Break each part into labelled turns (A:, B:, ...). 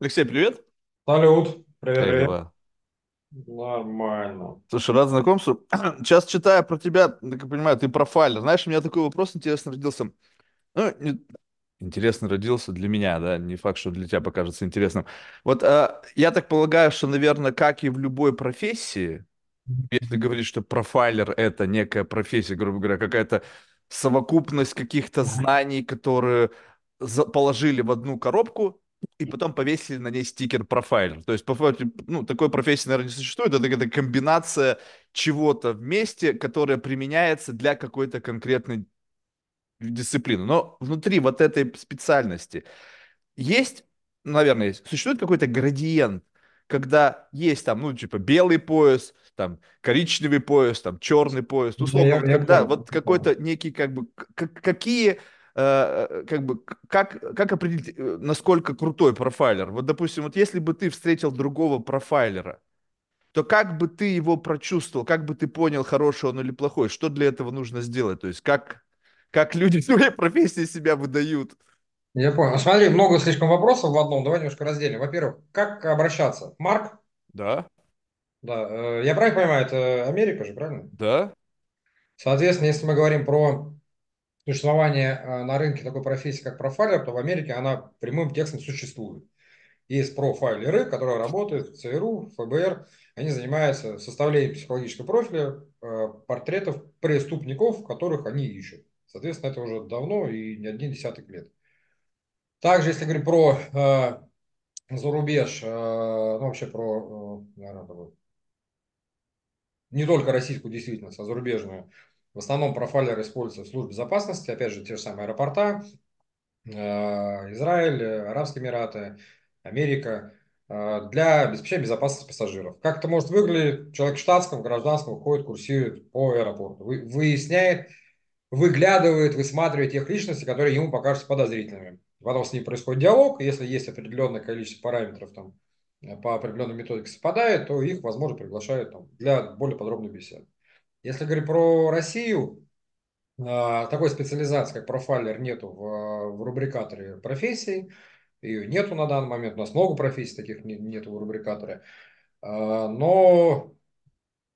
A: Алексей, привет.
B: Салют, привет,
A: Как
B: привет.
A: дела?
B: Нормально.
A: Слушай, рад знакомству. Сейчас читая про тебя, так я понимаю, ты профайлер. Знаешь, у меня такой вопрос интересный родился. Ну, не- интересный родился для меня, да, не факт, что для тебя покажется интересным. Вот а, я так полагаю, что, наверное, как и в любой профессии, если говорить, что профайлер это некая профессия, грубо говоря, какая-то совокупность каких-то знаний, которые за- положили в одну коробку и потом повесили на ней стикер профайлер. То есть, по факту, ну, такой профессии, наверное, не существует. Это какая-то комбинация чего-то вместе, которая применяется для какой-то конкретной дисциплины. Но внутри вот этой специальности есть, наверное, есть, существует какой-то градиент, когда есть там, ну, типа, белый пояс, там, коричневый пояс, там, черный пояс, условно, вот
B: я
A: когда, вот
B: я понял.
A: какой-то некий, как бы, к- какие, как бы, как, как определить, э, насколько крутой профайлер? Вот, допустим, вот если бы ты встретил другого профайлера, то как бы ты его прочувствовал, как бы ты понял, хороший он или плохой, что для этого нужно сделать? То есть как, как люди в своей профессии себя выдают?
B: Я понял. А Смотри, много слишком вопросов в одном. Давай немножко разделим. Во-первых, как обращаться? Марк?
A: Да,
B: Да. э, Я правильно понимаю, это Америка же, правильно?
A: да,
B: Соответственно, если мы говорим про существование э, на рынке такой профессии, как профайлер, то в Америке она прямым текстом существует. Есть профайлеры, которые работают в ЦРУ, ФБР. Они занимаются составлением психологического профиля э, портретов преступников, которых они ищут. Соответственно, это уже давно и не один десяток лет. Также, если говорить про э, зарубеж, э, ну, вообще про, э, наверное, не только российскую действительность, а зарубежную, в основном профайлеры используются в службе безопасности, опять же, те же самые аэропорта, э, Израиль, э, Арабские Эмираты, Америка, э, для обеспечения безопасности пассажиров. Как это может выглядеть? Человек в штатском, гражданском ходит, курсирует по аэропорту, вы- выясняет, выглядывает, высматривает тех личностей, которые ему покажутся подозрительными. Потом с ним происходит диалог, если есть определенное количество параметров там, по определенной методике совпадает, то их, возможно, приглашают там, для более подробной беседы. Если говорить про Россию, а, такой специализации, как профайлер, нету в, в рубрикаторе профессий. Ее нету на данный момент. У нас много профессий таких не- нету в рубрикаторе. А, Но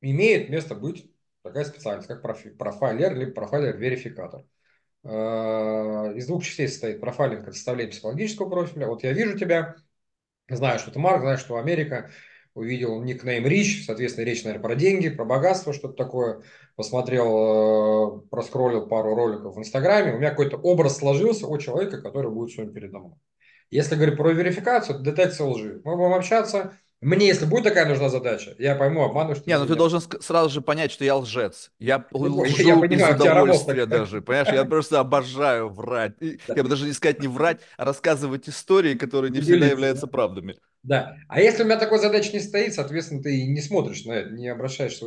B: имеет место быть такая специальность, как профайлер либо профайлер-верификатор. А, Из двух частей состоит профайлинг, это составление психологического профиля. Вот я вижу тебя, знаю, что ты Марк, знаю, что Америка, увидел никнейм Рич, соответственно, речь, наверное, про деньги, про богатство, что-то такое. Посмотрел, э, проскроллил пару роликов в Инстаграме, у меня какой-то образ сложился о человека, который будет сегодня передо мной. Если говорить про верификацию, это детекция лжи. Мы будем общаться. Мне, если будет такая нужна задача, я пойму, обманываешь ты
A: Не, ну ты
B: нет.
A: должен сразу же понять, что я лжец. Я
B: Я
A: лжу из
B: понимаю, работа
A: удовольствия даже, понимаешь? Я просто обожаю врать. Я бы даже не сказать не врать, а рассказывать истории, которые не всегда являются правдами.
B: Да. А если у меня такой задачи не стоит, соответственно, ты не смотришь на это, не обращаешь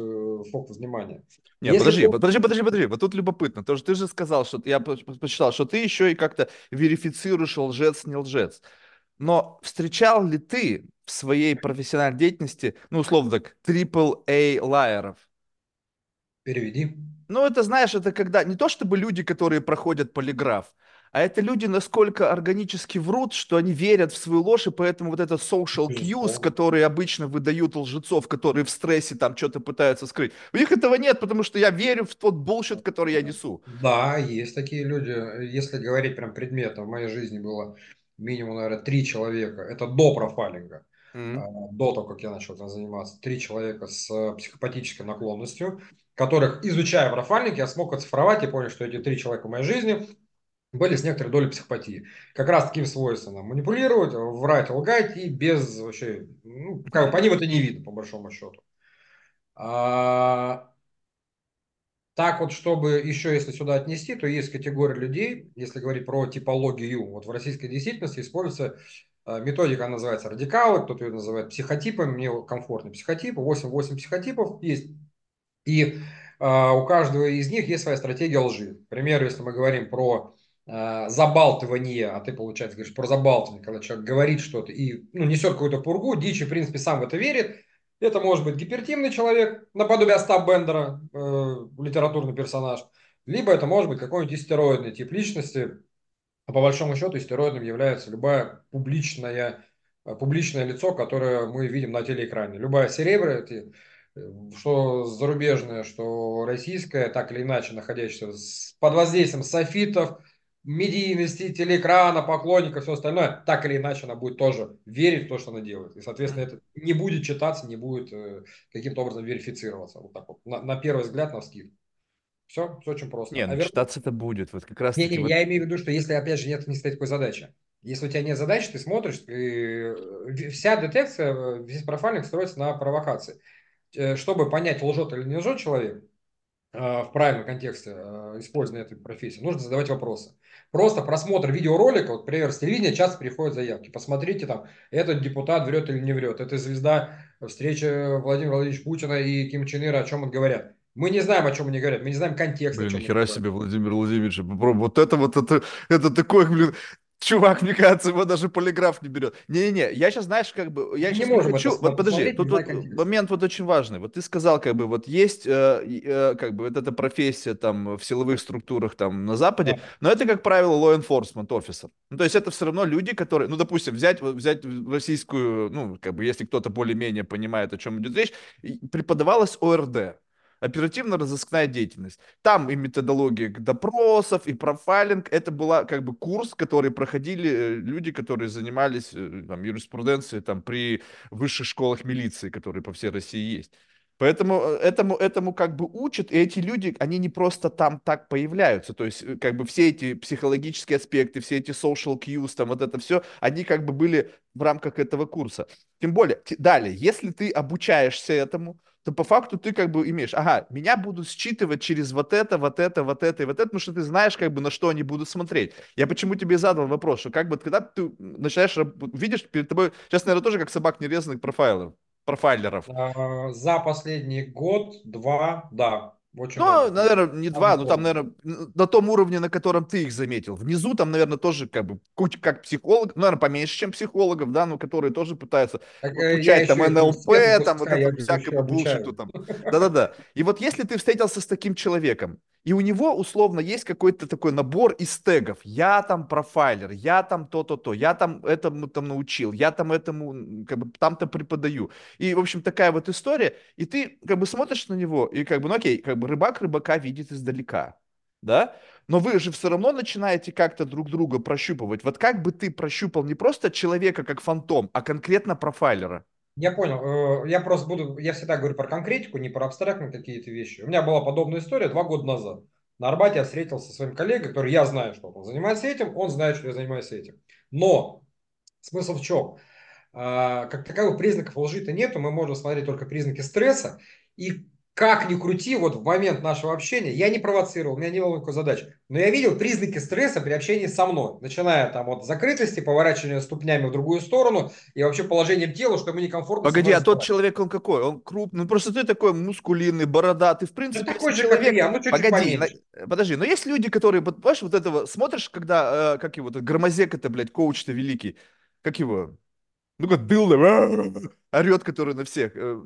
B: фокус внимания.
A: Не,
B: Если
A: подожди, вот подожди, подожди, подожди. Вот тут любопытно. Тоже ты же сказал, что я по- по- почитал, что ты еще и как-то верифицируешь лжец, не лжец. Но встречал ли ты в своей профессиональной деятельности, ну, условно так, triple A лайеров?
B: Переведи.
A: Ну, это, знаешь, это когда не то чтобы люди, которые проходят полиграф, а это люди насколько органически врут, что они верят в свою ложь, и поэтому вот это social cues, которые обычно выдают лжецов, которые в стрессе там что-то пытаются скрыть, у них этого нет, потому что я верю в тот bullshit, который я несу.
B: Да, есть такие люди. Если говорить прям предметом, в моей жизни было минимум, наверное, три человека. Это до профайлинга,
A: М.
B: до того, как я начал этим заниматься. Три человека с э, психопатической наклонностью, которых, изучая профайлинг, я смог оцифровать и понял, что эти три человека в моей жизни были с некоторой долей психопатии. Как раз таким свойством манипулировать, врать, лгать и без вообще, ну, как бы по ним это не видно, по большому счету. А, так вот, чтобы еще, если сюда отнести, то есть категория людей, если говорить про типологию, вот в российской действительности используется методика, она называется радикалы, кто-то ее называет психотипами, мне комфортно психотипы, 8-8 психотипов есть, и э, у каждого из них есть своя стратегия лжи. К примеру, если мы говорим про э, забалтывание, а ты, получается, говоришь про забалтывание, когда человек говорит что-то и ну, несет какую-то пургу, дичь, и, в принципе, сам в это верит, это может быть гипертимный человек, наподобие Остап Бендера, э, литературный персонаж, либо это может быть какой-нибудь истероидный тип личности. А по большому счету истероидным является любая публичная э, публичное лицо, которое мы видим на телеэкране. Любая серебра, э, что зарубежное, что российское, так или иначе находящееся под воздействием софитов, медийности, телеэкрана, поклонников, все остальное, так или иначе она будет тоже верить в то, что она делает. И, соответственно, это не будет читаться, не будет э, каким-то образом верифицироваться. Вот так вот, на, на первый взгляд, на скид. Все, все очень просто.
A: Не, ну, а читаться это будет. Вот как раз
B: не, не, вот... я имею в виду, что если, опять же, нет, не стоит такой задачи. Если у тебя нет задачи, ты смотришь, и вся детекция, весь профайлинг строится на провокации. Э, чтобы понять, лжет или не лжет человек, э, в правильном контексте использования этой профессии, нужно задавать вопросы. Просто просмотр видеоролика, вот, например, с телевидения часто приходят заявки. Посмотрите там, этот депутат врет или не врет, это звезда встречи Владимира Владимировича Путина и Ким Чен Ира, о чем он говорят. Мы не знаем, о чем они говорят, мы не знаем контекст.
A: Блин, нихера себе, Владимир Владимирович, вот это вот, это, это такой, блин, Чувак, мне кажется, его даже полиграф не берет. Не-не-не, я сейчас, знаешь, как бы, я сейчас не, не хочу, вот подожди, тут вот момент вот очень важный. Вот ты сказал, как бы, вот есть, э, э, как бы, вот эта профессия там в силовых структурах там на Западе, да. но это, как правило, law enforcement officer. Ну, то есть это все равно люди, которые, ну, допустим, взять, взять российскую, ну, как бы, если кто-то более-менее понимает, о чем идет речь, преподавалась ОРД оперативно-розыскная деятельность. Там и методология допросов, и профайлинг. Это была как бы курс, который проходили э, люди, которые занимались э, там, юриспруденцией там, при высших школах милиции, которые по всей России есть. Поэтому э, этому, этому как бы учат, и эти люди, они не просто там так появляются, то есть как бы все эти психологические аспекты, все эти social cues, там вот это все, они как бы были в рамках этого курса. Тем более, далее, если ты обучаешься этому, то по факту ты как бы имеешь, ага, меня будут считывать через вот это, вот это, вот это и вот это, потому что ты знаешь как бы на что они будут смотреть. Я почему тебе задал вопрос, что как бы когда ты начинаешь, видишь перед тобой, сейчас, наверное, тоже как собак нерезанных профайлеров, профайлеров.
B: За последний год, два, да,
A: очень ну, важно. наверное, не два, но там, наверное, на том уровне, на котором ты их заметил. Внизу там, наверное, тоже как бы как психолог, ну, наверное, поменьше, чем психологов, да, но которые тоже пытаются так, включать там НЛП, там вот это всякое булшиту там. Да-да-да. И вот если ты встретился с таким человеком, и у него условно есть какой-то такой набор из тегов. Я там профайлер, я там то-то-то, я там этому там научил, я там этому как бы там-то преподаю. И, в общем, такая вот история. И ты как бы смотришь на него, и как бы, ну окей, как бы рыбак рыбака видит издалека. Да? Но вы же все равно начинаете как-то друг друга прощупывать. Вот как бы ты прощупал не просто человека как фантом, а конкретно профайлера?
B: Я понял. Э, я просто буду, я всегда говорю про конкретику, не про абстрактные какие-то вещи. У меня была подобная история два года назад. На Арбате я встретился со своим коллегой, который я знаю, что он занимается этим, он знает, что я занимаюсь этим. Но смысл в чем? А, как таковых признаков лжи-то нету, мы можем смотреть только признаки стресса. И как ни крути, вот в момент нашего общения, я не провоцировал, у меня не было никакой задачи, но я видел признаки стресса при общении со мной, начиная там от закрытости, поворачивания ступнями в другую сторону и вообще положением тела, что ему некомфортно.
A: Погоди, а тот человек, он какой? Он крупный, ну просто ты такой мускулинный, бородатый, в принципе.
B: Ну, такой человек... и я, ну чуть
A: Погоди, на... подожди, но есть люди, которые, понимаешь, вот этого, смотришь, когда, э, как его, Громозека это, блядь, коуч-то великий, как его, ну как Дылда, орет, который на всех. Э,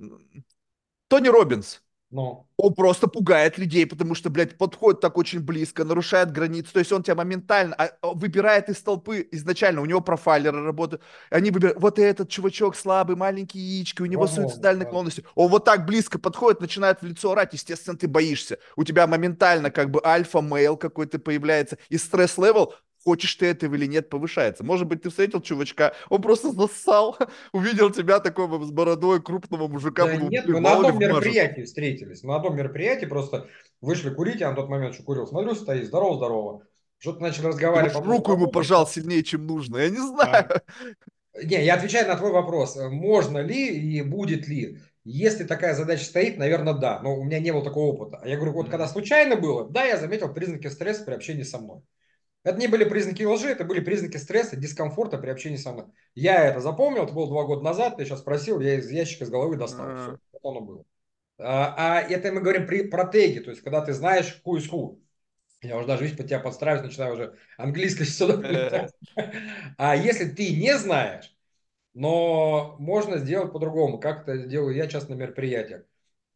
A: Тони Робинс. Но. Он просто пугает людей, потому что, блядь, подходит так очень близко, нарушает границы. То есть он тебя моментально а, выбирает из толпы изначально. У него профайлеры работают. Они выбирают, вот этот чувачок слабый, маленькие яички, у него Возможно, суицидальные да. наклонности. Он вот так близко подходит, начинает в лицо орать. Естественно, ты боишься. У тебя моментально как бы alpha male какой-то появляется. И stress level хочешь ты этого или нет, повышается. Может быть, ты встретил чувачка, он просто зассал, увидел тебя такого с бородой крупного мужика.
B: Да, нет, мы на одном мероприятии встретились. На одном мероприятии просто вышли курить, я на тот момент еще курил. Смотрю, стоит, здорово-здорово. Что-то начали разговаривать.
A: Ты, руку ему пожал сильнее, чем нужно, я не знаю.
B: А, не, я отвечаю на твой вопрос. Можно ли и будет ли? Если такая задача стоит, наверное, да. Но у меня не было такого опыта. Я говорю, вот когда случайно было, да, я заметил признаки стресса при общении со мной. Это не были признаки лжи, это были признаки стресса, дискомфорта при общении со мной. Я это запомнил, это было два года назад, ты сейчас спросил, я из ящика с головы достал. Uh-huh. Все, вот оно было. А, а это мы говорим при, про теги, то есть когда ты знаешь who is who. Я уже даже, видишь, под тебя подстраиваюсь, начинаю уже английский сюда А если ты не знаешь, но можно сделать по-другому, как это делаю я часто на мероприятиях.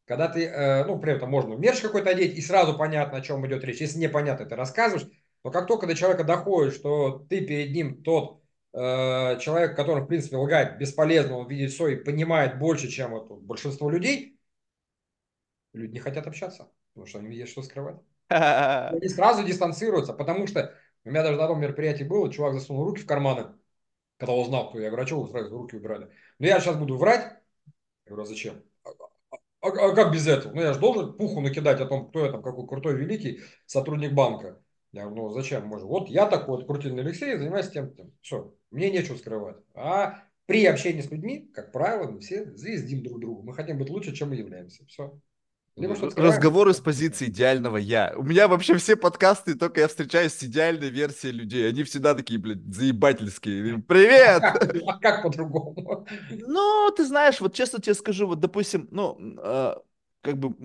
B: Когда ты, э, ну, при этом можно мерч какой-то одеть, и сразу понятно, о чем идет речь. Если непонятно, ты рассказываешь, но как только до человека доходит, что ты перед ним тот э, человек, который, в принципе, лгает бесполезно, он видит все и понимает больше, чем это большинство людей, люди не хотят общаться, потому что они есть что скрывать. Они сразу дистанцируются, потому что у меня даже на одном мероприятии было, чувак засунул руки в карманы, когда узнал, кто я говорю, а что вы сразу руки убирали? Ну, я сейчас буду врать. Я говорю, а зачем? А, а, а, а как без этого? Ну, я же должен пуху накидать о том, кто я там, какой крутой, великий сотрудник банка. Я говорю, ну, зачем? Может, вот я такой вот крутильный Алексей, занимаюсь тем, тем. Все, мне нечего скрывать. А при общении с людьми, как правило, мы все звездим друг другу. Мы хотим быть лучше, чем мы являемся. Все.
A: Либо Разговоры с позиции идеального я. У меня вообще все подкасты, только я встречаюсь с идеальной версией людей. Они всегда такие, блядь, заебательские. Привет! А
B: как, а по-другому?
A: Ну, ты знаешь, вот честно тебе скажу, вот, допустим, ну, э, как бы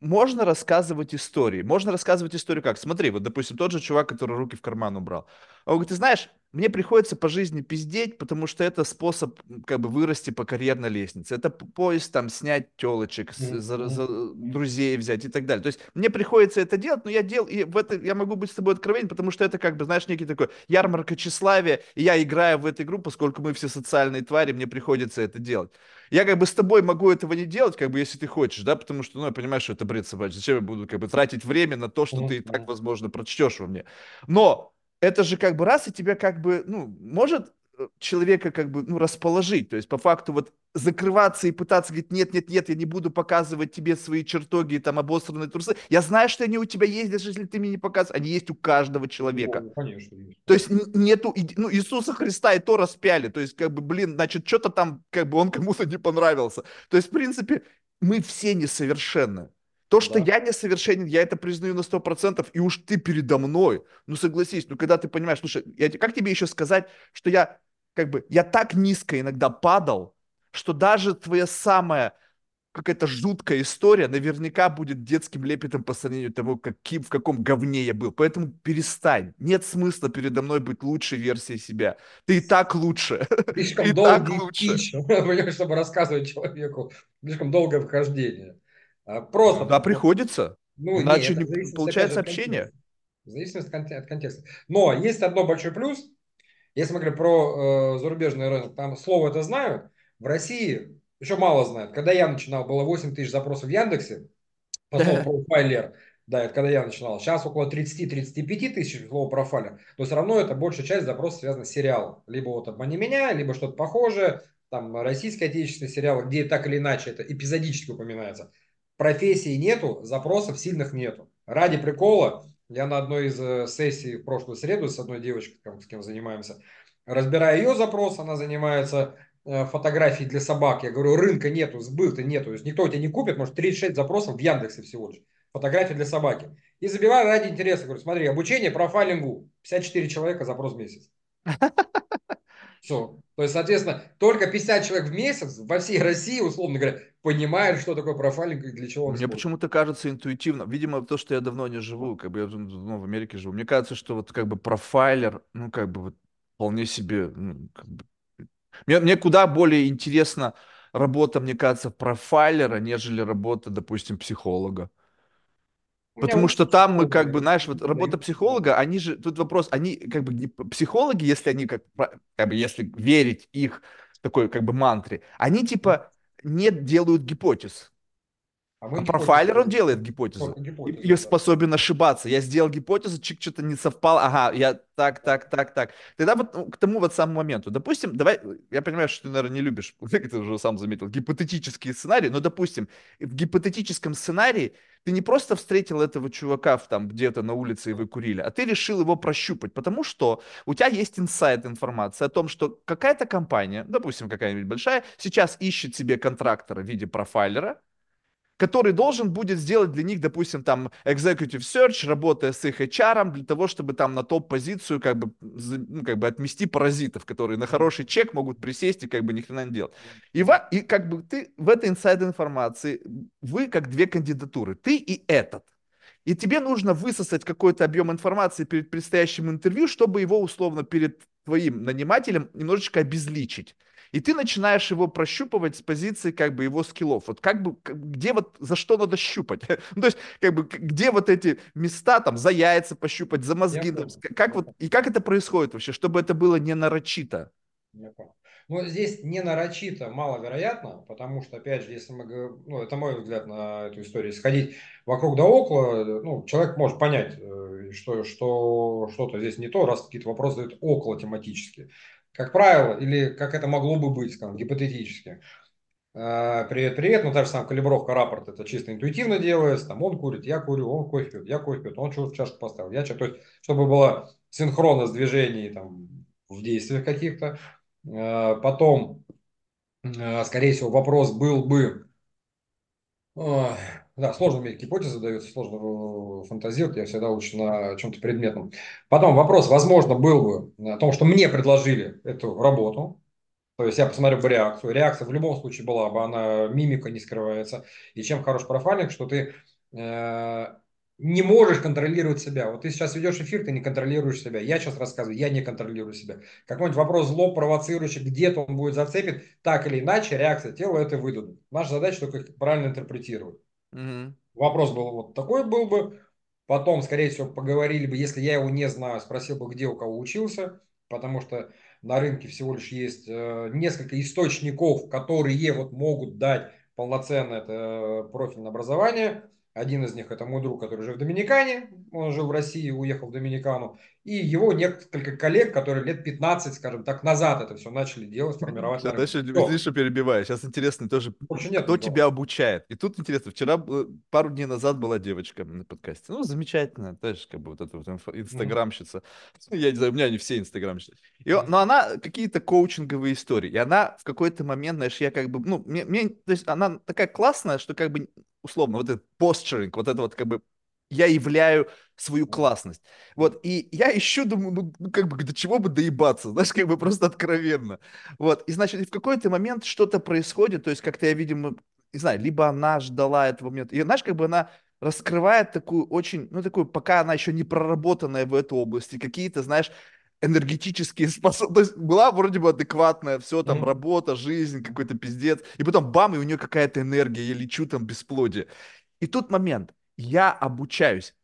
A: можно рассказывать истории. Можно рассказывать историю как? Смотри, вот, допустим, тот же чувак, который руки в карман убрал. Он говорит, ты знаешь, мне приходится по жизни пиздеть, потому что это способ как бы вырасти по карьерной лестнице. Это поезд там снять телочек, mm-hmm. за, за, друзей взять и так далее. То есть мне приходится это делать, но я делал, и в это я могу быть с тобой откровенен, потому что это как бы, знаешь, некий такой ярмарка тщеславия, и я играю в эту игру, поскольку мы все социальные твари, мне приходится это делать. Я как бы с тобой могу этого не делать, как бы, если ты хочешь, да, потому что, ну, я понимаю, что это бред собачий. Зачем я буду, как бы, тратить время на то, что ты и так, возможно, прочтешь во мне. Но это же как бы раз и тебя как бы, ну, может человека как бы, ну, расположить. То есть, по факту, вот закрываться и пытаться говорить, нет, нет, нет, я не буду показывать тебе свои чертоги, там, обосранные трусы. Я знаю, что они у тебя есть, даже если ты мне не показываешь. Они есть у каждого человека. Ну, конечно. То есть, нету, ну, Иисуса Христа и то распяли. То есть, как бы, блин, значит, что-то там, как бы, он кому-то не понравился. То есть, в принципе, мы все несовершенны. То, что да. я несовершенен, я это признаю на 100%, и уж ты передо мной. Ну, согласись, ну, когда ты понимаешь, слушай, я, как тебе еще сказать, что я, как бы, я так низко иногда падал, что даже твоя самая какая-то жуткая история наверняка будет детским лепетом по сравнению с тому, каким, в каком говне я был. Поэтому перестань. Нет смысла передо мной быть лучшей версией себя. Ты и так лучше.
B: Слишком долгий лучше. чтобы рассказывать человеку. Слишком долгое вхождение.
A: А, просто. Да, приходится. Ну, Иначе нет, не получается общение.
B: В зависимости от контекста. Но есть одно большой плюс. Если мы говорим про э, зарубежный рынок, там слово это знают. В России еще мало знают. Когда я начинал, было 8 тысяч запросов в Яндексе по слову профайлер. Да, это когда я начинал. Сейчас около 30-35 тысяч слова профайля. Но все равно это большая часть запросов связана с сериалом. Либо вот «Обмани меня», либо что-то похожее. Там российские отечественные сериалы, где так или иначе это эпизодически упоминается профессий нету, запросов сильных нету. Ради прикола, я на одной из э, сессий в прошлую среду с одной девочкой, с кем занимаемся, разбирая ее запрос, она занимается э, фотографией для собак. Я говорю, рынка нету, сбыта нету. То есть никто у тебя не купит, может 36 запросов в Яндексе всего лишь. Фотографии для собаки. И забиваю ради интереса. Говорю, смотри, обучение профайлингу. 54 человека запрос в месяц. Все. То есть, соответственно, только 50 человек в месяц во всей России, условно говоря, понимают, что такое профайлинг и для чего он
A: Мне почему-то кажется интуитивно. Видимо, то, что я давно не живу, как бы я давно в Америке живу. Мне кажется, что вот как бы профайлер, ну, как бы вот вполне себе, ну, как бы... мне, мне куда более интересна работа, мне кажется, профайлера, нежели работа, допустим, психолога. Потому что там мы как бы, знаешь, вот работа психолога, они же, тут вопрос, они как бы психологи, если они как, как бы, если верить их такой как бы мантре, они типа не делают гипотез. А, а профайлер, он делает гипотезу. гипотезу и, да. способен ошибаться. Я сделал гипотезу, чик что-то не совпал. Ага, я так, так, так, так. Тогда вот ну, к тому вот самому моменту. Допустим, давай, я понимаю, что ты, наверное, не любишь, ты уже сам заметил, гипотетические сценарии, но, допустим, в гипотетическом сценарии ты не просто встретил этого чувака в, там где-то на улице и вы курили, а ты решил его прощупать, потому что у тебя есть инсайт информация о том, что какая-то компания, допустим, какая-нибудь большая, сейчас ищет себе контрактора в виде профайлера, который должен будет сделать для них, допустим, там executive search, работая с их HR, для того, чтобы там на топ-позицию как бы, ну, как бы отмести паразитов, которые на хороший чек могут присесть и как бы ни хрена не делать. И, в, и как бы ты в этой инсайд информации, вы как две кандидатуры, ты и этот. И тебе нужно высосать какой-то объем информации перед предстоящим интервью, чтобы его условно перед твоим нанимателем немножечко обезличить. И ты начинаешь его прощупывать с позиции как бы его скиллов. Вот как бы, где вот, за что надо щупать? ну, то есть, как бы, где вот эти места, там, за яйца пощупать, за мозги, там, как вот, и как это происходит вообще, чтобы это было не нарочито?
B: Я понял. Ну, здесь не нарочито маловероятно, потому что, опять же, если мы говорим, ну, это мой взгляд на эту историю, сходить вокруг да около, ну, человек может понять, э, что, что что-то здесь не то, раз какие-то вопросы дают около тематически. Как правило, или как это могло бы быть, скажем, гипотетически. Э, привет, привет, ну та самая калибровка рапорта, это чисто интуитивно делается, там он курит, я курю, он кофе пьет, я кофе пьет, он что в чашку поставил, я что, то есть, чтобы было синхронность движений там в действиях каких-то, Э, потом, э, скорее всего, вопрос был бы... Да, сложно мне гипотезы даются, сложно фантазировать, я всегда лучше на чем-то предметном. Потом вопрос, возможно, был бы о том, что мне предложили эту работу, то есть я посмотрю бы реакцию. Реакция в любом случае была бы, она мимика не скрывается. И чем хорош профайлинг, что ты э, не можешь контролировать себя. Вот ты сейчас ведешь эфир, ты не контролируешь себя. Я сейчас рассказываю, я не контролирую себя. Какой-нибудь вопрос зло провоцирующий, где-то он будет зацепит, так или иначе реакция тела это выдадут. Наша задача только их правильно интерпретировать. Угу. Вопрос был вот такой был бы. Потом, скорее всего, поговорили бы, если я его не знаю, спросил бы, где у кого учился, потому что на рынке всего лишь есть э, несколько источников, которые вот могут дать полноценное это профильное образование. Один из них это мой друг, который жил в Доминикане, он жил в России, уехал в Доминикану, и его несколько коллег, которые лет 15, скажем так, назад это все начали делать, формировать.
A: Дальше, извини, что перебиваю. Сейчас интересно тоже, Больше нет кто тебя обучает. И тут интересно, вчера, пару дней назад была девочка на подкасте. Ну, замечательно, знаешь, как бы вот эта вот инстаграмщица. Mm-hmm. Я не знаю, у меня не все инстаграмщицы. И, mm-hmm. Но она какие-то коучинговые истории. И она в какой-то момент, знаешь, я как бы, ну, мне, мне, то есть она такая классная, что как бы условно, вот этот постеринг, вот это вот как бы я являю свою классность. Вот, и я ищу, думаю, ну, ну, как бы, до чего бы доебаться, знаешь, как бы просто откровенно. Вот, и, значит, в какой-то момент что-то происходит, то есть как-то я, видимо, не знаю, либо она ждала этого момента, и, знаешь, как бы она раскрывает такую очень, ну, такую, пока она еще не проработанная в этой области, какие-то, знаешь, энергетические способности. То есть была вроде бы адекватная, все там, mm-hmm. работа, жизнь, какой-то пиздец. И потом бам, и у нее какая-то энергия, я лечу там бесплодие. И тут момент, я обучаюсь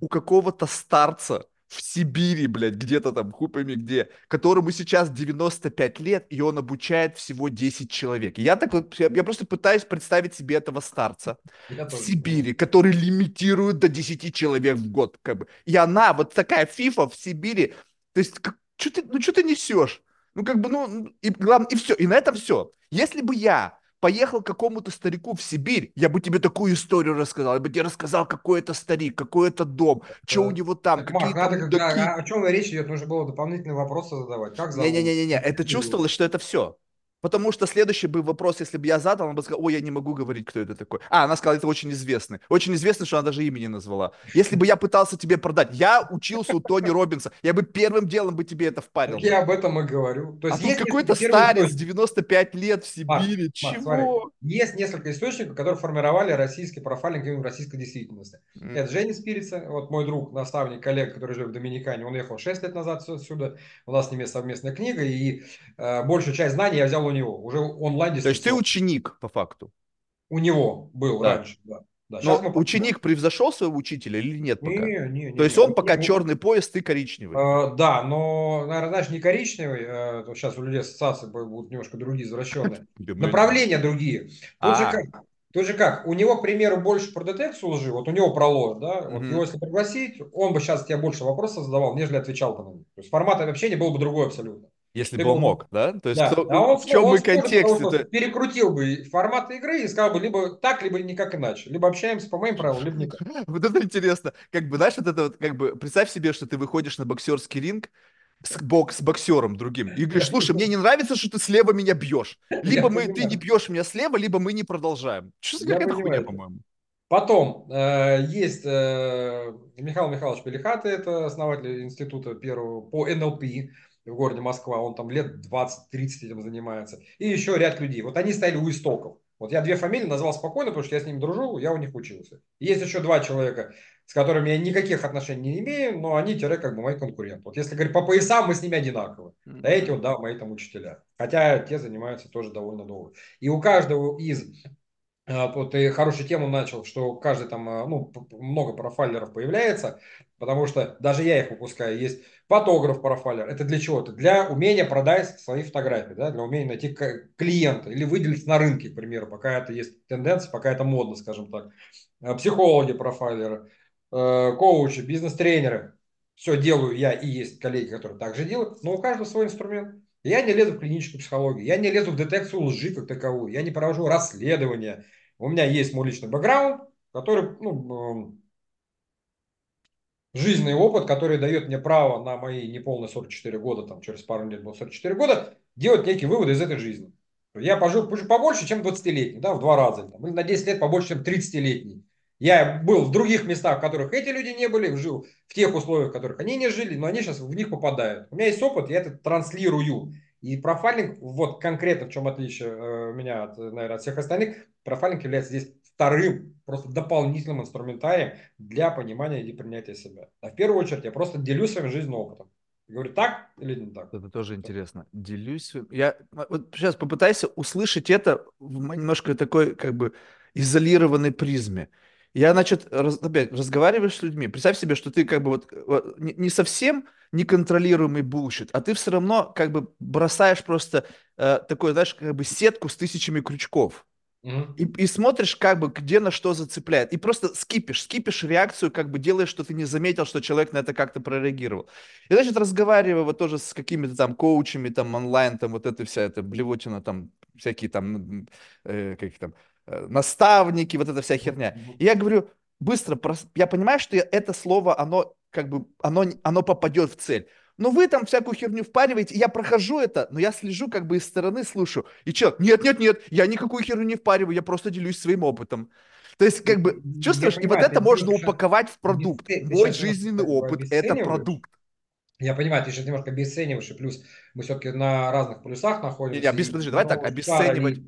A: у какого-то старца, в Сибири, блядь, где-то там, хуй пойми где, которому сейчас 95 лет, и он обучает всего 10 человек. я так вот, я, я просто пытаюсь представить себе этого старца я в тоже. Сибири, который лимитирует до 10 человек в год, как бы. И она, вот такая фифа в Сибири, то есть, как, что ты, ну что ты несешь? Ну, как бы, ну, и главное, и все, и на этом все. Если бы я поехал к какому-то старику в Сибирь, я бы тебе такую историю рассказал. Я бы тебе рассказал, какой это старик, какой это дом, что у него там, какие
B: то надо, когда, о чем речь идет, нужно было дополнительные вопросы задавать. Как?
A: Не-не-не, это чувствовалось, что это все. Потому что следующий бы вопрос, если бы я задал, она бы сказала, ой, я не могу говорить, кто это такой. А, она сказала, это очень известный. Очень известный, что она даже имени назвала. Если бы я пытался тебе продать, я учился у Тони Робинса, я бы первым делом бы тебе это впарил.
B: Я об этом и говорю.
A: То есть а есть какой-то старец, 95 лет в Сибири, Маш, чего? Смотри,
B: есть несколько источников, которые формировали российский профайлинг в российской действительности. Mm. Это Женя Спирица, вот мой друг, наставник, коллега, который живет в Доминикане, он ехал 6 лет назад сюда, у нас с ними совместная книга, и э, большую часть знаний я взял у него, уже онлайн.
A: То есть ты ученик по факту?
B: У него был да. раньше, да.
A: Да, Но мы... ученик превзошел своего учителя или нет пока? Не, не, не, То есть он пока не, черный пояс, ты коричневый?
B: Э, да, но, наверное, знаешь, не коричневый. Э, сейчас у людей ассоциации будут немножко другие, извращенные. Направления другие. Тут же, а. как, тут же как, у него, к примеру, больше про детекцию лжи, вот у него про ложь, да, вот его если пригласить, он бы сейчас тебе больше вопросов задавал, нежели отвечал бы на них. То есть формат общения был бы другой абсолютно.
A: Если бы он мог, да? То есть да. Кто, а он, в чем мы контексте?
B: Перекрутил бы формат игры и сказал бы либо так, либо никак иначе. Либо общаемся по моим правилам, либо никак.
A: Вот это интересно. Как бы, знаешь, вот это вот, как бы, представь себе, что ты выходишь на боксерский ринг, с, бок, с боксером другим. И говоришь, слушай, мне не нравится, что ты слева меня бьешь. Либо мы, ты не бьешь меня слева, либо мы не продолжаем. Что за какая-то хуйня, по-моему.
B: Потом э, есть э, Михаил Михайлович Пелихаты, это основатель института первого по НЛП в городе Москва, он там лет 20-30 этим занимается, и еще ряд людей. Вот они стояли у истоков. Вот я две фамилии назвал спокойно, потому что я с ними дружу, я у них учился. Есть еще два человека, с которыми я никаких отношений не имею, но они тире как бы мои конкуренты. Вот если говорить по поясам, мы с ними одинаковы. Mm-hmm. Да эти вот, да, мои там учителя. Хотя те занимаются тоже довольно долго. И у каждого из вот ты хорошую тему начал, что каждый там, а, ну, много профайлеров появляется, потому что даже я их выпускаю. Есть фотограф-профайлер. Это для чего? Это для умения продать свои фотографии, да, для умения найти клиента или выделиться на рынке, к примеру, пока это есть тенденция, пока это модно, скажем так. А, психологи-профайлеры, э, коучи, бизнес-тренеры. Все делаю я и есть коллеги, которые также делают, но у каждого свой инструмент. Я не лезу в клиническую психологию, я не лезу в детекцию лжи как таковую, я не провожу расследования, у меня есть мой личный бэкграунд, который, ну, жизненный опыт, который дает мне право на мои неполные 44 года, там через пару лет будет 44 года, делать некие выводы из этой жизни. Я пожил, пожил побольше, чем 20-летний, да, в два раза, там, или на 10 лет побольше, чем 30-летний. Я был в других местах, в которых эти люди не были, жил в тех условиях, в которых они не жили, но они сейчас в них попадают. У меня есть опыт, я это транслирую. И профайлинг, вот конкретно в чем отличие э, меня, от, наверное, от всех остальных, профайлинг является здесь вторым, просто дополнительным инструментарием для понимания и принятия себя. А в первую очередь я просто делюсь своим жизненным опытом. говорю, так или не так?
A: Это тоже интересно. Делюсь. Я вот сейчас попытайся услышать это в немножко такой как бы изолированной призме. Я, значит, раз, опять разговариваешь с людьми. Представь себе, что ты как бы вот, вот не, не совсем неконтролируемый bullshit, а ты все равно как бы бросаешь просто э, такой, знаешь, как бы сетку с тысячами крючков. И, и смотришь, как бы, где на что зацепляет. И просто скипишь, скипишь реакцию, как бы делаешь, что ты не заметил, что человек на это как-то прореагировал. И, значит, разговаривая вот тоже с какими-то там коучами, там, онлайн, там, вот эта вся эта блевотина, там, всякие там, э, как там, э, наставники, вот эта вся херня. И я говорю, быстро, я понимаю, что это слово, оно, как бы, оно, оно попадет в цель. Но вы там всякую херню впариваете, я прохожу это, но я слежу как бы из стороны, слушаю. И человек, нет, нет, нет, я никакую херню не впариваю, я просто делюсь своим опытом. То есть, как бы, чувствуешь, понимаю, и вот это можно упаковать в продукт. Ты, Мой жизненный опыт – это продукт.
B: Я понимаю, ты сейчас немножко обесцениваешь, и плюс мы все-таки на разных полюсах находимся.
A: Не, не, подожди, давай так, обесценивать.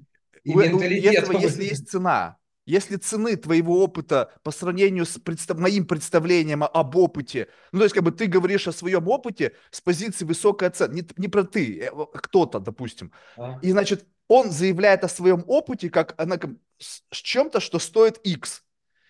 A: И, и у, у, если есть цена, если цены твоего опыта по сравнению с представ... моим представлением об опыте, ну, то есть, как бы ты говоришь о своем опыте с позиции высокой оценки, не, не про ты, э, кто-то, допустим. А? И, значит, он заявляет о своем опыте как она, с, с чем-то, что стоит X.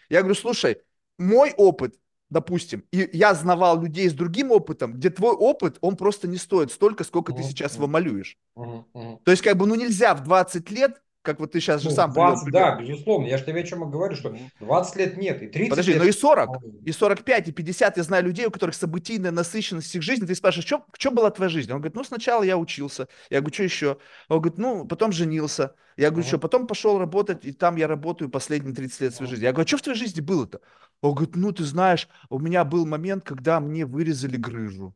A: Я говорю, слушай, мой опыт, допустим, и я знавал людей с другим опытом, где твой опыт, он просто не стоит столько, сколько ты сейчас его малюешь. Uh-huh. То есть, как бы, ну, нельзя в 20 лет как вот ты сейчас ну, же сам
B: 20, привел, Да, безусловно. Я же тебе о чем говорю, что 20 лет нет, и 30
A: Подожди,
B: лет...
A: но и 40, и 45, и 50 я знаю людей, у которых событийная насыщенность их жизни. Ты спрашиваешь, что, чем была твоя жизнь? Он говорит, ну, сначала я учился. Я говорю, что еще? Он говорит, ну, потом женился. Я говорю, что, потом пошел работать, и там я работаю последние 30 лет своей жизни. Я говорю, а что в твоей жизни было-то? Он говорит, ну, ты знаешь, у меня был момент, когда мне вырезали грыжу.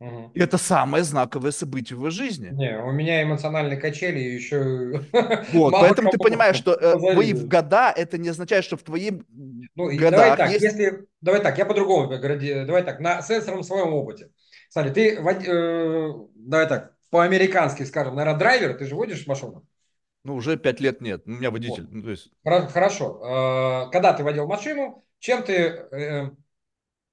A: Угу. И это самое знаковое событие в его жизни.
B: Не, у меня эмоциональные качели еще...
A: Вот, поэтому ты понимаешь, что э, твои в года, это не означает, что в твоем
B: ну, годах давай так, есть... если... Давай так, я по-другому. Давай так, на сенсорном своем опыте. Смотри, ты... Э, давай так, по-американски скажем, наверное, драйвер, ты же водишь машину?
A: Ну, уже пять лет нет, у меня водитель. Вот. Ну, то есть...
B: Хорошо. Э, когда ты водил машину, чем ты э,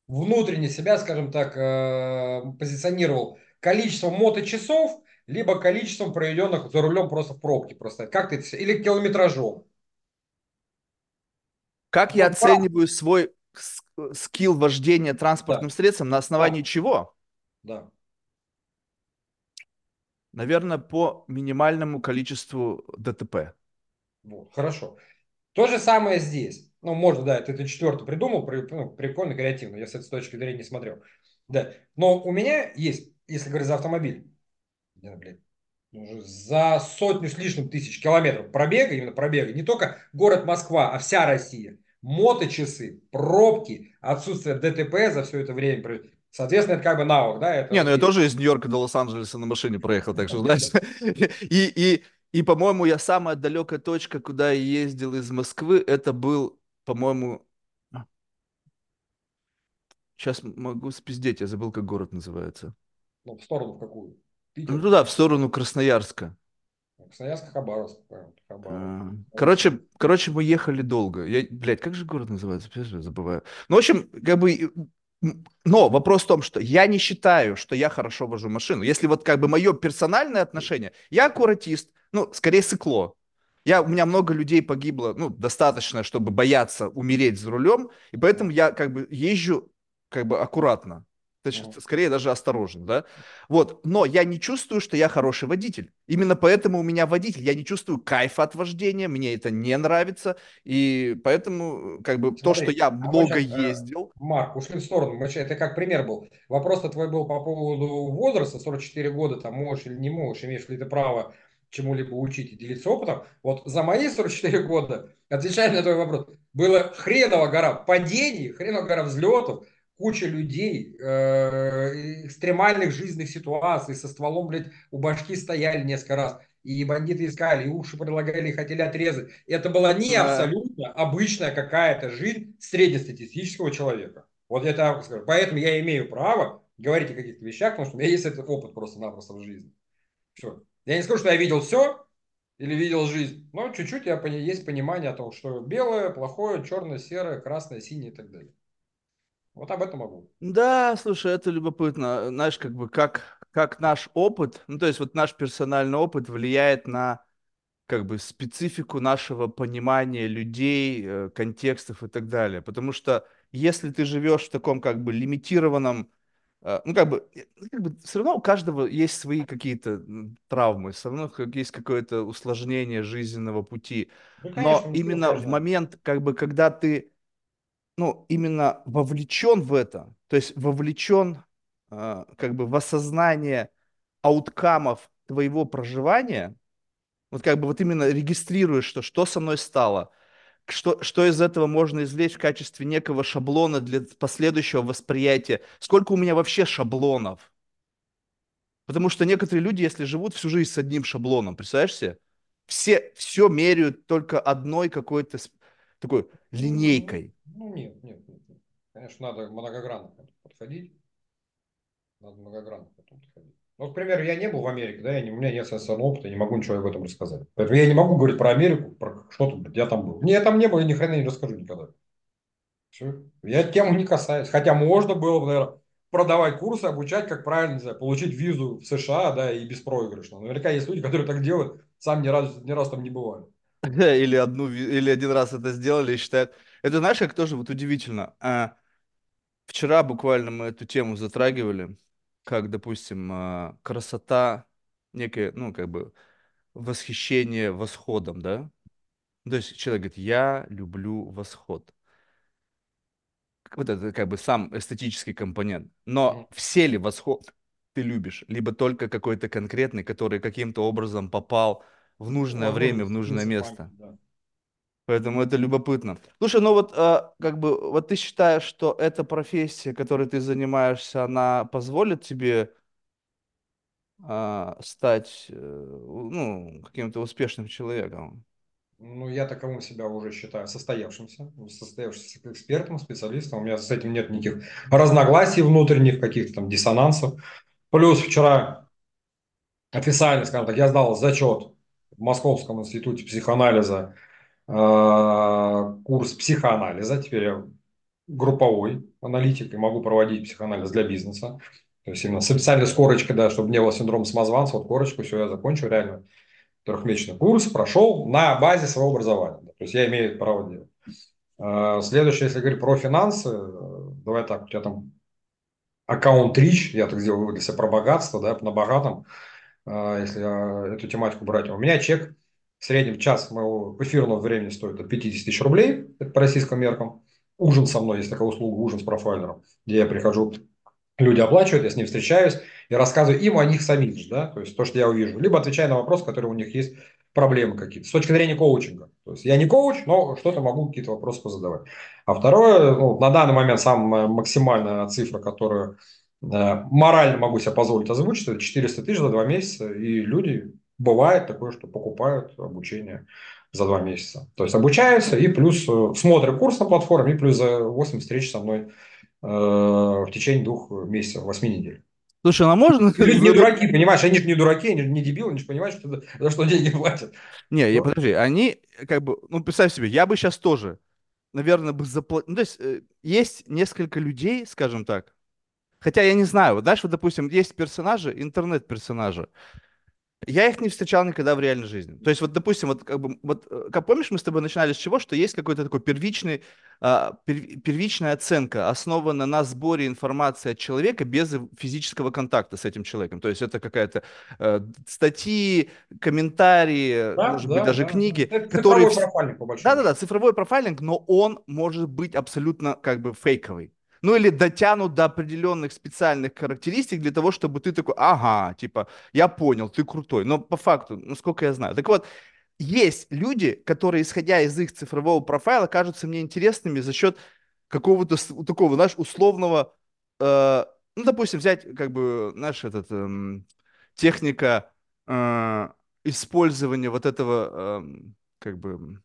B: внутренне себя, скажем так, э, позиционировал количеством моточасов, либо количеством проведенных за рулем просто в пробке. Просто как ты или километражом.
A: Как я ну, оцениваю свой скилл вождения транспортным да. средством на основании да. чего?
B: Да.
A: Наверное, по минимальному количеству ДТП.
B: Вот, хорошо. То же самое здесь. Ну, можно, да, это, это четвертый придумал, при, ну, прикольно, креативно. Я с этой точки зрения не смотрел. Да. Но у меня есть, если говорить за автомобиль, я, блядь, за сотню с лишним тысяч километров пробега, именно пробега, не только город Москва, а вся Россия. Моточасы, пробки, отсутствие ДТП за все это время. Соответственно, это как бы наук, да? Это
A: не, ну я тоже из Нью-Йорка до Лос-Анджелеса на машине проехал, так что, знаешь, и, и, и, по-моему, я самая далекая точка, куда я ездил из Москвы, это был по-моему, сейчас могу спиздеть, я забыл, как город называется.
B: Ну, в сторону в какую?
A: Питер? Ну, туда, в сторону Красноярска.
B: Красноярск, Хабаровск.
A: Хабаровск. А, короче, короче, мы ехали долго. Я, блядь, как же город называется? Я забываю. Ну, в общем, как бы... Но вопрос в том, что я не считаю, что я хорошо вожу машину. Если вот как бы мое персональное отношение, я аккуратист, ну, скорее сыкло. Я, у меня много людей погибло, ну, достаточно, чтобы бояться умереть за рулем, и поэтому я как бы езжу как бы аккуратно. Значит, скорее даже осторожен, да? Вот, но я не чувствую, что я хороший водитель. Именно поэтому у меня водитель. Я не чувствую кайфа от вождения, мне это не нравится, и поэтому, как бы, Смотри, то, что я а много сейчас, э, ездил...
B: Марк, ушли в сторону, это как пример был. Вопрос-то твой был по поводу возраста, 44 года, там, можешь или не можешь, имеешь ли ты право чему-либо учить и делиться опытом. Вот за мои 44 года, отвечая на твой вопрос, было хреново гора падений, хреново гора взлетов, куча людей, э, экстремальных жизненных ситуаций, со стволом, блядь, у башки стояли несколько раз. И бандиты искали, и уши предлагали, и хотели отрезать. Это была не абсолютно обычная какая-то жизнь среднестатистического человека. Вот я так скажу. Поэтому я имею право говорить о каких-то вещах, потому что у меня есть этот опыт просто-напросто в жизни. Все. Я не скажу, что я видел все или видел жизнь, но чуть-чуть я, есть понимание о том, что белое, плохое, черное, серое, красное, синее и так далее. Вот об этом могу.
A: Да, слушай, это любопытно. Знаешь, как бы как, как наш опыт, ну то есть вот наш персональный опыт влияет на как бы специфику нашего понимания людей, э, контекстов и так далее. Потому что если ты живешь в таком как бы лимитированном, ну как бы, э, ну, как бы все равно у каждого есть свои какие-то травмы, все равно есть какое-то усложнение жизненного пути. Конечно, Но именно в момент, как бы, когда ты ну, именно вовлечен в это, то есть вовлечен э, как бы в осознание ауткамов твоего проживания, вот как бы вот именно регистрируешь, что что со мной стало, что, что из этого можно извлечь в качестве некого шаблона для последующего восприятия, сколько у меня вообще шаблонов. Потому что некоторые люди, если живут всю жизнь с одним шаблоном, представляешь себе, все все меряют только одной какой-то такой линейкой.
B: Ну, нет, нет, нет. Конечно, надо многогранно подходить. Надо многогранно подходить. Ну, к примеру, я не был в Америке, да, я не, у меня нет социального опыта, я не могу ничего об этом рассказать. Поэтому я не могу говорить про Америку, про что-то, я там был. Не, я там не был, я ни хрена не расскажу никогда. Все. Я тему не касаюсь. Хотя можно было бы, наверное, продавать курсы, обучать, как правильно, не знаю, получить визу в США, да, и беспроигрышно. Наверняка есть люди, которые так делают, сам ни раз, ни раз там не бывают.
A: Или одну, или один раз это сделали и считают. Это знаешь, как тоже вот удивительно. А, вчера буквально мы эту тему затрагивали, как, допустим, а, красота, некое, ну, как бы, восхищение восходом, да? То есть человек говорит, я люблю восход. Вот это как бы сам эстетический компонент. Но все ли восход ты любишь? Либо только какой-то конкретный, который каким-то образом попал в нужное время, в нужное место. Да. Поэтому это любопытно. Слушай, ну вот а, как бы вот ты считаешь, что эта профессия, которой ты занимаешься, она позволит тебе а, стать э, ну, каким-то успешным человеком?
B: Ну, я таковым себя уже считаю состоявшимся, состоявшимся экспертом, специалистом. У меня с этим нет никаких разногласий внутренних, каких-то там диссонансов. Плюс вчера официально, скажем так, я сдал зачет в Московском институте психоанализа э, курс психоанализа. Теперь я групповой аналитик и могу проводить психоанализ для бизнеса. То есть именно специальной скорочкой, да, чтобы не было синдрома самозванца, вот корочку, все, я закончил реально трехмесячный курс, прошел на базе своего образования. То есть я имею право делать. Э, следующее, если говорить про финансы, давай так, у тебя там аккаунт Rich, я так сделал вывод для себя про богатство, да, на богатом, а, если а, эту тематику брать. У меня чек в среднем час моего эфирного времени стоит от 50 тысяч рублей, это по российским меркам. Ужин со мной, есть такая услуга, ужин с профайлером, где я прихожу, люди оплачивают, я с ним встречаюсь и рассказываю им о них самих же, да, то есть то, что я увижу, либо отвечаю на вопросы, которые у них есть, проблемы какие-то, с точки зрения коучинга. То есть я не коуч, но что-то могу какие-то вопросы позадавать. А второе, ну, на данный момент самая максимальная цифра, которую морально могу себе позволить озвучить, это 400 тысяч за два месяца, и люди, бывает такое, что покупают обучение за два месяца. То есть обучаются и плюс э, смотрят курс на платформе, и плюс за 8 встреч со мной э, в течение двух месяцев, 8 недель.
A: Слушай, ну можно...
B: Люди не дураки, понимаешь, они же не дураки, они же не дебилы, они же понимают, что, за что деньги платят.
A: Не, я, подожди, они как бы, ну представь себе, я бы сейчас тоже, наверное, бы заплатил... Ну, то есть э, есть несколько людей, скажем так, хотя я не знаю, вот знаешь, вот, допустим, есть персонажи, интернет-персонажи, я их не встречал никогда в реальной жизни. То есть, вот, допустим, вот, как бы, вот, э, как помнишь, мы с тобой начинали с чего, что есть какой-то такой первичный, а, пер, первичная оценка, основана на сборе информации от человека без физического контакта с этим человеком. То есть, это какая-то э, статьи, комментарии,
B: Да,
A: может быть,
B: да,
A: даже
B: да.
A: книги,
B: Это
A: которые...
B: цифровой профайлинг, по большому
A: Да-да-да, цифровой профайлинг, но он может быть абсолютно как бы фейковый ну или дотянут до определенных специальных характеристик для того, чтобы ты такой, ага, типа, я понял, ты крутой. Но по факту, насколько я знаю. Так вот, есть люди, которые, исходя из их цифрового профайла, кажутся мне интересными за счет какого-то такого, знаешь, условного, э, ну, допустим, взять, как бы, знаешь, этот, э, техника э, использования вот этого, э, как бы,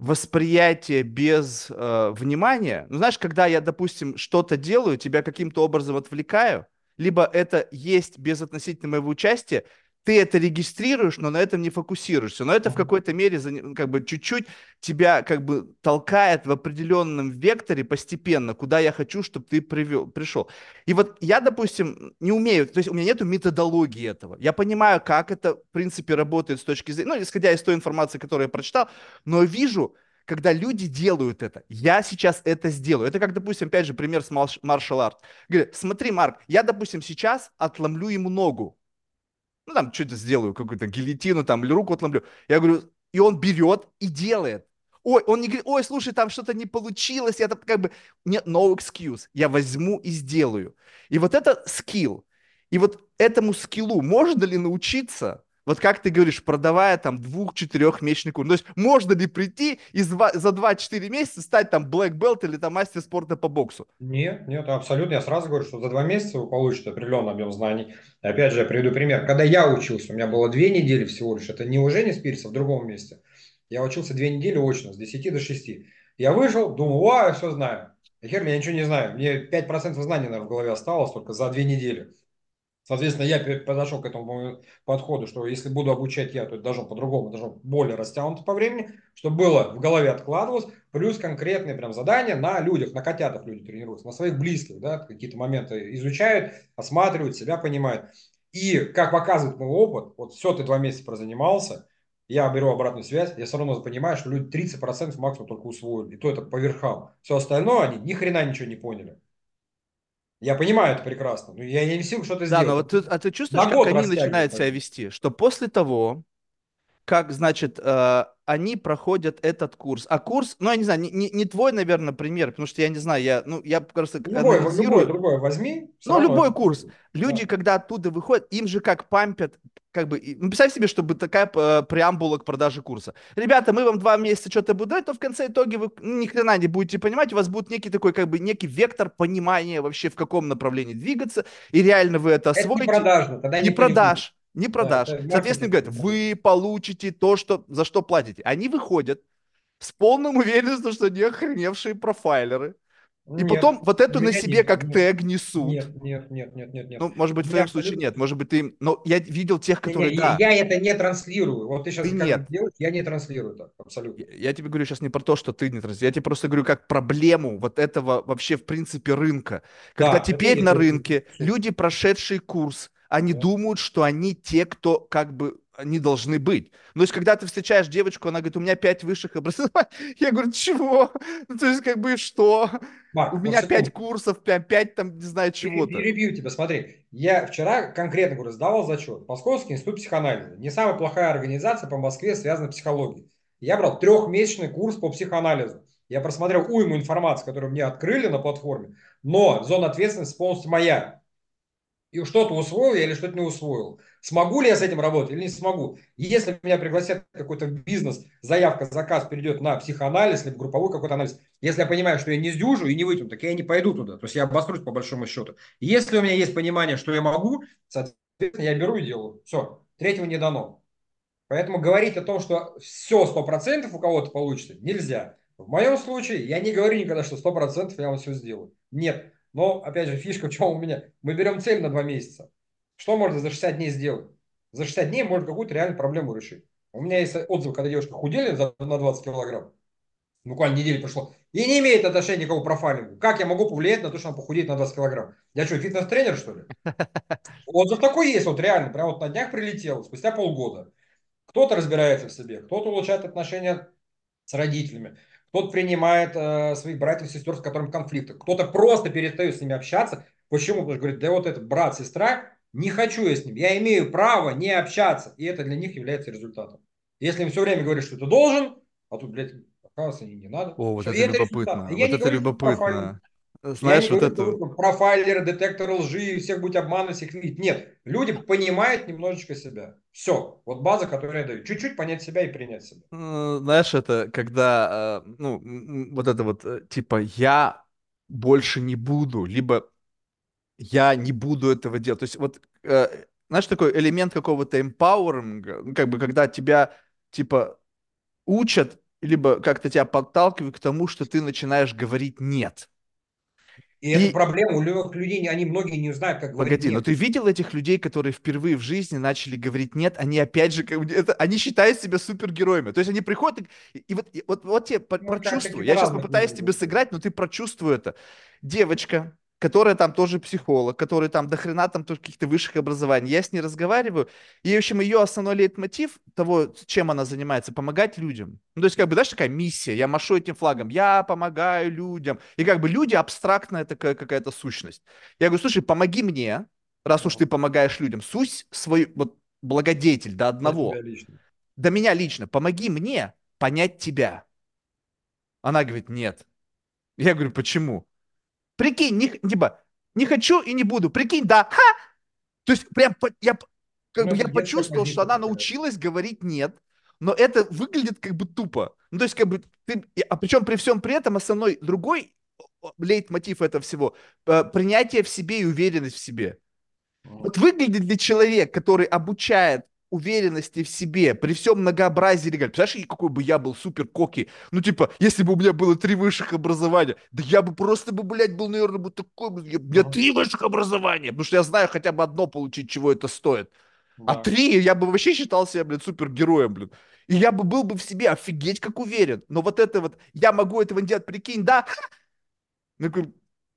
A: восприятие без э, внимания. Ну, знаешь, когда я, допустим, что-то делаю, тебя каким-то образом отвлекаю, либо это есть без относительно моего участия, ты это регистрируешь, но на этом не фокусируешься. Но это в какой-то мере как бы чуть-чуть тебя как бы толкает в определенном векторе постепенно, куда я хочу, чтобы ты привел, пришел. И вот я, допустим, не умею, то есть у меня нету методологии этого. Я понимаю, как это, в принципе, работает с точки зрения, ну, исходя из той информации, которую я прочитал, но вижу, когда люди делают это, я сейчас это сделаю. Это как, допустим, опять же, пример с маршал арт. Говорит, смотри, Марк, я, допустим, сейчас отломлю ему ногу ну, там, что-то сделаю, какую-то гильотину, там, или руку отломлю. Я говорю, и он берет и делает. Ой, он не говорит, ой, слушай, там что-то не получилось, я там как бы, нет, no excuse, я возьму и сделаю. И вот это скилл. И вот этому скиллу можно ли научиться, вот как ты говоришь, продавая там двух-четырехмесячный курс. То есть можно ли прийти и за 2-4 месяца стать там black belt или там мастер спорта по боксу?
B: Нет, нет, абсолютно. Я сразу говорю, что за два месяца вы получите определенный объем знаний. Опять же, я приведу пример. Когда я учился, у меня было две недели всего лишь. Это не у Жени Спирса в другом месте. Я учился две недели очно, с 10 до 6. Я вышел, думал, о, я все знаю. Хер, я ничего не знаю. Мне 5% знаний, наверное, в голове осталось только за две недели. Соответственно, я подошел к этому подходу, что если буду обучать я, то это должно по-другому, должно более растянуто по времени, чтобы было в голове откладывалось, плюс конкретные прям задания на людях, на котятах люди тренируются, на своих близких, да, какие-то моменты изучают, осматривают, себя понимают. И, как показывает мой опыт, вот все, ты два месяца прозанимался, я беру обратную связь, я все равно понимаю, что люди 30% максимум только усвоили, и то это по верхам. Все остальное они ни хрена ничего не поняли. Я понимаю это прекрасно. Но я, не сил что-то сделать.
A: Да, но вот ты, а ты чувствуешь, как они начинают себя вести? Что после того, как, значит, э, они проходят этот курс. А курс, ну, я не знаю, не, не, не твой, наверное, пример, потому что я не знаю, я, ну, я просто
B: любой, анализирую. Любой, другой возьми.
A: Ну, любой курс. Люди, да. когда оттуда выходят, им же как пампят, как бы, ну, представь себе, чтобы такая э, преамбула к продаже курса. Ребята, мы вам два месяца что-то будем дать, то в конце итоге вы ни хрена не будете понимать, у вас будет некий такой, как бы, некий вектор понимания вообще, в каком направлении двигаться, и реально вы это освоите. Это
B: не продажно, тогда
A: не продашь не продашь. Да, Соответственно, говорят, вы получите то, что, за что платите. Они выходят с полным уверенностью, что они охреневшие профайлеры. И нет, потом вот эту на себе нет, как нет, тег несут.
B: Нет, нет, нет, нет, нет, нет.
A: Ну, может быть, в твоем случае нет. Может быть, ты... Но я видел тех, которые...
B: Не,
A: да.
B: Я это не транслирую. Вот ты сейчас
A: ты нет.
B: делаешь, я не транслирую так, абсолютно.
A: Я, я тебе говорю сейчас не про то, что ты не транслируешь. Я тебе просто говорю как проблему вот этого вообще, в принципе, рынка. Когда да, теперь на рынке люди, прошедшие курс, они да. думают, что они те, кто как бы не должны быть. Ну, то есть, когда ты встречаешь девочку, она говорит, у меня пять высших образований. Я говорю, чего? Ну, то есть, как бы, что? Марк, у меня пять курсов, пять, пять там, не знаю, чего-то.
B: Перебью тебя, смотри. Я вчера конкретно, говорю, сдавал зачет. Московский институт психоанализа. Не самая плохая организация по Москве, связанная с психологией. Я брал трехмесячный курс по психоанализу. Я просмотрел уйму информации, которую мне открыли на платформе, но зона ответственности полностью моя что-то усвоил я или что-то не усвоил. Смогу ли я с этим работать или не смогу? Если меня пригласят какой-то бизнес, заявка, заказ перейдет на психоанализ, либо групповой какой-то анализ, если я понимаю, что я не сдюжу и не вытяну, так я не пойду туда. То есть я обосрусь по большому счету. Если у меня есть понимание, что я могу, соответственно, я беру и делаю. Все, третьего не дано. Поэтому говорить о том, что все 100% у кого-то получится, нельзя. В моем случае я не говорю никогда, что 100% я вам все сделаю. Нет, Но, опять же, фишка в чем у меня. Мы берем цель на два месяца. Что можно за 60 дней сделать? За 60 дней можно какую-то реальную проблему решить. У меня есть отзыв, когда девушка худели на 20 килограмм. Буквально неделю прошло. И не имеет отношения никакого профайлингу. Как я могу повлиять на то, что она похудеет на 20 килограмм? Я что, фитнес-тренер, что ли? Отзыв такой есть, вот реально. Прям вот на днях прилетел, спустя полгода. Кто-то разбирается в себе, кто-то улучшает отношения с родителями, кто-то принимает э, своих братьев и сестер, с которыми конфликты, кто-то просто перестает с ними общаться. Почему? Потому что говорит, да вот этот брат, сестра, не хочу я с ним, я имею право не общаться, и это для них является результатом. Если им все время говоришь, что ты должен, а тут, блядь, оказывается, не, не надо.
A: О, вот
B: Все,
A: это любопытно. Вот это
B: говорю,
A: любопытно. Знаешь,
B: я не
A: вот
B: говорю,
A: это...
B: Что профайлеры, детекторы лжи, всех будь обманывать, всех Нет, люди понимают немножечко себя. Все, вот база, которую я даю. Чуть-чуть понять себя и принять себя.
A: Э, Знаешь, это когда, э, ну, вот это вот, э, типа, я больше не буду, либо я не буду этого делать. То есть вот, знаешь, такой элемент какого-то эмпауэринга, ну, как бы, когда тебя, типа, учат, либо как-то тебя подталкивают к тому, что ты начинаешь говорить «нет».
B: И,
A: И-
B: это проблема. У левых людей, они многие не знают, как говорить
A: Погоди, но
B: нет.
A: ты видел этих людей, которые впервые в жизни начали говорить нет, они опять же, как это, они считают себя супергероями. То есть они приходят и, и вот, и вот, вот тебе по-
B: Ну, как
A: прочувствуй.
B: такие
A: Я сейчас попытаюсь тебе сыграть, но ты прочувствуй это. Девочка, которая там тоже психолог, которая там до хрена там тоже каких-то высших образований. Я с ней разговариваю, и, в общем, ее основной лейтмотив того, чем она занимается, помогать людям. Ну, то есть, как бы, знаешь, такая миссия, я машу этим флагом, я помогаю людям. И как бы люди абстрактная такая какая-то сущность. Я говорю, слушай, помоги мне, раз уж ты помогаешь людям, сусь свой вот благодетель до одного,
B: лично.
A: до меня лично, помоги мне понять тебя. Она говорит, нет. Я говорю, почему? Прикинь, не, типа, не хочу и не буду. Прикинь, да, ха! То есть прям я, как
B: Ну,
A: бы
B: это
A: я почувствовал, что она научилась говорить нет, но это выглядит как бы тупо. Ну, то есть как бы ты, а причем при всем при этом основной другой лейтмотив этого всего э, принятие в себе и уверенность в себе. Вот выглядит ли человек, который обучает уверенности в себе при всем многообразии регалий. Представляешь, какой бы я был супер коки? Ну, типа, если бы у меня было три высших образования, да я бы просто бы, блядь, был, наверное, бы такой, я- у меня три высших образования, потому что я знаю хотя бы одно получить, чего это стоит. А
B: Да.
A: три, я бы вообще считал себя, блядь, супергероем, блин. И я бы был бы в себе офигеть как уверен. Но вот это вот, я могу этого не делать, прикинь, да? Ну,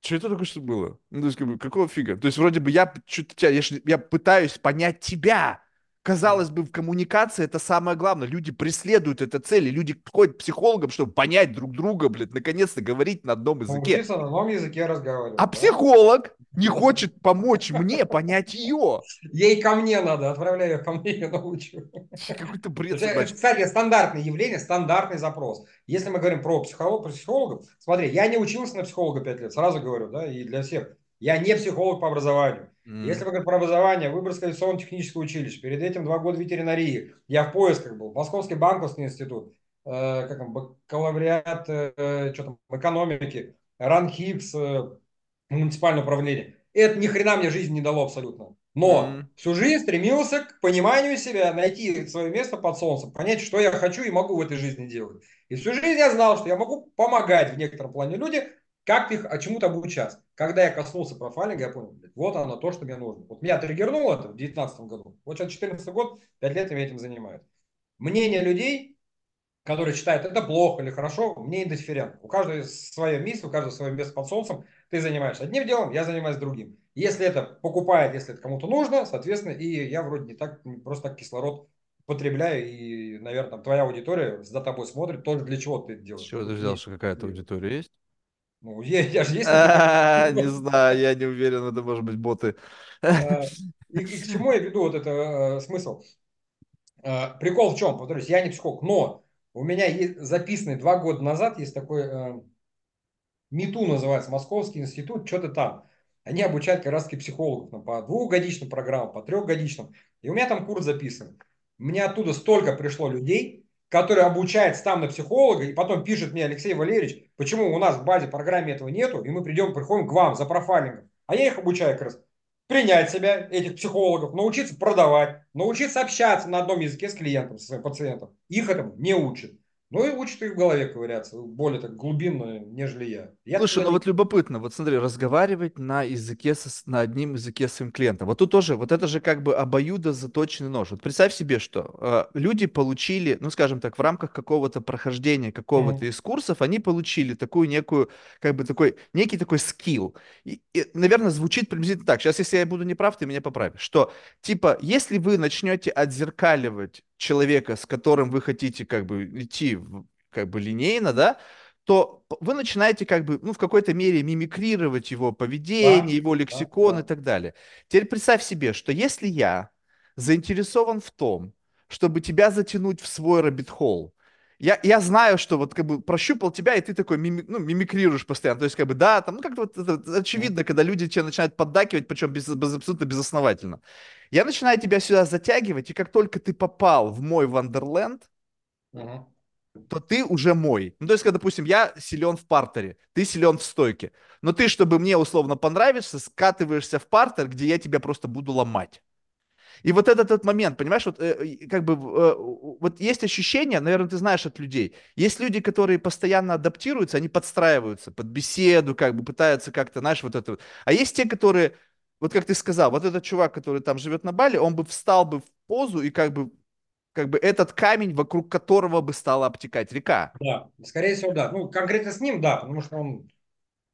A: что это только что было? Ну, то есть, какого фига? То есть, вроде бы я, я, я пытаюсь понять тебя. Казалось бы, в коммуникации это самое главное. Люди преследуют это цели. Люди ходят к психологам, чтобы понять друг друга, блядь, наконец-то говорить на одном языке.
B: Научиться на новом языке разговаривать.
A: А
B: да.
A: психолог не хочет помочь мне понять ее.
B: Ей ко мне надо, отправляй ее ко мне, я научу.
A: Какой-то бред
B: Это, кстати, стандартное явление, стандартный запрос. Если мы говорим про психолог, про психологов, смотри, я не учился на психолога 5 лет, сразу говорю, да, и для всех. Я не психолог по образованию.
A: М.
B: Если мы говорим про образование, Выборгское авиационно-техническое училище, перед этим два года ветеринарии, я в поисках был, Московский банковский институт, э, как там, бакалавриат, э, что там, экономики, РАНХИКС, э, муниципальное управление. Это ни хрена мне жизнь не дало абсолютно. Но
A: Мгм.
B: всю жизнь стремился к пониманию себя, найти свое место под солнцем, понять, что я хочу и могу в этой жизни делать. И всю жизнь я знал, что я могу помогать в некотором плане людям, как их а чему-то обучаться. Когда я коснулся профайлинга, я понял, блядь, вот оно то, что мне нужно. Вот меня триггернуло это в 2019 году. Вот сейчас 2014 год, 5 лет я этим занимаюсь. Мнение людей, которые считают, это плохо или хорошо, мне индифферентно. У каждого своя миссия, у каждого свое место под солнцем. Ты занимаешься одним делом, я занимаюсь другим. Если это покупает, если это кому-то нужно, соответственно, и я вроде не так, не просто так кислород потребляю, и, наверное, там твоя аудитория за тобой смотрит, тоже для чего ты это делаешь.
A: чего ты взял, что какая-то аудитория есть?
B: Ну, я, я же есть.
A: А, Не знаю, я не уверен, это может быть боты.
B: А, И, и к чему я веду вот это э, смысл? Э, прикол в чем? Повторюсь, я не психолог, но у меня есть записанный два года назад есть такой э, МИТУ называется, Московский институт, что-то там. Они обучают как раз таки психологов там, по двухгодичным программам, по трехгодичным. И у меня там курс записан. Мне оттуда столько пришло людей, которые обучаются там на психолога, и потом пишет мне Алексей Валерьевич, почему у нас в базе программе этого нету, и мы придем, приходим к вам за профайлингом. А я их обучаю как раз принять себя, этих психологов, научиться продавать, научиться общаться на одном языке с клиентом, со своим пациентом. Их этому не учат. Ну и учит их в голове ковыряться, более так глубинно, нежели я. Я
A: Слушай,
B: туда
A: ну вот любопытно, вот смотри, разговаривать на языке, со- на одним языке с своим клиентом. Вот тут тоже, вот это же как бы обоюдо заточенный нож. Вот представь себе, что э, люди получили, ну скажем так, в рамках какого-то прохождения какого-то
B: Мгм.
A: из курсов, они получили такую некую, как бы такой, некий такой skill. И, и, наверное, звучит приблизительно так. Сейчас, если я буду неправ, ты меня поправишь. Что, типа, если вы начнете отзеркаливать человека, с которым вы хотите как бы идти как бы линейно, да, то вы начинаете как бы, ну, в какой-то мере мимикрировать его поведение,
B: Да,
A: его
B: да,
A: лексикон и
B: да.
A: так далее. Теперь представь себе, что если я заинтересован в том, чтобы тебя затянуть в свой rabbit hole, я, я знаю, что вот как бы прощупал тебя, и ты такой мими- ну, мимикрируешь постоянно. То есть как бы да, там, ну как-то вот это очевидно, когда люди тебя начинают поддакивать, причем без, без- абсолютно безосновательно. Я начинаю тебя сюда затягивать, и как только ты попал в мой Вандерленд,
B: Мгм.
A: то ты уже мой. Ну, то есть, когда, допустим, я силен в партере, ты силен в стойке, но ты, чтобы мне условно понравишься, скатываешься в партер, где я тебя просто буду ломать. И вот этот, этот момент, понимаешь, вот э, как бы э, вот есть ощущение, наверное, ты знаешь от людей, есть люди, которые постоянно адаптируются, они подстраиваются под беседу, как бы пытаются как-то, знаешь, вот это вот. А есть те, которые, вот как ты сказал, вот этот чувак, который там живет на Бали, он бы встал бы в позу и как бы как бы этот камень, вокруг которого бы стала обтекать река.
B: Да, скорее всего, да. Ну, конкретно с ним, да, потому что он,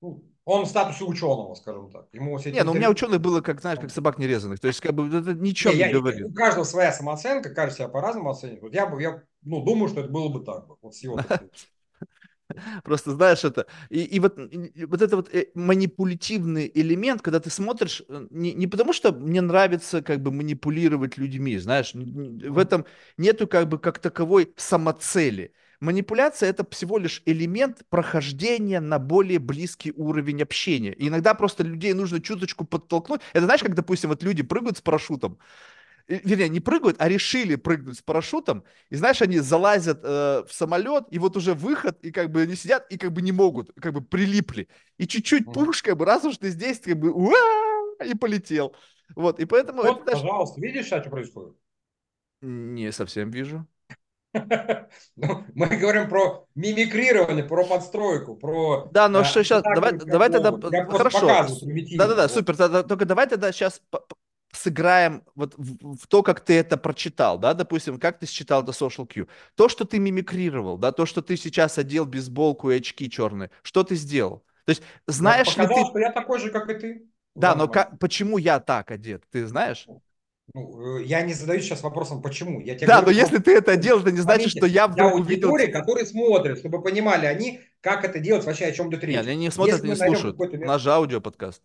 B: ну, он в статусе ученого, скажем так. Ему все
A: Не, ну у меня ученых было, как, знаешь, как собак нерезанных. То есть, как бы это ни о
B: Не,
A: не
B: я,
A: говорит.
B: у каждого своя самооценка, каждый себя по-разному оценит. Вот я, бы- я ну, думаю, что это было бы так, вот, с его
A: Просто знаешь это. И, и вот, и вот это вот э, манипулятивный элемент, когда ты смотришь, э, не, не потому что мне нравится как бы манипулировать людьми, знаешь, в этом нету как бы как таковой самоцели. Манипуляция это всего лишь элемент прохождения на более близкий уровень общения. И иногда просто людей нужно чуточку подтолкнуть. Это знаешь, как, допустим, вот люди прыгают с парашютом, э, вернее, не прыгают, а решили прыгнуть с парашютом, и знаешь, они залазят э, в самолет, и вот уже выход, и как бы они сидят, и как бы не могут, как бы прилипли. И чуть-чуть
B: Мгм.
A: пуш, как бы, раз уж ты здесь, как бы, уа, и полетел. Вот, и поэтому это
B: Вот,
A: даже
B: пожалуйста, видишь, что происходит?
A: не совсем вижу.
B: Ну, мы говорим про мимикрирование, про подстройку, про
A: Да, но
B: э,
A: что сейчас, давай, давай тогда, э,
B: просто
A: хорошо, да-да-да, супер, только давай тогда сейчас сыграем вот в, в то, как ты это прочитал, да, допустим, как ты считал это social cue. То, что ты мимикрировал, да, то, что ты сейчас одел бейсболку и очки черные, что ты сделал? То есть, знаешь ли ты,
B: что я такой же, как и ты
A: да, но как, почему я так одет, ты знаешь?
B: Ну, э, я не задаюсь сейчас вопросом, почему. Я тебе
A: Да, но
B: говорю
A: если ты это одел, это не значит, что я вдруг увидел...
B: аудитории, которые смотрят, чтобы понимали они, как это делать, вообще о чем идет
A: Нет,
B: речь.
A: они не смотрят, не слушают.
B: какой-то
A: же аудиоподкаст.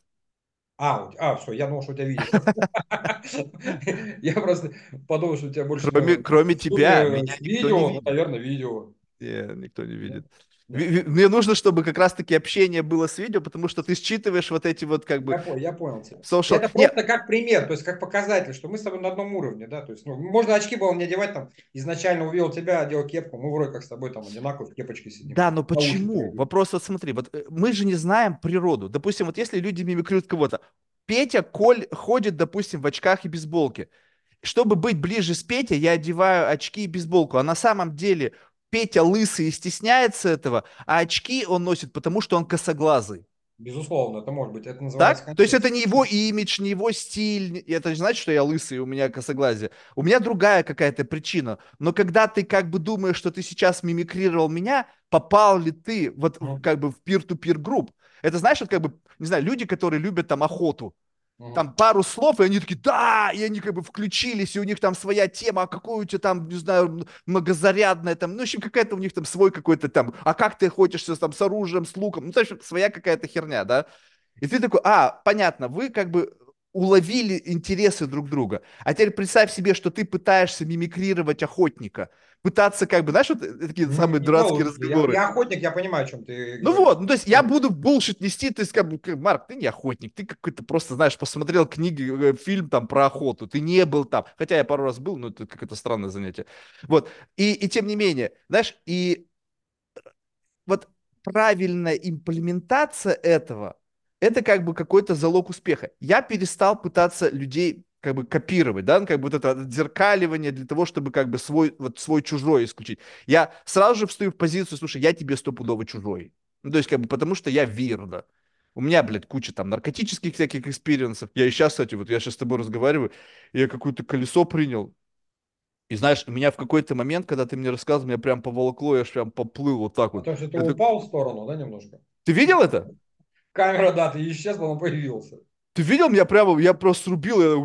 B: А, а, все, я думал, что у тебя видео. Я просто подумал, что у тебя больше
A: Кроме, тебя, меня
B: видео, ну,
A: видит.
B: наверное, видео.
A: Не, никто не видит.
B: Нет?
A: Мне нужно, чтобы как раз-таки общение было с видео, потому что ты считываешь вот эти вот как бы
B: Я, по- я понял тебя.
A: social...
B: Это
A: Нет,
B: просто как пример, то есть как показатель, что мы с тобой на одном уровне, да, то есть, ну, можно очки было не одевать, там, изначально увидел тебя, одел кепку, мы вроде как с тобой там одинаково в кепочке сидим.
A: да, но почему? Вопрос вот смотри, вот э, мы же не знаем природу. Допустим, вот если люди мимикрируют кого-то, Петя Коль ходит, допустим, в очках и бейсболке. Чтобы быть ближе с Петей, я одеваю очки и бейсболку. А на самом деле Петя лысый и стесняется этого, а очки он носит, потому что он косоглазый.
B: Безусловно, это может быть, это называется
A: Так? То есть это не его имидж, не его стиль. Это не значит, что я лысый, у меня косоглазие. У меня другая какая-то причина. Но когда ты как бы думаешь, что ты сейчас мимикрировал меня, попал ли ты вот
B: Мгм.
A: как бы в peer-to-peer групп? Это знаешь, вот как бы, не знаю, люди, которые любят там охоту. Там пару слов, и они такие, да, и они как бы включились, и у них там своя тема, а какой у тебя там, не знаю, многозарядная там, ну, в общем, какая-то у них там свой какой-то там, а как ты охотишься там с оружием, с луком, ну, то есть своя какая-то херня, да? И ты такой, а, понятно, вы как бы уловили интересы друг друга. А теперь представь себе, что ты пытаешься мимикрировать охотника, пытаться как бы, знаешь, вот э, такие
B: Мгм.
A: самые
B: Не
A: дурацкие.
B: Я,
A: разговоры.
B: я охотник, я понимаю, о чем ты
A: Ну вот, ну то есть я буду булшит нести, то есть как бы, Марк, ты не охотник, ты какой-то просто, знаешь, посмотрел книги, э, фильм там про охоту, ты не был там, хотя я пару раз был, но это какое-то странное занятие. Вот, и, и тем не менее, знаешь, и вот правильная имплементация этого, это как бы какой-то залог успеха. Я перестал пытаться людей как бы копировать, да, ну, как бы вот это отзеркаливание для того, чтобы как бы свой, вот свой чужой исключить. Я сразу же встаю в позицию, слушай, я тебе стопудово чужой. Ну, то есть, как бы, потому что я weirdo. У меня, блядь, куча там наркотических всяких experience ов. Я и сейчас, кстати, вот я сейчас с тобой разговариваю, я какое-то колесо принял. И знаешь, меня в какой-то момент, когда ты мне рассказывал, меня прям поволокло, я аж прям поплыл вот так вот.
B: то, что ты
A: Это-
B: упал в сторону, да, немножко?
A: Ты видел это?
B: Камера, да, ты исчез, он появился.
A: Ты видел меня прямо, я просто срубил, я,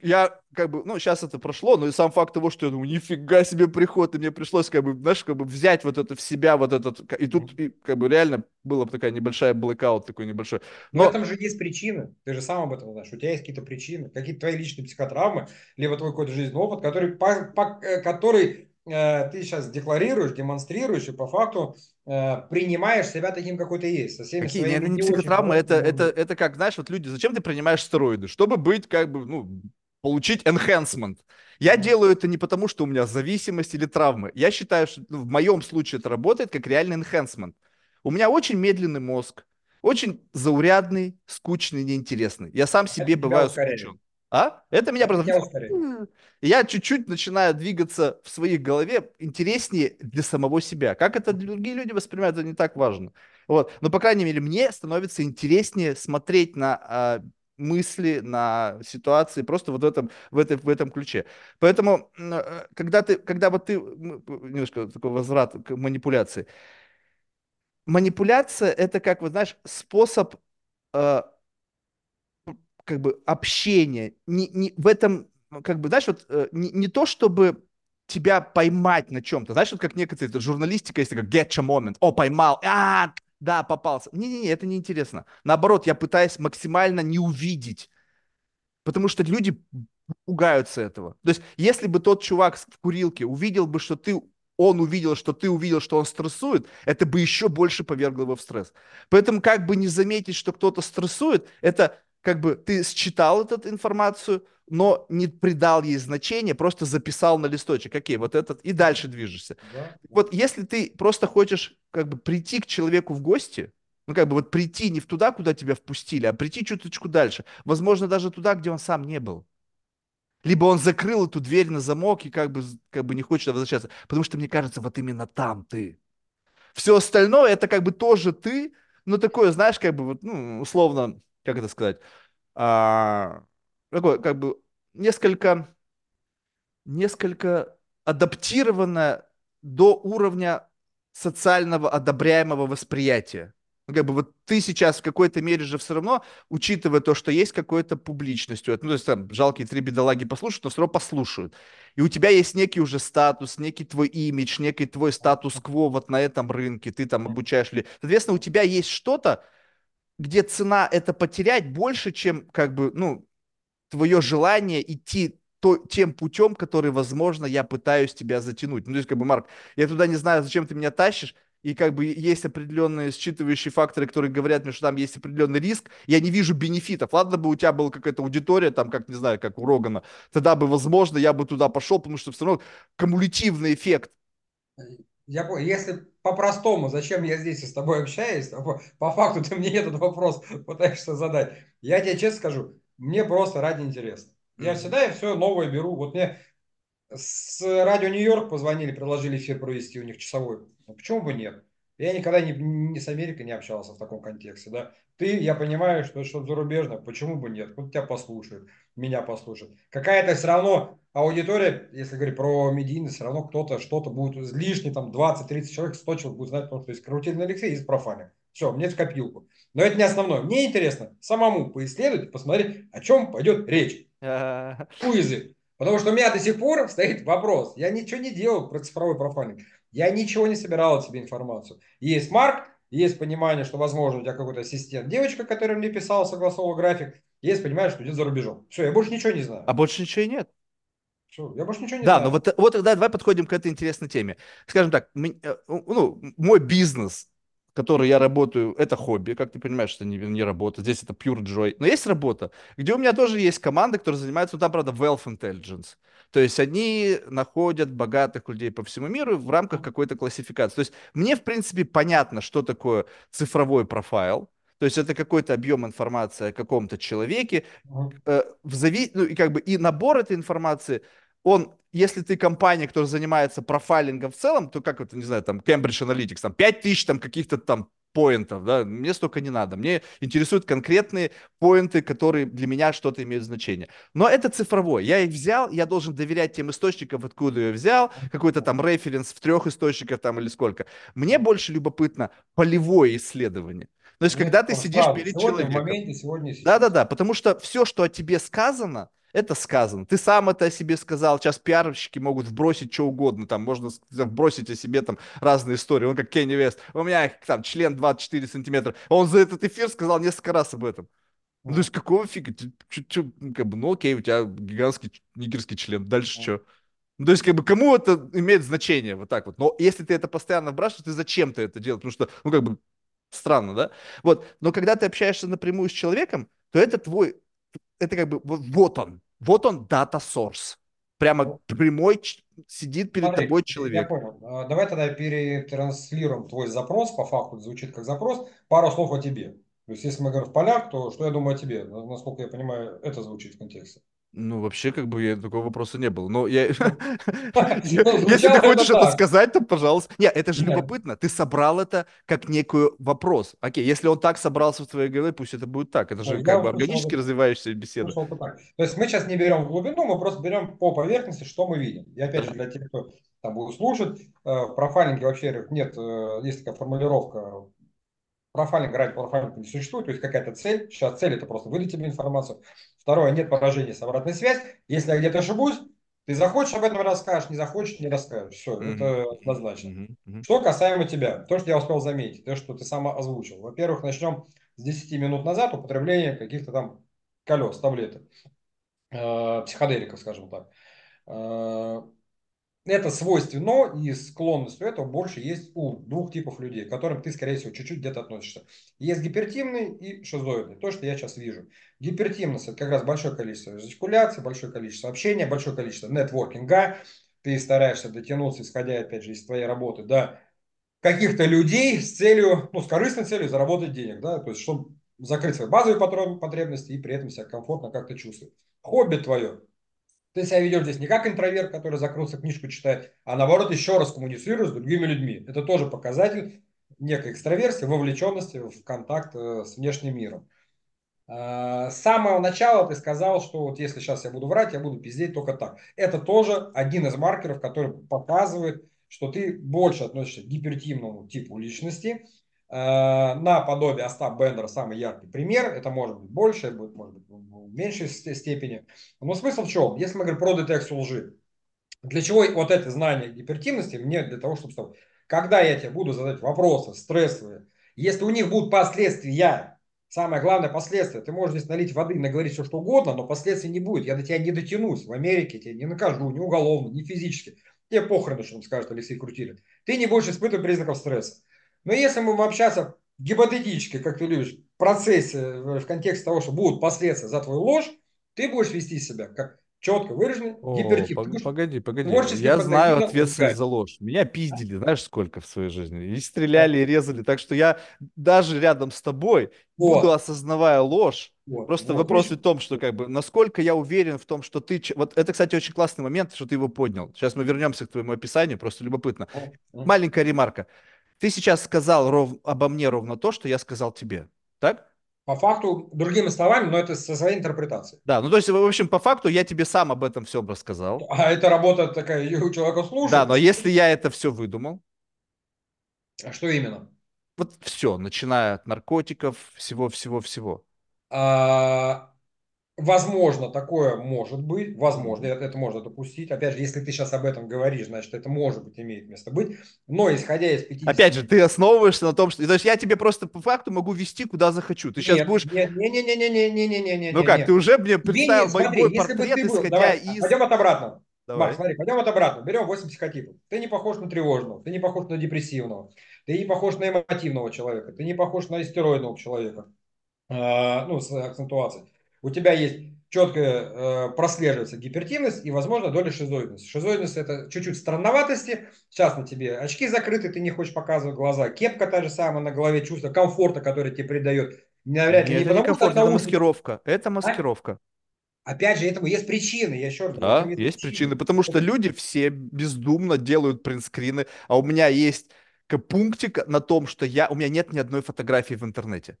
A: я как бы, ну, сейчас это прошло, но и сам факт того, что я думаю, нифига себе приход, и мне пришлось как бы, знаешь, как бы взять вот это в себя, вот этот, и тут и, как бы реально была такая небольшая blackout такой небольшой.
B: Но,
A: Но
B: в этом же есть причины. Ты же сам об этом знаешь. У тебя есть какие-то причины, какие-то твои личные психотравмы, либо твой какой-то жизненный опыт, который, по- по- э, который ты сейчас декларируешь, демонстрируешь и по факту э, принимаешь себя таким, какой ты есть. Со всеми
A: Какие?
B: своими
A: Не, не
B: не очень
A: психотравмы, это, это, это как, знаешь, вот люди, зачем ты принимаешь стероиды? Чтобы быть, как бы, ну, получить enhancement. Я делаю это не потому, что у меня зависимость или травмы. Я считаю, что ну, в моем случае это работает как реальный enhancement. У меня очень медленный мозг, очень заурядный, скучный, неинтересный. Я сам себе
B: тебя
A: бываю скучен. А? Это меня просто... Я чуть-чуть начинаю двигаться в своей голове интереснее для самого себя. Как это другие люди воспринимают, это не так важно. Вот. Но, по крайней мере, мне становится интереснее смотреть на а, мысли, на ситуации просто вот в этом, в, этой, в этом ключе. Поэтому, э, когда, ты, когда вот ты, немножко такой возврат к манипуляции. Манипуляция – это, как вот знаешь, способ э, как бы общения. Не, не, в этом, как бы, знаешь, вот э, не, не то, чтобы тебя поймать на чем-то. Знаешь, вот как некоторые, это журналистика есть, как getcha moment. О, поймал. А, да, попался. Не-не-не, это неинтересно. Наоборот, я пытаюсь максимально не увидеть. Потому что люди пугаются этого. То есть, если бы тот чувак в курилке увидел бы, что ты, он увидел, что ты увидел, что он стрессует, это бы еще больше повергло его в стресс. Поэтому как бы не заметить, что кто-то стрессует, это как бы ты считал эту информацию, но не придал ей значения, просто записал на листочек, окей, вот этот, и дальше движешься.
B: Да.
A: Вот если ты просто хочешь как бы прийти к человеку в гости, ну как бы вот прийти не в туда, куда тебя впустили, а прийти чуточку дальше, возможно, даже туда, где он сам не был. Либо он закрыл эту дверь на замок и как бы, как бы не хочет возвращаться. Потому что, мне кажется, вот именно там ты. Все остальное это как бы тоже ты, но такое, знаешь, как бы вот, ну, условно, как это сказать, а, такое, как бы несколько, несколько адаптировано до уровня социального одобряемого восприятия. Ну, как бы вот ты сейчас в какой-то мере же все равно, учитывая то, что есть какая-то публичность, у этого, ну, то есть там жалкие три бедолаги послушают, но все равно послушают. И у тебя есть некий уже статус, некий твой имидж, некий твой статус-кво вот на этом рынке, ты там обучаешь людей. Соответственно, у тебя есть что-то, где цена это потерять больше, чем как бы, ну, твое желание идти то, тем путем, который, возможно, я пытаюсь тебя затянуть. Ну, то есть, как бы, Марк, я туда не знаю, зачем ты меня тащишь, и как бы есть определенные считывающие факторы, которые говорят мне, что там есть определенный риск, я не вижу бенефитов. Ладно бы у тебя была какая-то аудитория, там, как, не знаю, как у Рогана, тогда бы, возможно, я бы туда пошел, потому что все равно кумулятивный эффект.
B: Я. Если по-простому, зачем я здесь с тобой общаюсь, по, по факту ты мне этот вопрос пытаешься задать. Я тебе честно скажу, мне просто ради интереса. Я всегда все новое беру. Вот мне с радио Нью-Йорк позвонили, предложили эфир провести у них часовой. Ну, почему бы нет? Я никогда не, не с Америкой не общался в таком контексте, да. Ты, я понимаю, что это что-то зарубежное, почему бы нет? Вот тебя послушают, меня послушают. Какая-то все равно аудитория, если говорить про медийность, все равно кто-то что-то будет лишний, там 20-30 человек, 100 человек будет знать, потому что есть Крутильный Алексей, есть профаник. Все, мне в копилку. Но это не основное. Мне интересно самому поисследовать, посмотреть, о чем пойдет речь. Язык. Потому что у меня до сих пор стоит вопрос. Я ничего не делал про цифровой профайлинг. Я ничего не собирал от себе информацию. Есть Марк, есть понимание, что, возможно, у тебя какой-то ассистент, девочка, которая мне писала, согласовывала график. Есть понимание, что идет за рубежом. Все, я больше ничего не знаю.
A: А больше ничего и нет.
B: Все, я больше ничего не
A: Да,
B: знаю.
A: но вот, вот тогда давай подходим к этой интересной теме. Скажем так, э, ну, мой бизнес, который я работаю, это хобби, как ты понимаешь, это не, не работа, здесь это pure joy. Но есть работа, где у меня тоже есть команда, которая занимается, ну, там, правда, wealth intelligence. То есть они находят богатых людей по всему миру в рамках какой-то классификации. То есть мне, в принципе, понятно, что такое цифровой профайл. То есть это какой-то объем информации о каком-то человеке, э, в зави... ну, и как бы и набор этой информации, он, если ты компания, которая занимается профайлингом в целом, то как это, не знаю, там, Cambridge Analytics, там, 5000 там каких-то там поинтов, да, мне столько не надо. Мне интересуют конкретные поинты, которые для меня что-то имеют значение. Но это цифровой. Я их взял, я должен доверять тем источникам, откуда я взял, какой-то там референс в трех источниках там или сколько. Мне больше любопытно полевое исследование. То есть,
B: Мне
A: когда ты сидишь перед человеком, да-да-да, потому что все, что о тебе сказано, это сказано. Ты сам это о себе сказал. Сейчас пиарщики могут вбросить что угодно. Там можно вбросить о себе там разные истории. Он как Кенни Вест. У меня там член 24 сантиметра. Он за этот эфир сказал несколько раз об этом. Ну, то есть какого фига? Ты чё- чё, ну, как бы, ну окей, у тебя гигантский нигерский член. Дальше что? Ну, то есть, как бы, кому это имеет значение, вот так вот. Но если ты это постоянно вбрасываешь, ты зачем ты это делаешь? Потому что, ну, как бы, странно, да? Вот. Но когда ты общаешься напрямую с человеком, то это твой, это как бы, вот, вот он, вот он data source. Прямо прямой сидит перед
B: Смотри,
A: тобой
B: я
A: человек.
B: понял. А, Давай тогда перетранслируем твой запрос, по факту звучит как запрос, пару слов о тебе. То есть, если мы говорим в полях, то что я думаю о тебе? На- Насколько я понимаю, это звучит в контексте.
A: Ну, вообще, как бы, я, такого вопроса не было. Но я...
B: Ну, ну,
A: Если ты хочешь
B: это
A: сказать, то, пожалуйста. Нет, это же любопытно. Ты собрал это как некий вопрос. Окей, если он так собрался в твоей голове, пусть это будет так. Это же как бы органически развивающаяся беседа.
B: То есть мы сейчас не берем в глубину, мы просто берем по поверхности, что мы видим. И опять же, для тех, кто там будет слушать, э, в профайлинге вообще нет, э, есть такая формулировка, профайлинг ради профайлинга не существует, то есть какая-то цель. Сейчас цель это просто выдать тебе информацию. Второе, нет поражения с обратной связь. Если я где-то ошибусь, ты захочешь об этом расскажешь, не захочешь, не расскажешь. Все,
A: Мгм,
B: это однозначно.
A: мгм, мгм.
B: Что касаемо тебя, то, что я успел заметить, то, что ты сам озвучил. Во-первых, начнем с 10 минут назад употребление каких-то там колес, таблеток, э, психоделиков, скажем так. Э, это свойственно и склонность у этого больше есть у двух типов людей, к которым ты, скорее всего, чуть-чуть где-то относишься. Есть гипертимный и шизоидный. То, что я сейчас вижу. Гипертимность – это как раз большое количество жестикуляции, большое количество общения, большое количество нетворкинга. Ты стараешься дотянуться, исходя, опять же, из твоей работы, до каких-то людей с целью, ну, с корыстной целью заработать денег, да, то есть, чтобы закрыть свои базовые потреб- потребности и при этом себя комфортно как-то чувствовать. Хобби твое. Ты себя ведешь здесь не как интроверт, который закрылся, книжку читает, а наоборот еще раз коммуницируешь с другими людьми. Это тоже показатель некой экстраверсии, вовлеченности в контакт э, с внешним миром. А, С самого начала ты сказал, что вот если сейчас я буду врать, я буду пиздеть только так. Это тоже один из маркеров, который показывает, что ты больше относишься к гипертимному типу личности. А, На подобие Остап Бендера самый яркий пример. Это может быть больше, будет, может быть в меньшей ст- степени. Но смысл в чем? Если мы говорим про детекцию лжи, для чего вот это знание гипертимности? Мне для того, чтобы... Когда я тебе буду задать вопросы стрессовые, если у них будут последствия, Самое главное последствие. Ты можешь здесь налить воды, наговорить все что угодно, но последствий не будет. Я до тебя не дотянусь. В Америке тебя не накажу, ни уголовно, ни физически. Тебе похрен, что там скажет Алексей Крутилин. Ты не будешь испытывать признаков стресса. Но если мы будем общаться гипотетически, как ты любишь, в процессе, в контексте того, что будут последствия за твою ложь, ты будешь вести себя как четко выраженный гипертип.
A: Погоди, погоди. Я знаю ответственность за ложь. Меня пиздили, знаешь, сколько в своей жизни. И стреляли, и резали. Так что я даже рядом с тобой буду
B: Вот.
A: осознавая ложь.
B: Вот.
A: Просто
B: Вот.
A: вопрос в том, что как бы насколько я уверен в том, что ты... Вот это, кстати, очень классный момент, что ты его поднял. Сейчас мы вернемся к твоему описанию, просто любопытно. Маленькая ремарка. Ты сейчас сказал ров... обо мне ровно то, что я сказал тебе. Так?
B: По факту, другими словами, но это со своей интерпретацией.
A: Да, ну то есть, в общем, по факту я тебе сам об этом всем рассказал.
B: А это работа такая, у человека слушает.
A: Да, но если я это все выдумал,
B: А что именно?
A: вот все, начиная от наркотиков, всего-всего-всего.
B: А, возможно, такое может быть, возможно, это, можно допустить. Опять же, если ты сейчас об этом говоришь, значит, это может быть, имеет место быть. Но исходя из 50...
A: Опять же, ты основываешься на том, что... То есть я тебе просто по факту могу вести куда захочу. Ты сейчас
B: Нет,
A: будешь...
B: нет, не, не, не, не, не, не, не, не, не,
A: Ну как, ты уже мне представил
B: не-
A: мой,
B: смотри,
A: мой
B: если бы
A: портрет,
B: ты был-
A: исходя
B: давай,
A: из...
B: Пойдем от обратного.
A: Давай.
B: Макс, смотри, пойдем от обратного. Берем 8 психотипов. Ты не похож на тревожного, ты не похож на депрессивного, ты не похож на эмотивного человека, ты не похож на истероидного человека. А, ну, с акцентуацией. У тебя есть четко прослеживается гипертимность и, возможно, доля шизоидности. Шизоидность – это чуть-чуть странноватости. Сейчас на тебе очки закрыты, ты не хочешь показывать глаза. Кепка та же самая на голове, чувство комфорта, которое тебе придает Навряд ли.
A: Мне
B: Не
A: это
B: от
A: некомфортно, это маскировка. Это
B: А?
A: маскировка.
B: Опять же, этому есть причины. Я еще раз
A: Да, есть причины,
B: причины.
A: потому что люди все бездумно делают принтскрины, а у меня есть пунктик на том, что я, у меня нет ни одной фотографии в интернете.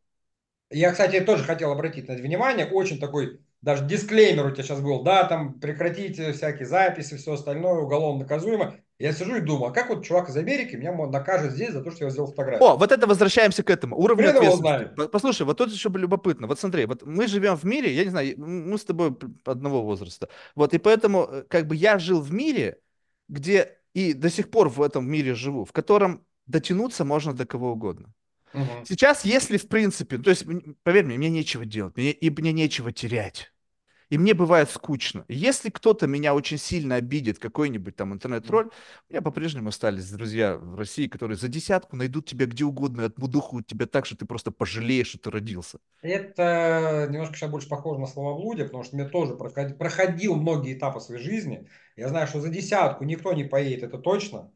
B: Я, кстати, тоже хотел обратить на это внимание. Очень такой, даже дисклеймер у тебя сейчас был. Да, там прекратите всякие записи, все остальное, уголовно наказуемо. Я сижу и думаю, а как вот чувак из Америки меня накажет здесь за то, что я сделал фотографию?
A: О, вот это возвращаемся к этому. Уровню
B: Хрен его
A: ответственности. Послушай, вот тут еще любопытно. Вот смотри, вот мы живем в мире, я не знаю, мы с тобой одного возраста. Вот, и поэтому, э, как бы я жил в мире, где и до сих пор в этом мире живу, в котором дотянуться можно до кого угодно.
B: Мгм.
A: Сейчас, если в принципе, то есть, поверь мне, мне нечего делать, мне, и мне нечего терять. И мне бывает скучно. Если кто-то меня очень сильно обидит, какой-нибудь там интернет-тролль, у меня по-прежнему остались друзья в России, которые за десятку найдут тебя где угодно и отмудухают тебя так, что ты просто пожалеешь, что ты родился.
B: Это немножко сейчас больше похоже на словоблудие, потому что мне тоже проходи- проходил многие этапы своей жизни. Я знаю, что за десятку никто не поедет, это точно.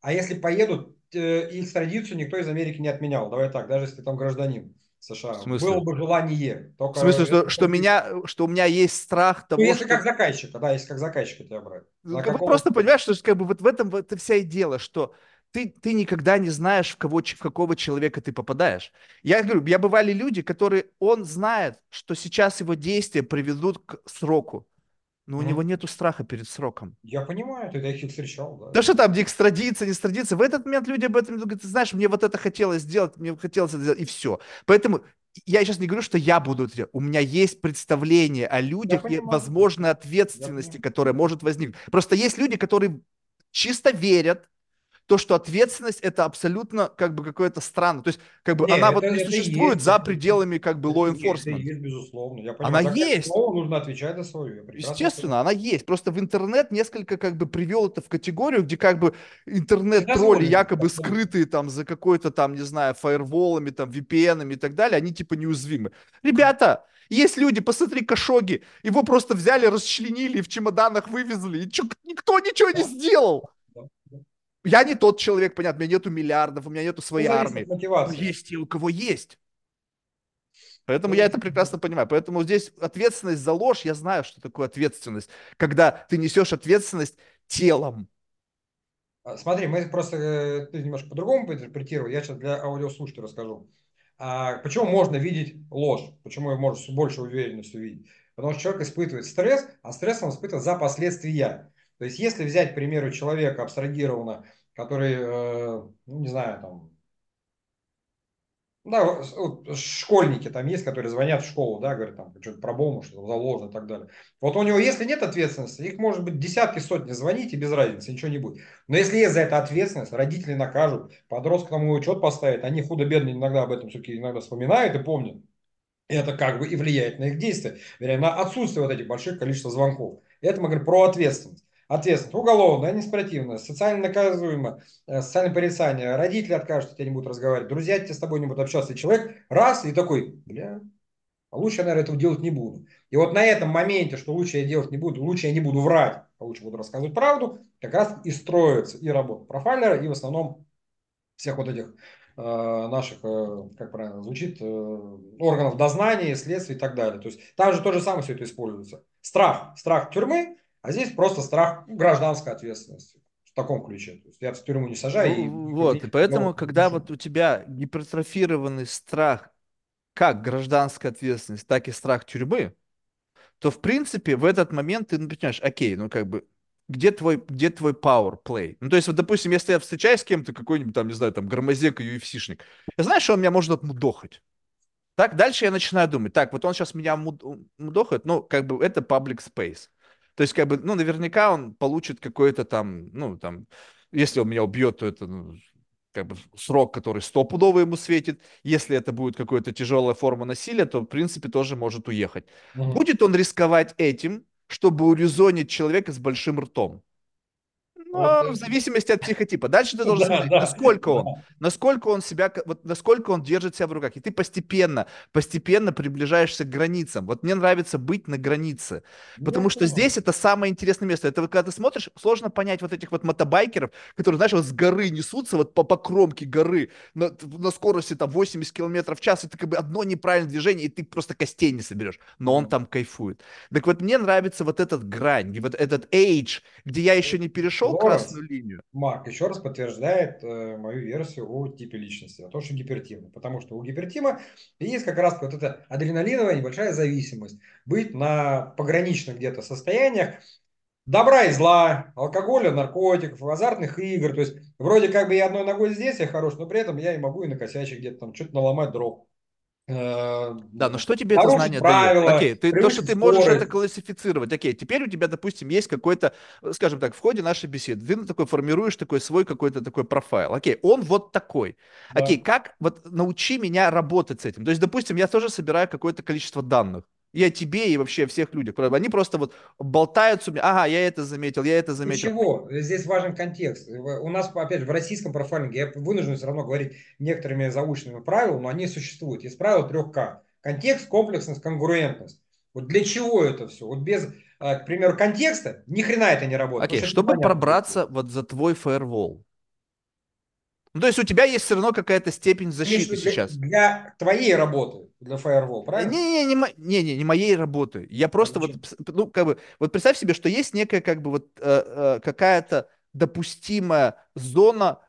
B: А если поедут, экстрадицию никто из Америки не отменял. Давай так, даже если ты там гражданин США.
A: В смысле?
B: Было бы желание.
A: В
B: Только
A: смысле, что, что, меня, что у меня есть страх
B: Ну,
A: того,
B: если
A: что...
B: как заказчика, да, если как заказчика тебя брать.
A: Ну,
B: На
A: как просто понимаешь, что как бы вот в этом вот это вся и дело, что ты, ты никогда не знаешь, в, кого, в какого человека ты попадаешь. Я говорю, я бывали люди, которые, он знает, что сейчас его действия приведут к сроку, но у
B: Мгм.
A: него нету страха перед сроком.
B: Я понимаю, ты таких встречал, да.
A: Да что там, не экстрадиция, не экстрадиция. В этот момент люди об этом говорят, ты знаешь, мне вот это хотелось сделать, мне хотелось это сделать, и все. Поэтому я сейчас не говорю, что я буду это делать. У меня есть представление о людях и
B: понимаю.
A: возможной ответственности, которая может возникнуть. Просто есть люди, которые чисто верят, то, что ответственность это абсолютно как бы какое-то странно. То есть как бы
B: Не,
A: она
B: это-
A: вот не существует
B: есть,
A: за пределами как бы law
B: есть, это
A: enforcement.
B: есть, безусловно. Я
A: Она
B: понимаю, каждое
A: есть.
B: слово нужно отвечать за прекрасно
A: Естественно, она есть. Просто в интернет несколько как бы привел это в категорию, где как бы интернет-тролли якобы скрытые там за какой-то там, не знаю, фаерволами, там, VPN и так далее, они типа неуязвимы. Ребята, есть люди, посмотри, Кашоги, его просто взяли, расчленили, в чемоданах вывезли, и чё, никто ничего не сделал. Я не тот человек, понятно, у меня нету миллиардов, у меня нету своей
B: Ну,
A: армии.
B: мотивации.
A: есть те, у кого есть. Поэтому
B: Ну,
A: я это прекрасно понимаю. Поэтому здесь ответственность за ложь, я знаю, что такое ответственность. Когда ты несешь ответственность телом.
B: А, Смотри, мы просто э, ты немножко по-другому интерпретировал. Я сейчас для аудиослушателя расскажу. А почему можно видеть ложь? Почему ее можно с большей уверенностью видеть? Потому что человек испытывает стресс, а стресс он испытывает за последствия. То есть, если взять, к примеру, человека абстрагированно, который, э, ну, не знаю, там, да, вот, школьники там есть, которые звонят в школу, да, говорят, там, что-то про бомбу, что заложено и так далее. Вот у него, если нет ответственности, их может быть десятки, сотни звонить, и без разницы, ничего не будет. Но если есть за это ответственность, родители накажут, подростка тому учет поставят, они худо-бедно иногда об этом все-таки иногда вспоминают и помнят. И это как бы и влияет на их действия, вернее, на отсутствие вот этих больших количества звонков. Это мы говорим про ответственность. Ответственность уголовная, административная, социально наказуемая, э, социальное порицание. Родители откажут, тебя не будут разговаривать, друзья тебе с тобой не будут общаться. И человек раз и такой, бля, а лучше я, наверное, этого делать не буду. И вот на этом моменте, что лучше я делать не буду, лучше я не буду врать, а лучше буду рассказывать правду, как раз и строится и работа профайлера, и в основном всех вот этих э, наших, э, как правильно звучит, органов дознания, следствия и так далее. То есть там же то же самое все это используется. Страх, страх тюрьмы, а здесь просто страх гражданской ответственности. В таком ключе. То есть я в тюрьму не сажаю. и-
A: Ну, вот, и поэтому,
B: я
A: когда вот у тебя гипертрофированный страх, как гражданская ответственность, так и страх тюрьмы, то, в принципе, в этот момент ты ну, понимаешь, окей, ну, как бы, где твой, где твой power play? Ну, то есть, вот, допустим, если я встречаюсь с кем-то, какой-нибудь там, не знаю, там, громозек и UFC-шник, я знаю, что он меня может отмудохать. Так, дальше я начинаю думать, так, вот он сейчас меня муд- мудохает, ну, как бы, это public space. То есть, как бы, ну, наверняка он получит какой-то там, ну, там, если он меня убьет, то это, ну, как бы, срок, который стопудово ему светит. Если это будет какая-то тяжелая форма насилия, то, в принципе, тоже может уехать.
B: Мгм.
A: Будет он рисковать этим, чтобы урезонить человека с большим ртом? Ну, в зависимости от психотипа. Дальше ты должен смотреть, насколько он, насколько он себя, вот насколько он держит себя в руках. И ты постепенно, постепенно приближаешься к границам. Вот мне нравится быть на границе, потому что здесь это самое интересное место. Это когда ты смотришь, сложно понять вот этих вот мотобайкеров, которые, знаешь, вот с горы несутся, вот по, по кромке горы на, на скорости там 80 км в час, ты как бы одно неправильное движение, и ты просто костей не соберешь. Но он там кайфует. Так вот, мне нравится вот этот грань, вот этот age, где я еще не перешел красную линию.
B: Марк еще раз подтверждает э, мою версию о типе личности, о том, что гипертимный. Потому что у гипертима есть как раз вот эта адреналиновая небольшая зависимость. Быть на пограничных где-то состояниях, добра и зла, алкоголя, наркотиков, азартных игр. То есть вроде как бы я одной ногой здесь, я хорош, но при этом я и могу и накосячить где-то там, что-то наломать дров.
A: Э, да, но что тебе это знание правила, дает? Окей, ты, то, что ты можешь это классифицировать. Окей, теперь у тебя, допустим, есть какой-то, скажем так, в ходе нашей беседы, ты такой формируешь такой свой какой-то такой профайл. Окей, он вот такой. Да. Окей, как, вот научи меня работать с этим. То есть, допустим, я тоже собираю какое-то количество данных и о тебе, и вообще о всех людях. Они просто вот болтаются, ага, я это заметил, я это заметил.
B: Ничего, здесь важен контекст. У нас, опять же, в российском профайлинге, я вынужден все равно говорить некоторыми заученными правилами, но они существуют. Есть правило 3К. Контекст, комплексность, конгруентность. Вот для чего это все? Вот без, а, к примеру, контекста ни хрена это не работает.
A: Окей, okay, чтобы пробраться вот за твой фаервол, ну, то есть у тебя есть все равно какая-то степень защиты
B: для,
A: сейчас.
B: Для твоей работы, для Firewall, правильно?
A: Не, не, не, не, не, не моей работы. Я просто вот, ну, как бы, вот представь себе, что есть некая, как бы, вот э, э, какая-то допустимая зона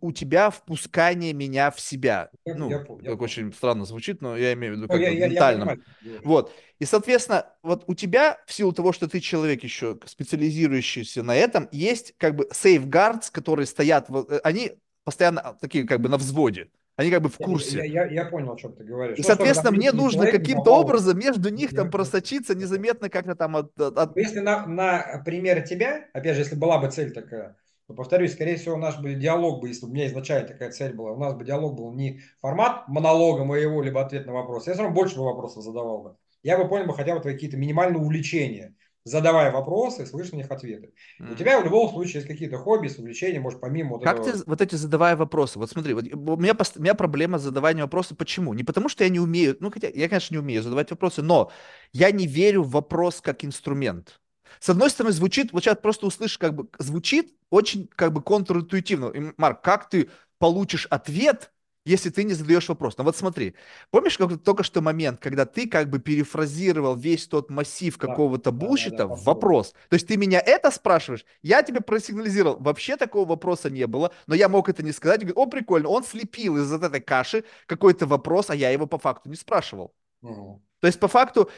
A: у тебя впускание меня в себя. Я, ну, я, я, как очень странно звучит, но я имею в виду как я, я, ментальном. Я вот. И, соответственно, вот у тебя, в силу того, что ты человек еще специализирующийся на этом, есть как бы safeguards, которые стоят, э, они постоянно а, такие как бы на взводе. Они как бы в курсе.
B: Я, я, я понял, о чем ты говоришь.
A: И, соответственно, мне нужно каким-то образом между них там просочиться незаметно как-то там от... от...
B: Если на, на примере тебя, опять же, если была бы цель такая, то, повторюсь, скорее всего, наш бы диалог бы, если бы у меня изначально такая цель была, у нас бы диалог был не формат монолога моего, либо ответ на вопрос, я все равно больше бы вопросов задавал бы. Я бы понял бы хотя бы твои какие-то минимальные увлечения задавая вопросы, слышь на них ответы. Mm. У тебя в любом случае есть какие-то хобби, увлечения, может, помимо вот
A: Как этого... ты вот эти задавая вопросы? Вот смотри, вот у, меня, у меня проблема с задаванием вопросов. Почему? Не потому, что я не умею, ну, хотя я, конечно, не умею задавать вопросы, но я не верю в вопрос как инструмент. С одной стороны, звучит, вот сейчас просто услышишь, как бы, звучит очень, как бы, контринтуитивно. И, Марк, как ты получишь ответ, если ты не задаешь вопрос. Но вот смотри, помнишь как только что момент, когда ты как бы перефразировал весь тот массив какого-то да, бушита да, да, в вопрос. То есть ты меня это спрашиваешь, я тебе просигнализировал, вообще такого вопроса не было, но я мог это не сказать. Говорю, О, прикольно, он слепил из этой каши какой-то вопрос, а я его по факту не спрашивал. Угу. То есть по факту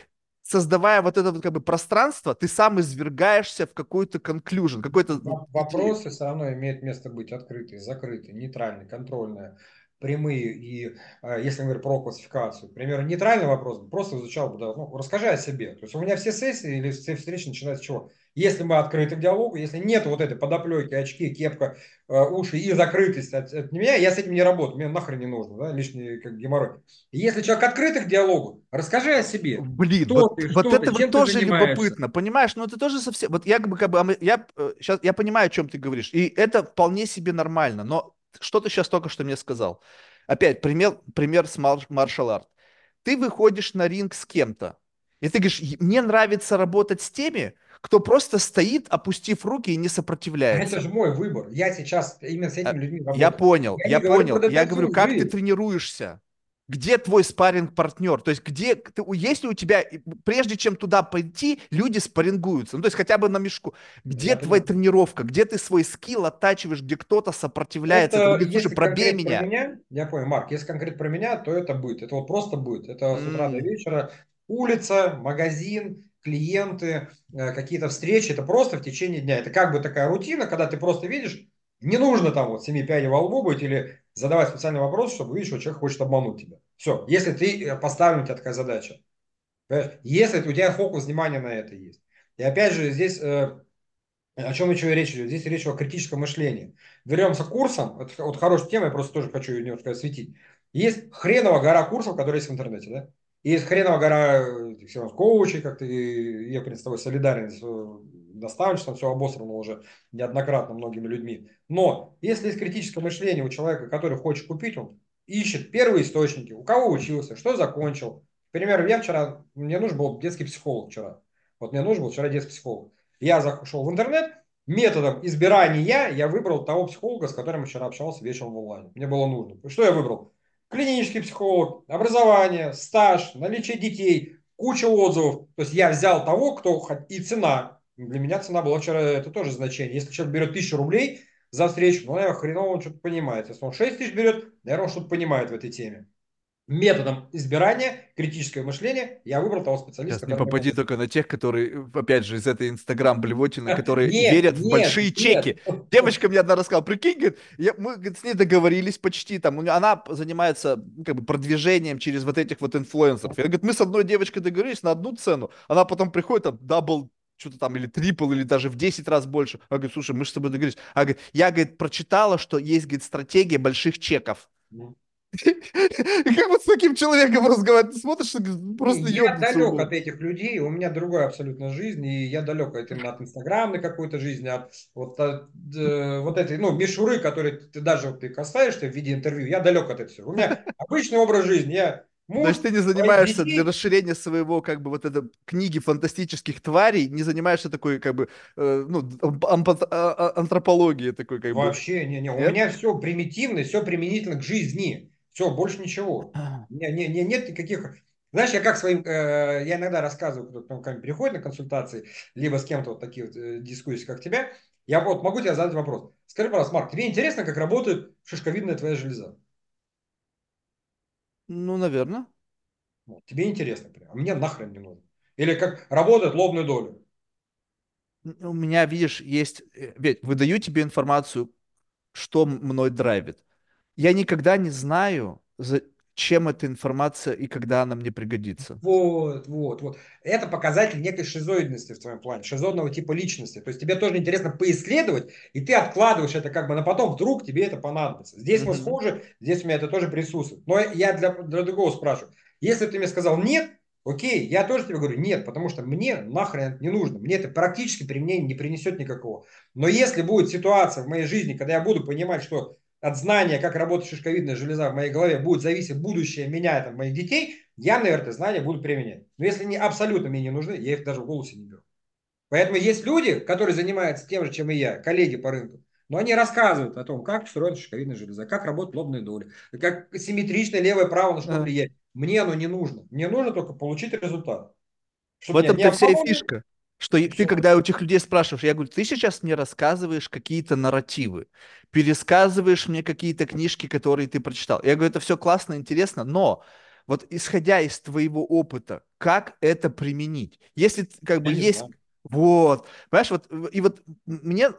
A: создавая вот это вот как бы пространство, ты сам извергаешься в какой-то conclusion, какой-то...
B: Вопросы все равно имеют место быть открытые, закрытые, нейтральные, контрольные прямые и э, если говорить про классификацию, к примеру, нейтральный вопрос, просто изучал бы, да, ну, расскажи о себе. То есть у меня все сессии или все встречи начинаются с чего? Если мы открыты к диалогу, если нет вот этой подоплеки, очки, кепка, э, уши и закрытость от, от меня, я с этим не работаю, мне нахрен не нужно, да, лишний как геморрой. Если человек открыт к диалогу, расскажи о себе.
A: Блин, кто вот, ты, вот это ты, вот тоже любопытно, понимаешь, ну это тоже совсем, вот я как бы, как бы я, сейчас, э, я понимаю, о чем ты говоришь, и это вполне себе нормально, но что ты сейчас только что мне сказал? Опять пример, пример с маршал арт. Ты выходишь на ринг с кем-то, и ты говоришь, мне нравится работать с теми, кто просто стоит, опустив руки и не сопротивляется.
B: Это же мой выбор. Я сейчас именно с этими людьми работаю.
A: Я понял, я, я понял. Я говорю, как ты тренируешься? Где твой спаринг партнер То есть где, ты, если у тебя, прежде чем туда пойти, люди спаррингуются, ну то есть хотя бы на мешку, где я твоя понимаю. тренировка, где ты свой скилл оттачиваешь, где кто-то сопротивляется, это, говорит, слушай, пробей меня.
B: меня. Я понял, Марк, если конкретно про меня, то это будет, это вот просто будет, это с утра mm. до вечера, улица, магазин, клиенты, э, какие-то встречи, это просто в течение дня, это как бы такая рутина, когда ты просто видишь, не нужно там вот семи пядей во лбу быть или задавать специальный вопрос, чтобы увидеть, что человек хочет обмануть тебя. Все, если ты э, поставлена у тебя такая задача. Если у тебя фокус внимания на это есть. И опять же, здесь э, о чем еще речь идет? Здесь речь о критическом мышлении. Вернемся к курсам. Это вот хорошая тема, я просто тоже хочу ее немножко осветить. Есть хреновая гора курсов, которые есть в интернете, да? И есть хреновая гора э, коучей, как ты, я, в принципе, с тобой солидарен наставничество, там все обосрано уже неоднократно многими людьми. Но если есть критическое мышление у человека, который хочет купить, он ищет первые источники, у кого учился, что закончил. К примеру, я вчера, мне нужен был детский психолог вчера. Вот мне нужен был вчера детский психолог. Я зашел в интернет, методом избирания я выбрал того психолога, с которым вчера общался вечером в онлайне. Мне было нужно. Что я выбрал? Клинический психолог, образование, стаж, наличие детей, куча отзывов. То есть я взял того, кто... И цена. Для меня цена была вчера, это тоже значение. Если человек берет тысячу рублей за встречу, ну, наверное, хреново он что-то понимает. Если он 6 тысяч берет, наверное, он что-то понимает в этой теме методом избирания, критическое мышление, я выбрал того специалиста.
A: Сейчас не попади только на тех, которые, опять же, из этой инстаграм-блевотины, которые
B: нет,
A: верят
B: нет,
A: в большие
B: нет.
A: чеки. Девочка мне одна рассказала, прикинь, говорит, я, мы говорит, с ней договорились почти, там, она занимается как бы продвижением через вот этих вот инфлюенсеров. Я говорит, мы с одной девочкой договорились на одну цену, она потом приходит, там, double что-то там, или трипл, или даже в 10 раз больше. Она говорит, слушай, мы же с тобой договорились. Она говорит, я, говорит, прочитала, что есть, говорит, стратегия больших чеков. Как вот с таким человеком разговаривать? Ты смотришь, просто
B: Я далек от этих людей, у меня другая абсолютно жизнь, и я далек от, от инстаграмной какой-то жизни, от вот, от, э, вот этой, ну, мишуры, которые ты даже ты касаешься в виде интервью, я далек от этого всего. У меня обычный образ жизни, я
A: Муж, есть ты не занимаешься для расширения своего, как бы, вот этой книги фантастических тварей, не занимаешься такой, как бы, э, ну, а, а, антропологией такой, как
B: Вообще, бы. не, не, у меня все примитивно, все применительно к жизни. Все, больше ничего. Не, не, не, нет никаких... Знаешь, я как своим... Э, я иногда рассказываю, кто ко мне приходит на консультации, либо с кем-то вот такие вот э, дискуссии, как тебя, я вот могу тебе задать вопрос. Скажи, пожалуйста, Марк, тебе интересно, как работает шишковидная твоя железа?
A: Ну, наверное.
B: Вот, тебе интересно, а мне нахрен не нужно. Или как работает лобная доля.
A: У меня, видишь, есть... Э, ведь выдаю тебе информацию, что мной драйвит я никогда не знаю, чем эта информация и когда она мне пригодится.
B: Вот, вот, вот. Это показатель некой шизоидности в твоем плане, шизоидного типа личности. То есть тебе тоже интересно поисследовать, и ты откладываешь это как бы на потом, вдруг тебе это понадобится. Здесь mm-hmm. мы схожи, здесь у меня это тоже присутствует. Но я для, для другого спрашиваю. Если ты мне сказал нет, окей, я тоже тебе говорю нет, потому что мне нахрен это не нужно. Мне это практически применения не принесет никакого. Но если будет ситуация в моей жизни, когда я буду понимать, что от знания, как работает шишковидная железа в моей голове, будет зависеть будущее меня, там, моих детей, я, наверное, это знание буду применять. Но если они абсолютно мне не нужны, я их даже в голосе не беру. Поэтому есть люди, которые занимаются тем же, чем и я, коллеги по рынку, но они рассказывают о том, как устроена шишковидная железа, как работает лобная доля, как симметричное левое право на что а. влияет. Мне оно не нужно. Мне нужно только получить результат.
A: в этом-то вся и фишка. Что Все. ты, когда у этих людей спрашиваешь, я говорю, ты сейчас мне рассказываешь какие-то нарративы, пересказываешь мне какие-то книжки, которые ты прочитал. Я говорю, это все классно, интересно, но вот исходя из твоего опыта, как это применить? Если как бы есть... Знаю. Вот, понимаешь, вот, и вот мне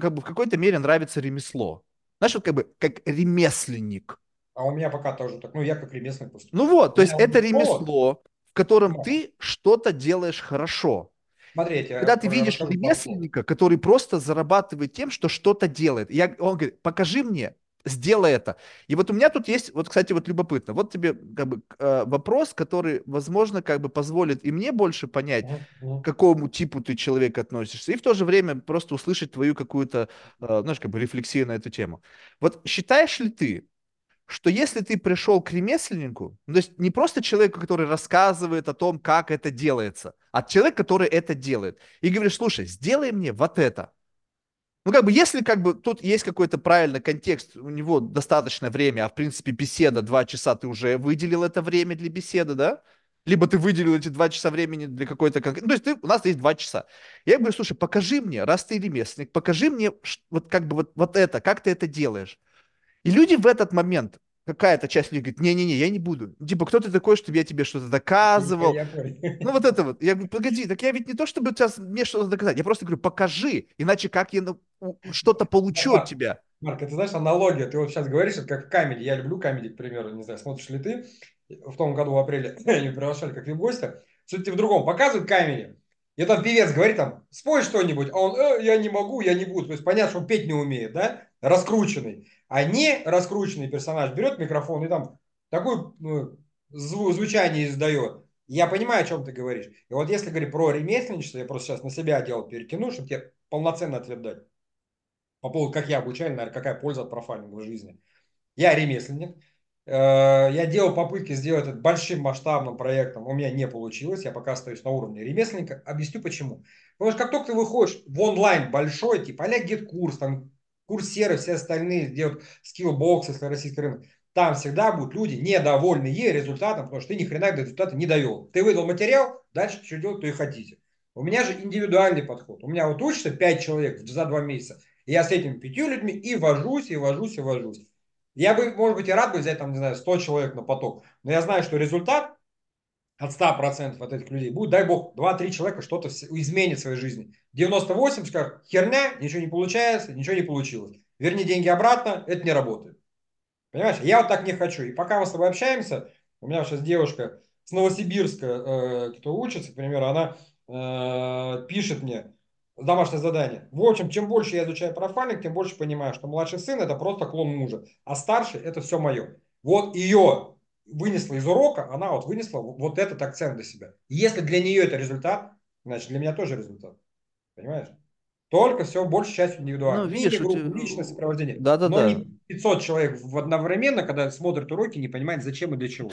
A: как бы в какой-то мере нравится ремесло. Знаешь, вот как бы как ремесленник.
B: А у меня пока тоже так, ну я как ремесленник
A: поступаю. Ну вот, то есть это ремесло, в котором да. ты что-то делаешь хорошо.
B: Смотрите,
A: когда ты видишь ремесленника, который просто зарабатывает тем, что что-то делает. Я, он говорит, покажи мне, сделай это. И вот у меня тут есть, вот, кстати, вот любопытно. Вот тебе как бы э, вопрос, который, возможно, как бы позволит и мне больше понять, к какому типу ты человек относишься, и в то же время просто услышать твою какую-то, э, знаешь, как бы рефлексию на эту тему. Вот считаешь ли ты, что если ты пришел к ремесленнику, ну, то есть не просто человеку, который рассказывает о том, как это делается, а человек, который это делает, и говоришь, слушай, сделай мне вот это. Ну, как бы, если как бы тут есть какой-то правильный контекст, у него достаточное время, а в принципе беседа два часа, ты уже выделил это время для беседы, да? Либо ты выделил эти два часа времени для какой-то конкретной... Ну, то есть ты, у нас есть два часа. Я говорю, слушай, покажи мне, раз ты ремесленник, покажи мне вот как бы вот, вот это, как ты это делаешь. И люди в этот момент, какая-то часть людей говорит, не-не-не, я не буду. Типа, кто ты такой, чтобы я тебе что-то доказывал? ну, вот это вот. Я говорю, погоди, так я ведь не то, чтобы сейчас мне что-то доказать, я просто говорю, покажи, иначе как я что-то получу от тебя?
B: Марк, это знаешь, аналогия, ты вот сейчас говоришь, это как в камеди, я люблю камеди, к примеру, не знаю, смотришь ли ты, в том году в апреле они приглашали как вип-гостя, суть в другом, показывают камеди, и там певец говорит там, спой что-нибудь, а он, э, я не могу, я не буду. То есть понятно, что он петь не умеет, да, раскрученный. А не раскрученный персонаж берет микрофон и там такое ну, зву- звучание издает. Я понимаю, о чем ты говоришь. И вот если говорить про ремесленничество, я просто сейчас на себя дело перекину, чтобы тебе полноценный ответ дать. По поводу, как я обучаю, наверное, какая польза от профайлинга в жизни. Я ремесленник, Э, я делал попытки сделать это большим масштабным проектом, у меня не получилось, я пока остаюсь на уровне ремесленника. Объясню почему. Потому что как только ты выходишь в онлайн большой, типа GetCourse, там Coursera, все остальные делают Skillbox, если российский рынок, там всегда будут люди недовольные результатом, потому что ты ни хрена до результата не довел. Ты выдал материал, дальше что делать, то и хотите. У меня же индивидуальный подход. У меня вот учится 5 человек за 2 месяца. Я с этими пятью людьми и вожусь, и вожусь, и вожусь. Я бы, может быть, и рад бы взять, там, не знаю, 100 человек на поток, но я знаю, что результат от 100% от этих людей будет, дай бог, 2-3 человека что-то изменит в своей жизни. 98 скажут, херня, ничего не получается, ничего не получилось. Верни деньги обратно, это не работает. Понимаешь? Я вот так не хочу. И пока мы с тобой общаемся, у меня сейчас девушка с Новосибирска, э, кто учится, к примеру, она э, пишет мне, домашнее задание. В общем, чем больше я изучаю профайлинг, тем больше понимаю, что младший сын это просто клон мужа, а старший это все мое. Вот ее вынесла из урока, она вот вынесла вот этот акцент для себя. если для нее это результат, значит для меня тоже результат. Понимаешь? Только все больше часть индивидуально.
A: Ну, видишь,
B: группу,
A: тебя...
B: личность, сопровождение.
A: Да, да,
B: Но
A: да.
B: не 500 человек одновременно, когда смотрят уроки, не понимают, зачем и для чего.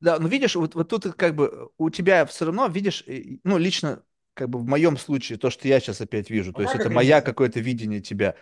A: Да, ну видишь, вот, вот тут как бы у тебя все равно, видишь, ну лично как бы в моем случае, то, что я сейчас опять вижу, то есть это моя какое-то видение тебя.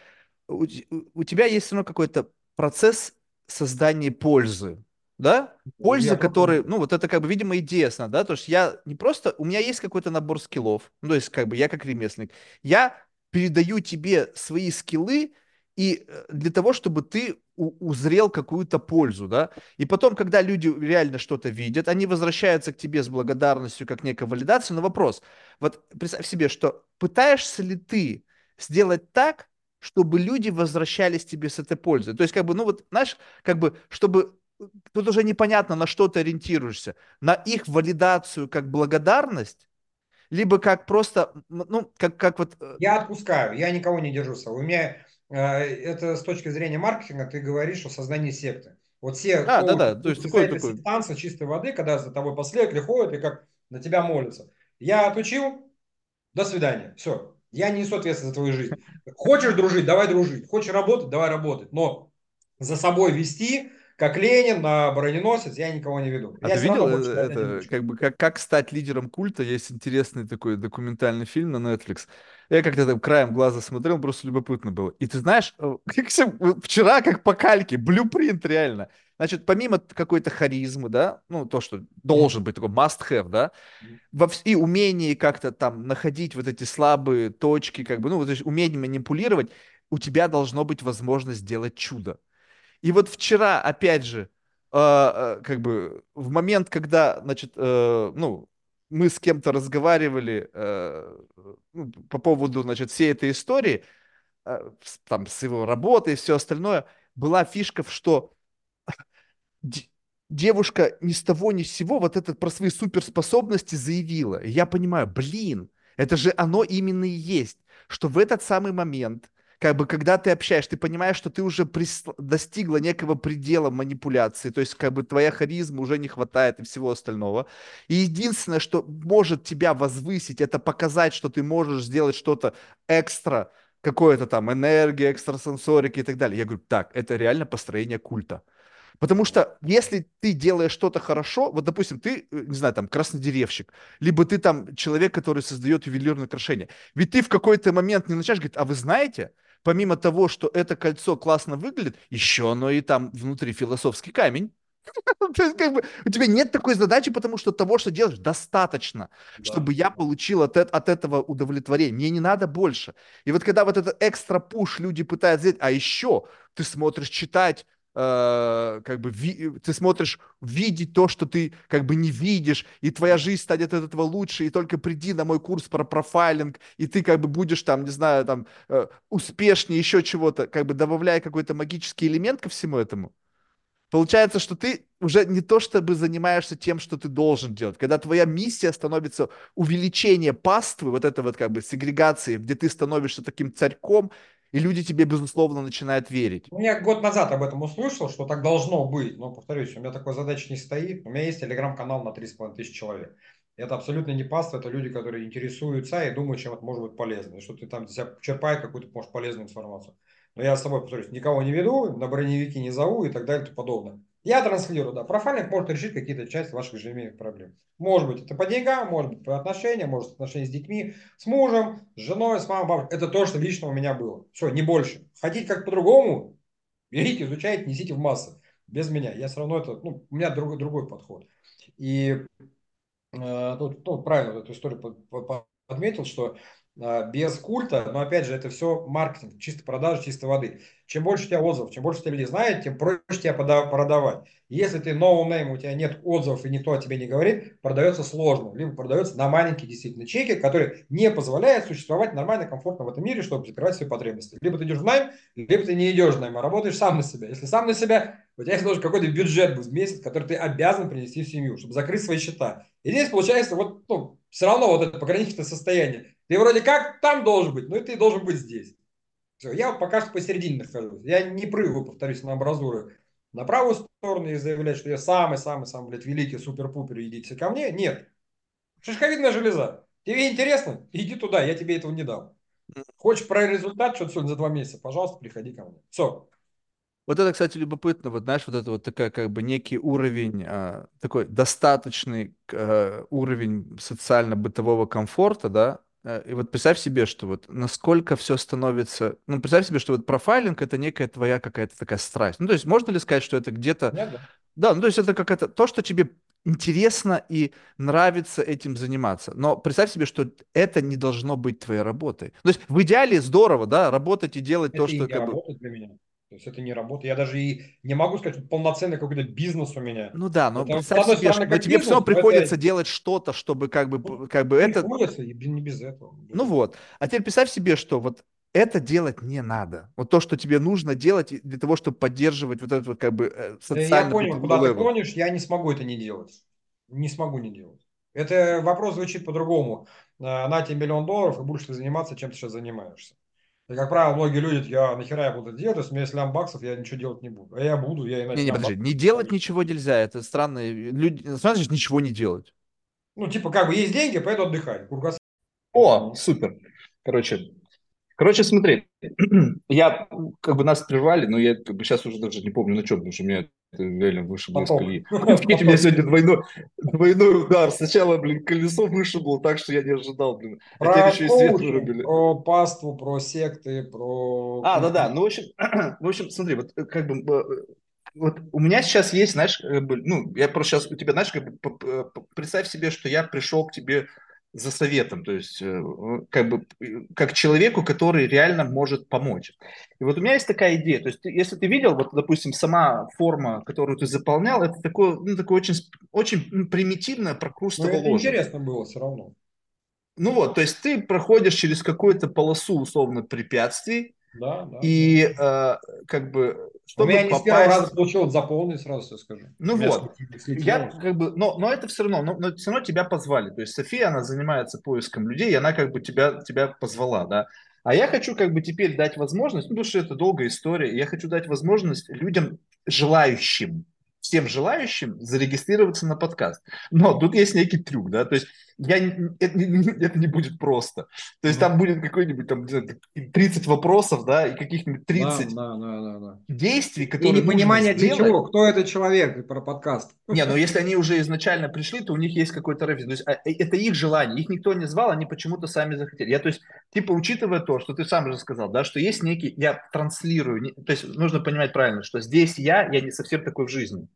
A: У, у тебя есть все равно какой-то процесс создания пользы, да? Польза, который, ну, вот это как бы, видимо, интересно, да, то есть я не просто, у меня есть какой-то набор скиллов, ну, то есть как бы я как ремесленник, я передаю тебе свои скиллы, и э, для того, чтобы ты узрел какую-то пользу, да, и потом, когда люди реально что-то видят, они возвращаются к тебе с благодарностью, как некая валидация, но вопрос, вот представь себе, что пытаешься ли ты сделать так, чтобы люди возвращались тебе с этой пользой, то есть, как бы, ну вот, знаешь, как бы, чтобы тут уже непонятно, на что ты ориентируешься, на их валидацию как благодарность, либо как просто, ну, как, как вот...
B: Э, я отпускаю, я никого не держу. У меня а, это с точки зрения маркетинга ты говоришь о создании секты. Вот все,
A: а, да, да, то есть такой, такой...
B: сектанцы чистой воды, когда за тобой последователи ходят и как на тебя молятся. Я отучил, до свидания, все. Я не несу ответственность за твою жизнь. Хочешь дружить, давай дружить. Хочешь работать, давай работать. Но за собой вести, как Ленин на броненосец, я никого не веду.
A: А
B: я
A: ты видел э, это, как бы, как, как стать лидером культа? Есть интересный такой документальный фильм на Netflix. Я как-то там краем глаза смотрел, просто любопытно было. И ты знаешь, э, вчера как по кальке, блюпринт реально. Значит, помимо какой-то харизмы, да, ну, то, что должен быть такой must-have, да, во, и умение как-то там находить вот эти слабые точки, как бы, ну, вот, то есть умение манипулировать, у тебя должно быть возможность сделать чудо. И вот вчера, опять же, э, как бы в момент, когда, значит, э, ну, мы с кем-то разговаривали э, ну, по поводу, значит, всей этой истории, э, там, с его работой и все остальное, была фишка, что девушка ни с того ни с сего вот это про свои суперспособности заявила. И я понимаю, блин, это же оно именно и есть, что в этот самый момент как бы, когда ты общаешься, ты понимаешь, что ты уже прис... достигла некого предела манипуляции, то есть, как бы, твоя харизма уже не хватает и всего остального. И единственное, что может тебя возвысить, это показать, что ты можешь сделать что-то экстра, какое-то там энергия, экстрасенсорики и так далее. Я говорю, так, это реально построение культа. Потому что если ты делаешь что-то хорошо, вот, допустим, ты, э, не знаю, там, краснодеревщик, либо ты там человек, который создает ювелирное украшение, ведь ты в какой-то момент не начинаешь говорить, а вы знаете, помимо того, что это кольцо классно выглядит, еще оно и там внутри философский камень. То есть, как бы, у тебя нет такой задачи, потому что того, что делаешь, достаточно, да. чтобы я получил от, от этого удовлетворение. Мне не надо больше. И вот когда вот этот экстра пуш люди пытаются сделать, а еще ты смотришь читать э, как бы ви, ты смотришь видеть то, что ты как бы не видишь, и твоя жизнь станет от этого лучше, и только приди на мой курс про профайлинг, и ты как бы будешь там, не знаю, там э, успешнее, еще чего-то, как бы добавляя какой-то магический элемент ко всему этому. Получается, что ты уже не то чтобы занимаешься тем, что ты должен делать. Когда твоя миссия становится увеличение паствы, вот это вот как бы сегрегации, где ты становишься таким царьком,
C: и люди тебе, безусловно, начинают верить.
B: Ну, я год назад об этом услышал, что так должно быть. Но, повторюсь, у меня такой задачи не стоит. У меня есть телеграм-канал на 3,5 тысяч человек. Это абсолютно не паства, это люди, которые интересуются и думают, чем это может быть полезно. И что ты там себя черпаешь какую-то, может, полезную информацию. Но я с тобой, повторюсь, никого не веду, на броневики не зову и так далее и тому подобное. Я транслирую, да. Профайлинг может решить какие-то части ваших ежедневных проблем. Может быть, это по деньгам, может быть, по отношениям, может, отношения с детьми, с мужем, с женой, с мамой, бабушкой. Это то, что лично у меня было. Все, не больше. Хотите как по-другому, берите, изучайте, несите в массы. Без меня. Я все равно это, ну, у меня другой, другой подход. И Э, тут ну, правильно эту историю подметил, что без культа, но опять же, это все маркетинг, чисто продажа, чисто воды. Чем больше у тебя отзывов, чем больше тебя людей знает, тем проще тебя продавать. Если ты no name, у тебя нет отзывов и никто о тебе не говорит, продается сложно. Либо продается на маленькие действительно чеки, которые не позволяют существовать нормально, комфортно в этом мире, чтобы закрывать свои потребности. Либо ты идешь в найм, либо ты не идешь в найм, а работаешь сам на себя. Если сам на себя, у тебя есть должен какой-то бюджет в месяц, который ты обязан принести в семью, чтобы закрыть свои счета. И здесь получается вот, ну, все равно вот это пограничное состояние. Ты вроде как там должен быть, но и ты должен быть здесь. Все, я пока что посередине нахожусь. Я не прыгаю, повторюсь, на амбразуры на правую сторону и заявлять, что я самый-самый-самый, блядь, великий супер-пупер, идите ко мне. Нет. Шишковидная железа. Тебе интересно? Иди туда, я тебе этого не дам. Хочешь про результат, что-то сегодня за два месяца, пожалуйста, приходи ко мне. Все.
C: Вот это, кстати, любопытно, вот знаешь, вот это вот такая как бы некий уровень, а, такой достаточный а, уровень социально-бытового комфорта, да, Э, и вот представь себе, что вот насколько все становится... Ну, представь себе, что вот профайлинг — это некая твоя какая-то такая страсть. Ну, то есть можно ли сказать, что это где-то...
B: Да, да.
C: да, ну, то есть это какая-то... То, что тебе интересно и нравится этим заниматься. Но представь себе, что это не должно быть твоей работой. То есть в идеале здорово, да, работать и делать
B: это
C: то, что...
B: Это не работа для меня. То есть это не работа. Я даже и не могу сказать, что полноценный какой-то бизнес у меня.
C: Ну да, но представь себе, стороны, что тебе все равно приходится это... делать что-то, чтобы как бы, ну, как бы это...
B: Приходится, и не без этого.
C: Ну вот. А теперь представь себе, что вот это делать не надо. Вот то, что тебе нужно делать для того, чтобы поддерживать вот этот вот как бы социальный...
B: Э, я понял, куда ты клонишь, я не смогу это не делать. Не смогу не делать. Это вопрос звучит по-другому. На тебе миллион долларов и будешь ты заниматься, чем ты сейчас занимаешься. И, как правило, многие люди, я нахера я буду делать, если у меня есть лям баксов, я ничего делать не буду. А я буду, я
C: иначе... Не, не, подожди, не делать ничего нельзя, это странно. Люди, смотришь, ничего не делать.
B: Ну, типа, как бы есть деньги, поэтому отдыхай. Кургас...
A: О, супер. Короче, короче, смотри, я, как бы нас прервали, но я как бы сейчас уже даже не помню, на чем, потому что у меня реально вышибло из колеи. У меня сегодня двойной, двойной удар. Сначала, блин, колесо вышибло так, что я не ожидал, блин.
B: А про а еще и свет вырубили. Про паству, про секты, про...
A: А, да-да, ну, в общем, в общем, смотри, вот э, как бы э, вот у меня сейчас есть, знаешь, ну, я просто сейчас у тебя, знаешь, как бы, представь себе, что я пришел к тебе за советом, то есть э, как бы как человеку, который реально может помочь. И вот у меня есть такая идея, то есть если ты видел, вот, допустим, сама форма, которую ты заполнял, это такое, ну, такое очень, очень примитивное прокрустово
B: ложа. интересно было все равно.
A: Ну вот, то есть ты проходишь через какую-то полосу условно препятствий,
B: да, да.
A: И э, как бы
B: чтобы У меня не попасть... с первого раза получилось заполнить, сразу все скажу.
A: Ну вот, я как бы, но, но это все равно, но, но все равно тебя позвали. То есть София, она занимается поиском людей, и она как бы тебя, тебя позвала, да. А я хочу как бы теперь дать возможность, ну, потому что это долгая история, я хочу дать возможность людям, желающим, всем желающим зарегистрироваться на подкаст. Но тут есть некий трюк, да, то есть я, это, это не будет просто. То есть mm-hmm. там будет какой-нибудь там 30 вопросов, да, и каких-нибудь 30
B: да, да, да, да.
A: действий, которые
B: И непонимание для чего, кто этот человек про подкаст.
A: Не, но если они уже изначально пришли, то у них есть какой-то референс. То есть а, э, это их желание, их никто не звал, они почему-то сами захотели. Я, то есть, типа, учитывая то, что ты сам уже сказал, да, что есть некий, я транслирую, не, то есть нужно понимать правильно, что здесь я, я не совсем такой в жизни.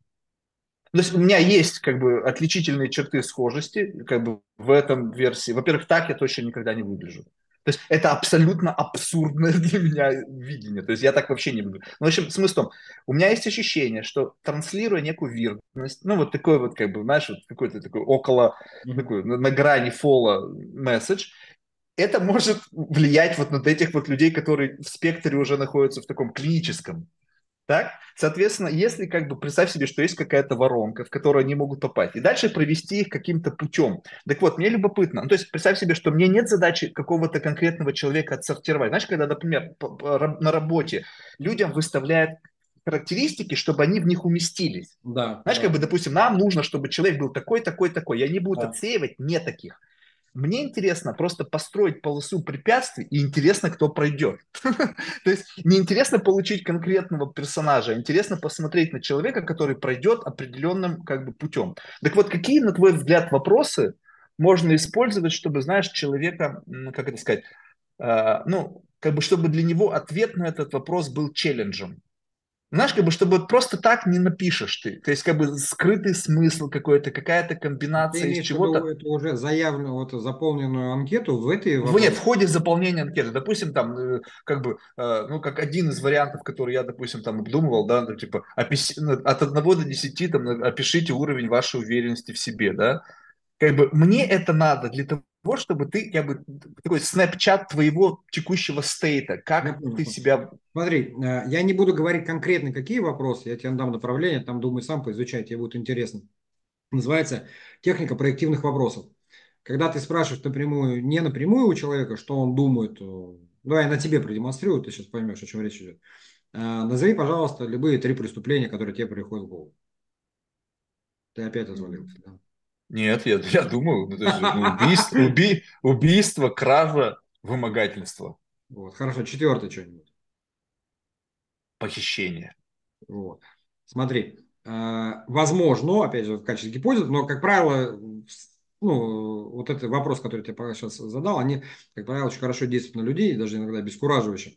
A: То есть у меня есть как бы отличительные черты схожести как бы в этом версии. Во-первых, так я точно никогда не выгляжу. То есть это абсолютно абсурдное для меня видение. То есть я так вообще не буду. Ну, в общем, смысл в том, у меня есть ощущение, что транслируя некую виртность, ну, вот такой вот, как бы, знаешь, вот какой-то такой около, такой, на, на грани фола месседж, это может влиять вот на этих вот людей, которые в спектре уже находятся в таком клиническом Так? Соответственно, если как бы представь себе, что есть какая-то воронка, в которую они могут попасть, и дальше провести их каким-то путем. Так вот, мне любопытно. Ну, то есть представь себе, что мне нет задачи какого-то конкретного человека отсортировать. Знаешь, когда, например, на работе людям выставляют характеристики, чтобы они в них уместились.
B: Да.
A: Знаешь,
B: да.
A: как бы, допустим, нам нужно, чтобы человек был такой, такой, такой, и они будут да. отсеивать не таких. Мне интересно просто построить полосу препятствий, и интересно, кто пройдет. То есть не интересно получить конкретного персонажа, а интересно посмотреть на человека, который пройдет определенным как бы путем. Так вот, какие, на твой взгляд, вопросы можно использовать, чтобы, знаешь, человека, как это сказать, э, ну, как бы, чтобы для него ответ на этот вопрос был челленджем. Знаешь, как бы, чтобы просто так не напишешь ты. То есть, как бы, скрытый смысл какой-то, какая-то комбинация из чего-то.
B: Это уже заявленную, вот, заполненную анкету в этой...
A: В, нет, в ходе заполнения анкеты. Допустим, там, э, как бы, э, ну, как один из вариантов, который я, допустим, там обдумывал, да, ну, типа, опис... Ну, от 1 до 10, там, опишите уровень вашей уверенности в себе, да. Как бы, мне это надо для того, того, чтобы ты как бы такой снэпчат твоего текущего стейта, как я ты себя...
B: Смотри, э, я не буду говорить конкретно, какие вопросы, я тебе дам направление, там, думаю, сам поизучай, тебе будет интересно. Называется техника проективных вопросов. Когда ты спрашиваешь напрямую, не напрямую у человека, что он думает, давай я на тебе продемонстрирую, ты сейчас поймешь, о чем речь идет. Э, назови, пожалуйста, любые три преступления, которые тебе приходят в голову. Ты опять развалился, да?
A: Нет, я, я думаю, ну, есть, ну, убийство, уби, убийство, кража, вымогательство.
B: Вот, хорошо, четвертое что-нибудь.
A: Похищение.
B: Вот. Смотри, э, возможно, опять же, в качестве гипотезы, но, как правило, ну, вот этот вопрос, который я тебе сейчас задал, они, как правило, очень хорошо действуют на людей, даже иногда бескураживающе.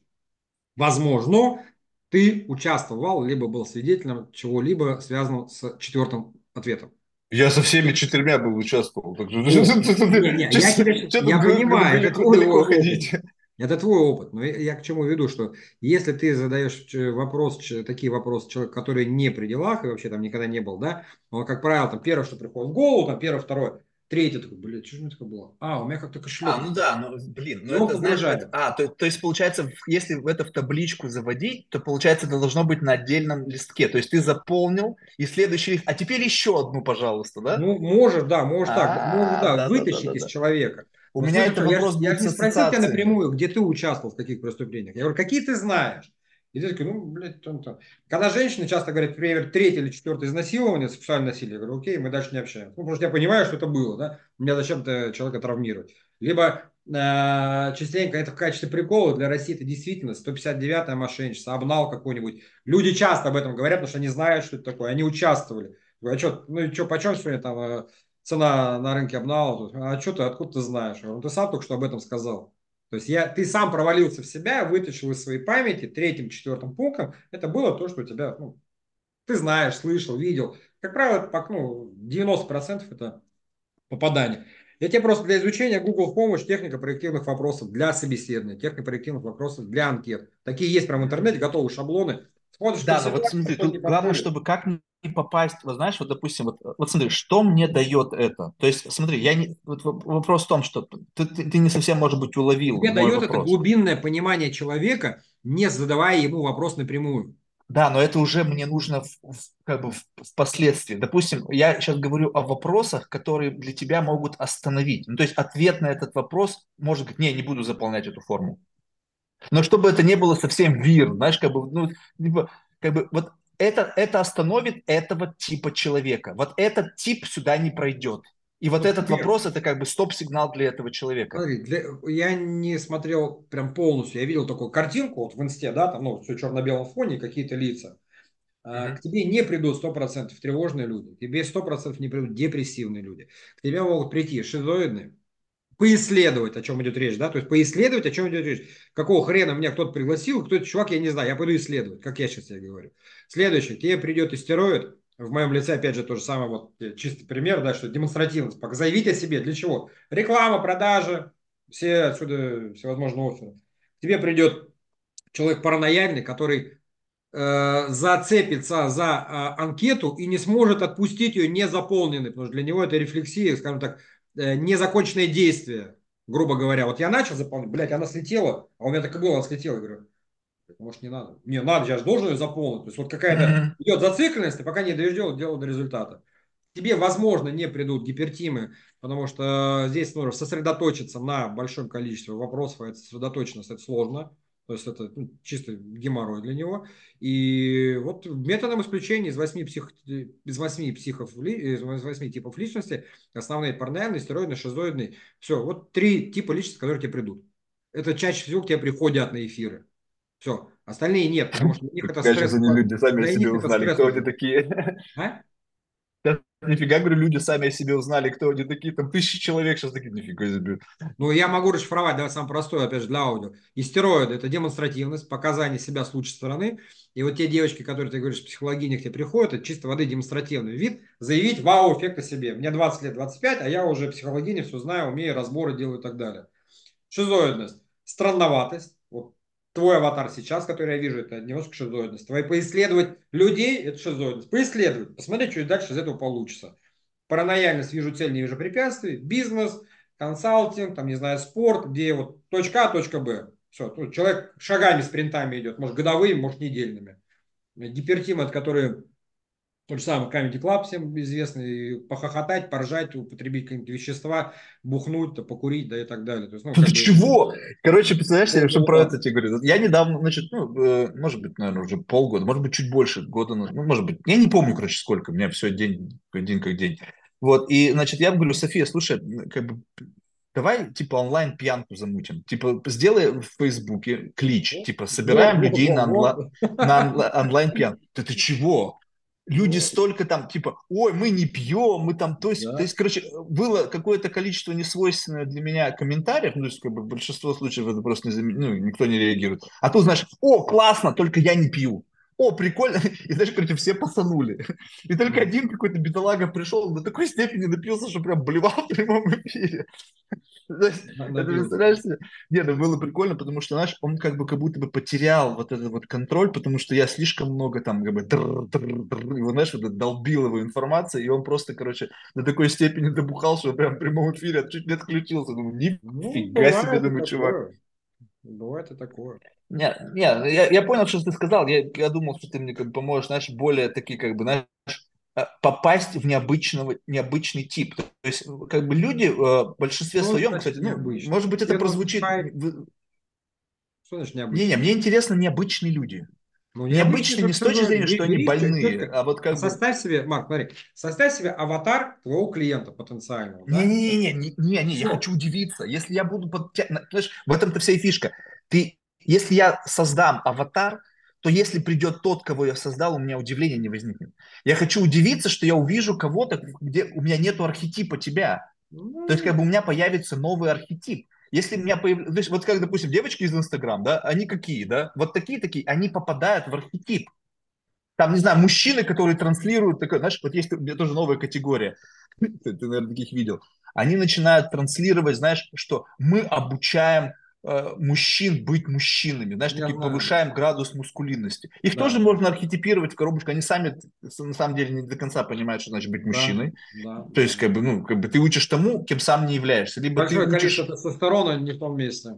B: Возможно, ты участвовал, либо был свидетелем чего-либо связанного с четвертым ответом.
A: Я со всеми четырьмя был участвовал. Так
B: что... Я, понимаю, это твой опыт. Это твой опыт. Но я, я к чему веду, что если ты задаешь вопрос, такие вопросы человеку, который не при делах и вообще там никогда не был, да, он, как правило, там первое, что приходит в голову, там первое, второе, Третий такой, блин, что же у меня такое было? А, у меня как-то кошелек.
A: А, ну да, ну, блин, ну, это, знаешь, это, а, то, то есть, получается, если это в табличку заводить, то, получается, это должно быть на отдельном листке. То есть, ты заполнил, и следующий лист, а теперь еще одну, пожалуйста, да?
B: Ну, можешь, да, можешь так, можешь, да, вытащить из человека.
A: У меня это вопрос
B: Я не спросил тебя напрямую, где ты участвовал в каких преступлениях. Я говорю, какие ты знаешь? И ты такой, ну, блядь, там, там. Когда женщины часто говорят, например, третье или четвертое изнасилование, сексуальное насилие, я говорю, окей, мы дальше не общаемся. Ну, потому что я понимаю, что это было, да, меня зачем-то человека травмировать. Либо э, частенько это в качестве прикола для России это действительно 159-я мошенничество, обнал какой-нибудь. Люди часто об этом говорят, потому что они знают, что это такое, они участвовали. Говорю, а что, ну, что, почем сегодня там э, цена на рынке обнала? А что ты, откуда ты знаешь? говорю, ну, ты сам только что об этом сказал. То есть я, ты сам провалился в себя, вытащил из своей памяти третьим, четвертым пунктом. Это было то, что у тебя, ну, ты знаешь, слышал, видел. Как правило, это, ну, 90% это попадание. Я тебе просто для изучения Google в помощь техника проективных вопросов для собеседования, техника проективных вопросов для анкет. Такие есть прямо в интернете, готовые шаблоны.
A: Смотришь, да, но вот смотри, тут главное, чтобы как не попасть, вот знаешь, вот допустим, вот, вот смотри, что мне дает это? То есть, смотри, я не, вот вопрос в том, что ты, ты, ты не совсем, может быть, уловил.
B: Тебе дает вопрос. это глубинное понимание человека, не задавая ему вопрос напрямую.
A: Да, но это уже мне нужно в, в, как бы впоследствии. Допустим, я сейчас говорю о вопросах, которые для тебя могут остановить. Ну, то есть ответ на этот вопрос может быть, не, не буду заполнять эту форму. Но чтобы это не было совсем вир, знаешь, как бы, ну, типа, как бы вот это, это остановит этого типа человека. Вот этот тип сюда не пройдет. И вот, вот этот теперь, вопрос это как бы стоп-сигнал для этого человека.
B: Смотри, для, я не смотрел прям полностью. Я видел такую картинку вот в инсте, да, там, ну, все черно-белом фоне, какие-то лица. Mm-hmm. К тебе не придут 100% тревожные люди, к тебе 100% не придут депрессивные люди. К тебе могут прийти шизоидные, поисследовать, о чем идет речь, да, то есть поисследовать, о чем идет речь. Какого хрена меня кто-то пригласил, кто-то чувак, я не знаю, я пойду исследовать, как я сейчас тебе говорю. Следующее, тебе придет истероид, в моем лице, опять же, то же самое, вот чистый пример, да, что демонстративность, заявить о себе, для чего? Реклама, продажи, все отсюда всевозможные оферы. Тебе придет человек паранояльный, который э, зацепится за э, анкету и не сможет отпустить ее не заполненной, потому что для него это рефлексия, скажем так, Э, незаконченное действие, грубо говоря. Вот я начал заполнять, блядь, она слетела, а у меня так и было, она слетела. Я говорю, Может, не надо? Не, надо, я же должен ее заполнить. То есть вот какая-то mm-hmm. идет зацикленность, ты пока не дойдешь дело до результата. Тебе, возможно, не придут гипертимы, потому что здесь нужно сосредоточиться на большом количестве вопросов, а это сосредоточенность, это сложно. То есть это ну, чисто геморрой для него. И вот методом исключения из восьми псих, из восьми психов, из восьми типов личности, основные параноидный, стероидный, шизоидный, все, вот три типа личности, которые тебе придут. Это чаще всего к тебе приходят на эфиры. Все. Остальные нет, потому что у них это
A: стресс. Они люди сами себе узнали, кто они такие. А? Нифига, говорю, люди сами о себе узнали, кто они такие, там тысячи человек сейчас такие, нифига себе.
B: Ну, я могу расшифровать, давай самое простое, опять же, для аудио. Истероиды – это демонстративность, показание себя с лучшей стороны. И вот те девочки, которые, ты говоришь, психологини к тебе приходят, это чисто воды демонстративный вид, заявить вау-эффект о себе. Мне 20 лет, 25, а я уже психологиня, все знаю, умею, разборы делаю и так далее. Шизоидность – странноватость, твой аватар сейчас, который я вижу, это немножко шизоидность. Твои поисследовать людей – это шизоидность. Поисследовать, посмотреть, что дальше из этого получится. Паранояльность, вижу цель, не вижу препятствий. Бизнес, консалтинг, там, не знаю, спорт, где вот точка А, точка Б. Все, тут человек шагами, спринтами идет, может, годовыми, может, недельными. Гипертим, это который тот же самый Comedy Club всем известный, похохотать, поржать, употребить какие-нибудь вещества, бухнуть, то покурить, да и так далее. То есть,
A: ну, Ты чего? Короче, представляешь, я что про это тебе говорю. Я недавно, значит, ну, э, может быть, наверное, уже полгода, может быть, чуть больше года, ну, может быть, я не помню, короче, сколько, у меня все день, день как день. Вот, и, значит, я говорю, София, слушай, как бы давай, типа, онлайн пьянку замутим. Типа, сделай в Фейсбуке клич, типа, собираем людей на, онла- на онлайн пьянку. Да ты чего? Люди столько там, типа, ой, мы не пьем, мы там, то есть, да. то есть, короче, было какое-то количество несвойственное для меня комментариев, ну, то есть, как бы, большинство случаев это просто не зам... ну, никто не реагирует. А тут, знаешь, о, классно, только я не пью. О, прикольно. И знаешь, короче, все посанули. И только один какой-то бедолага пришел, до такой степени напился, что прям блевал в прямом эфире. Представляешь себе? Нет, это было прикольно, потому что, знаешь, он как бы как будто бы потерял вот этот вот контроль, потому что я слишком много там как бы его, знаешь, вот долбил его информация, и он просто, короче, до такой степени добухал, что прям в прямом эфире чуть не отключился. Думаю, нифига ну, себе, думаю, чувак.
B: Бывает и такое.
A: Нет, нет, я, я понял, что ты сказал. Я, я думал, что ты мне как бы поможешь, знаешь, более такие, как бы, знаешь, попасть в необычного, необычный тип. То есть, как бы люди э, в большинстве ну, своем, кстати, ну, может быть, это Первый прозвучит... Что значит необычный? Не-не, мне интересно необычные люди. Ну, необычные не с точки зрения, что они больные, а вот как
B: Составь себе, Марк, смотри, составь себе аватар твоего клиента потенциального.
A: Не-не-не, не, не, не, я хочу удивиться. Если я буду... Под... Знаешь, в этом-то вся и фишка. Ты если я создам аватар, то если придет тот, кого я создал, у меня удивления не возникнет. Я хочу удивиться, что я увижу кого-то, где у меня нету архетипа тебя. То есть как бы у меня появится новый архетип. Если у меня появляется, вот как, допустим, девочки из Инстаграм, да, они какие, да, вот такие-такие, они попадают в архетип. Там, не знаю, мужчины, которые транслируют, такое, знаешь, вот есть тоже новая категория, ты, ты, наверное, таких видел. Они начинают транслировать, знаешь, что мы обучаем мужчин быть мужчинами, знаешь, знаю. повышаем градус мускулинности. Их да. тоже можно архетипировать в коробочку, они сами на самом деле не до конца понимают, что значит быть мужчиной. Да. То есть, как бы, ну, как бы ты учишь тому, кем сам не являешься. Либо
B: Большое
A: ты
B: учишь... количество тестостерона не в том месте.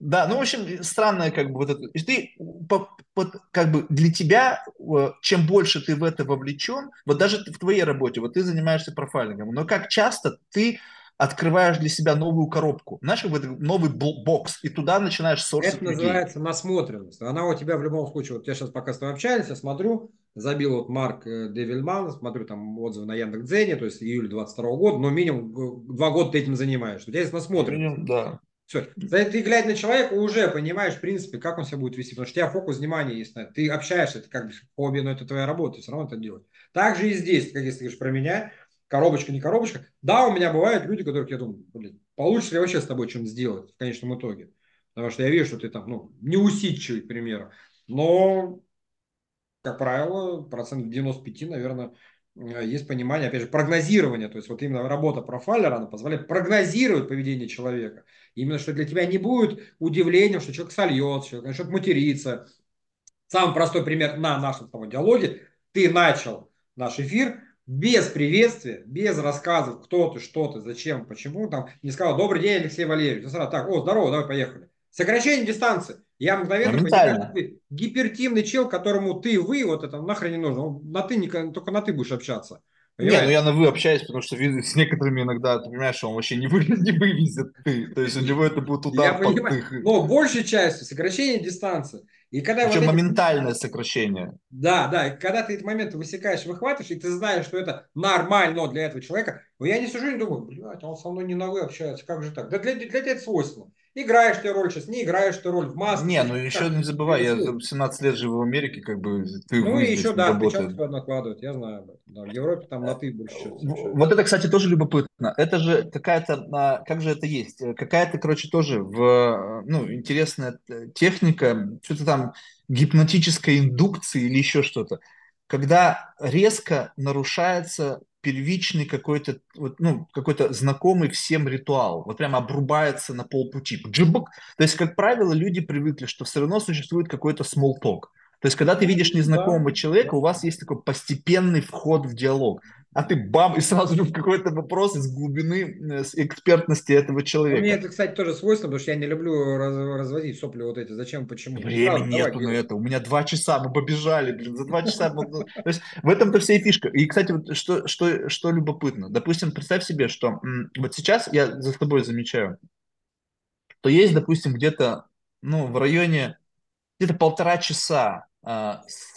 A: Да, ну, в общем, странное как бы вот это. И ты, по, по, как бы для тебя, э, чем больше ты в это вовлечен, вот даже в твоей работе, вот ты занимаешься профайлингом, но как часто ты открываешь для себя новую коробку, знаешь, новый бокс, и туда начинаешь сорсить
B: Это людей. называется насмотренность. Она у тебя в любом случае, вот я сейчас пока с тобой общаюсь, я смотрю, забил вот Марк э, Девильман, смотрю там отзывы на Яндекс.Дзене, то есть июль 22 года, но минимум два года ты этим занимаешься. У тебя есть насмотренность. Минимум,
A: да.
B: Все. Ты, глядя на человека, уже понимаешь, в принципе, как он себя будет вести, потому что у тебя фокус внимания есть на это. Ты общаешься, это как бы хобби, но это твоя работа, ты все равно это делаешь. Так же и здесь, как если ты говоришь про меня, коробочка, не коробочка. Да, у меня бывают люди, которых я думаю, блин, получится ли вообще с тобой чем сделать в конечном итоге. Потому что я вижу, что ты там, ну, неусидчивый, к примеру. Но, как правило, процент 95, наверное, есть понимание, опять же, прогнозирование. То есть вот именно работа профайлера, она позволяет прогнозировать поведение человека. Именно что для тебя не будет удивлением, что человек сольется, человек начнет материться. Самый простой пример на нашем с диалоге. Ты начал наш эфир, без приветствия, без рассказов, кто ты, что ты, зачем, почему, там, не сказал, добрый день, Алексей Валерьевич. Ты сразу, так, о, здорово, давай поехали. Сокращение дистанции. Я мгновенно понимаю, ты гипертимный чел, которому ты, вы, вот это нахрен не нужно. На ты, только на ты будешь общаться.
A: Понимаешь? Не, ну я на вы общаюсь, потому что с некоторыми иногда, ты понимаешь, что он вообще не, вы, не вывезет ты. То есть у него это будет удар
B: я понимаю, Но большей частью сокращение дистанции.
A: И когда Причем вот эти... моментальное сокращение.
B: Да, да. И когда ты этот момент высекаешь, выхватываешь, и ты знаешь, что это нормально для этого человека, но я не сижу и думаю, блядь, он со мной не на вы общается, как же так? Да для, для тебя это свойственно. Играешь ты роль сейчас, не играешь ты роль в маске.
A: Не, ну еще не забывай, я 17 лет живу в Америке, как бы ты
B: Ну и еще, да, работает. накладывают, я знаю об этом. Да, в Европе там на ты больше.
A: Вот это, кстати, тоже любопытно. Это же какая-то, а, как же это есть? Какая-то, короче, тоже в, ну, интересная техника, что-то там гипнотической индукции или еще что-то. Когда резко нарушается первичный какой-то, вот, ну, какой-то знакомый всем ритуал. Вот прямо обрубается на полпути. Джибок. То есть, как правило, люди привыкли, что все равно существует какой-то small talk. То есть, когда ты видишь незнакомого человека, у вас есть такой постепенный вход в диалог а ты бам, и сразу же в какой-то вопрос из глубины с экспертности этого человека.
B: Мне это, кстати, тоже свойственно, потому что я не люблю раз, разводить сопли вот эти. Зачем, почему?
A: Времени нету давай, на это. У меня два часа, мы побежали, блин, за два часа. То есть в этом-то вся и фишка. И, кстати, вот что, что, что любопытно. Допустим, представь себе, что вот сейчас я за тобой замечаю, то есть, допустим, где-то, ну, в районе где-то полтора часа с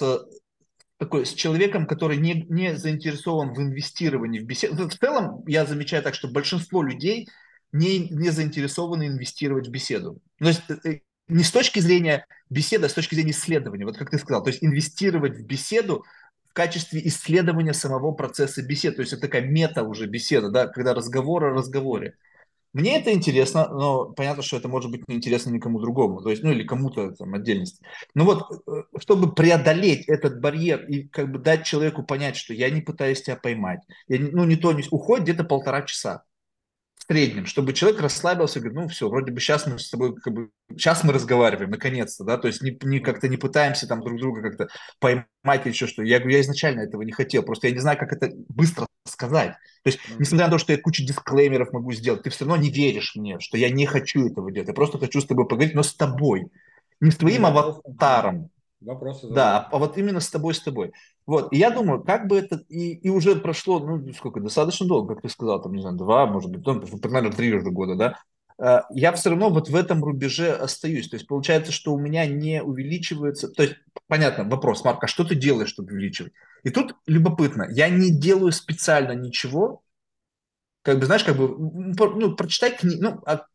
A: такой, с человеком, который не, не заинтересован в инвестировании в беседу. В целом, я замечаю так, что большинство людей не, не заинтересованы инвестировать в беседу. То есть э, не с точки зрения беседы, а с точки зрения исследования. Вот как ты сказал, то есть инвестировать в беседу в качестве исследования самого процесса беседы. То есть это такая мета уже беседа, да, когда разговор о разговоре. Мне это интересно, но понятно, что это может быть неинтересно никому другому, то есть, ну или кому-то там отдельности. Но вот, э, чтобы преодолеть этот барьер и как бы дать человеку понять, что я не пытаюсь тебя поймать, я, ну не то, не уходит где-то полтора часа в среднем, чтобы человек расслабился говорит, ну все, вроде бы сейчас мы с тобой, как бы, сейчас мы разговариваем, наконец-то, да, то есть не, не как-то не пытаемся там друг друга как-то поймать или еще что. Я говорю, я изначально этого не хотел, просто я не знаю, как это быстро сказать. То есть, несмотря на то, что я кучу дисклеймеров могу сделать, ты все равно не веришь мне, что я не хочу этого делать, я просто хочу с тобой поговорить, но с тобой, не с твоим аватаром,
B: Вопросы
A: Да, а вот именно с тобой, с тобой. Вот, и я думаю, как бы это, и, и уже прошло, ну, сколько, достаточно долго, как ты сказал, там, не знаю, два, может быть, ну, примерно три уже года, да, а, я все равно вот в этом рубеже остаюсь. То есть получается, что у меня не увеличивается... То есть, понятно, вопрос, Марк, а что ты делаешь, чтобы увеличивать? И тут любопытно, я не делаю специально ничего, как бы, знаешь, как бы, ну, прочитай книги, ну, а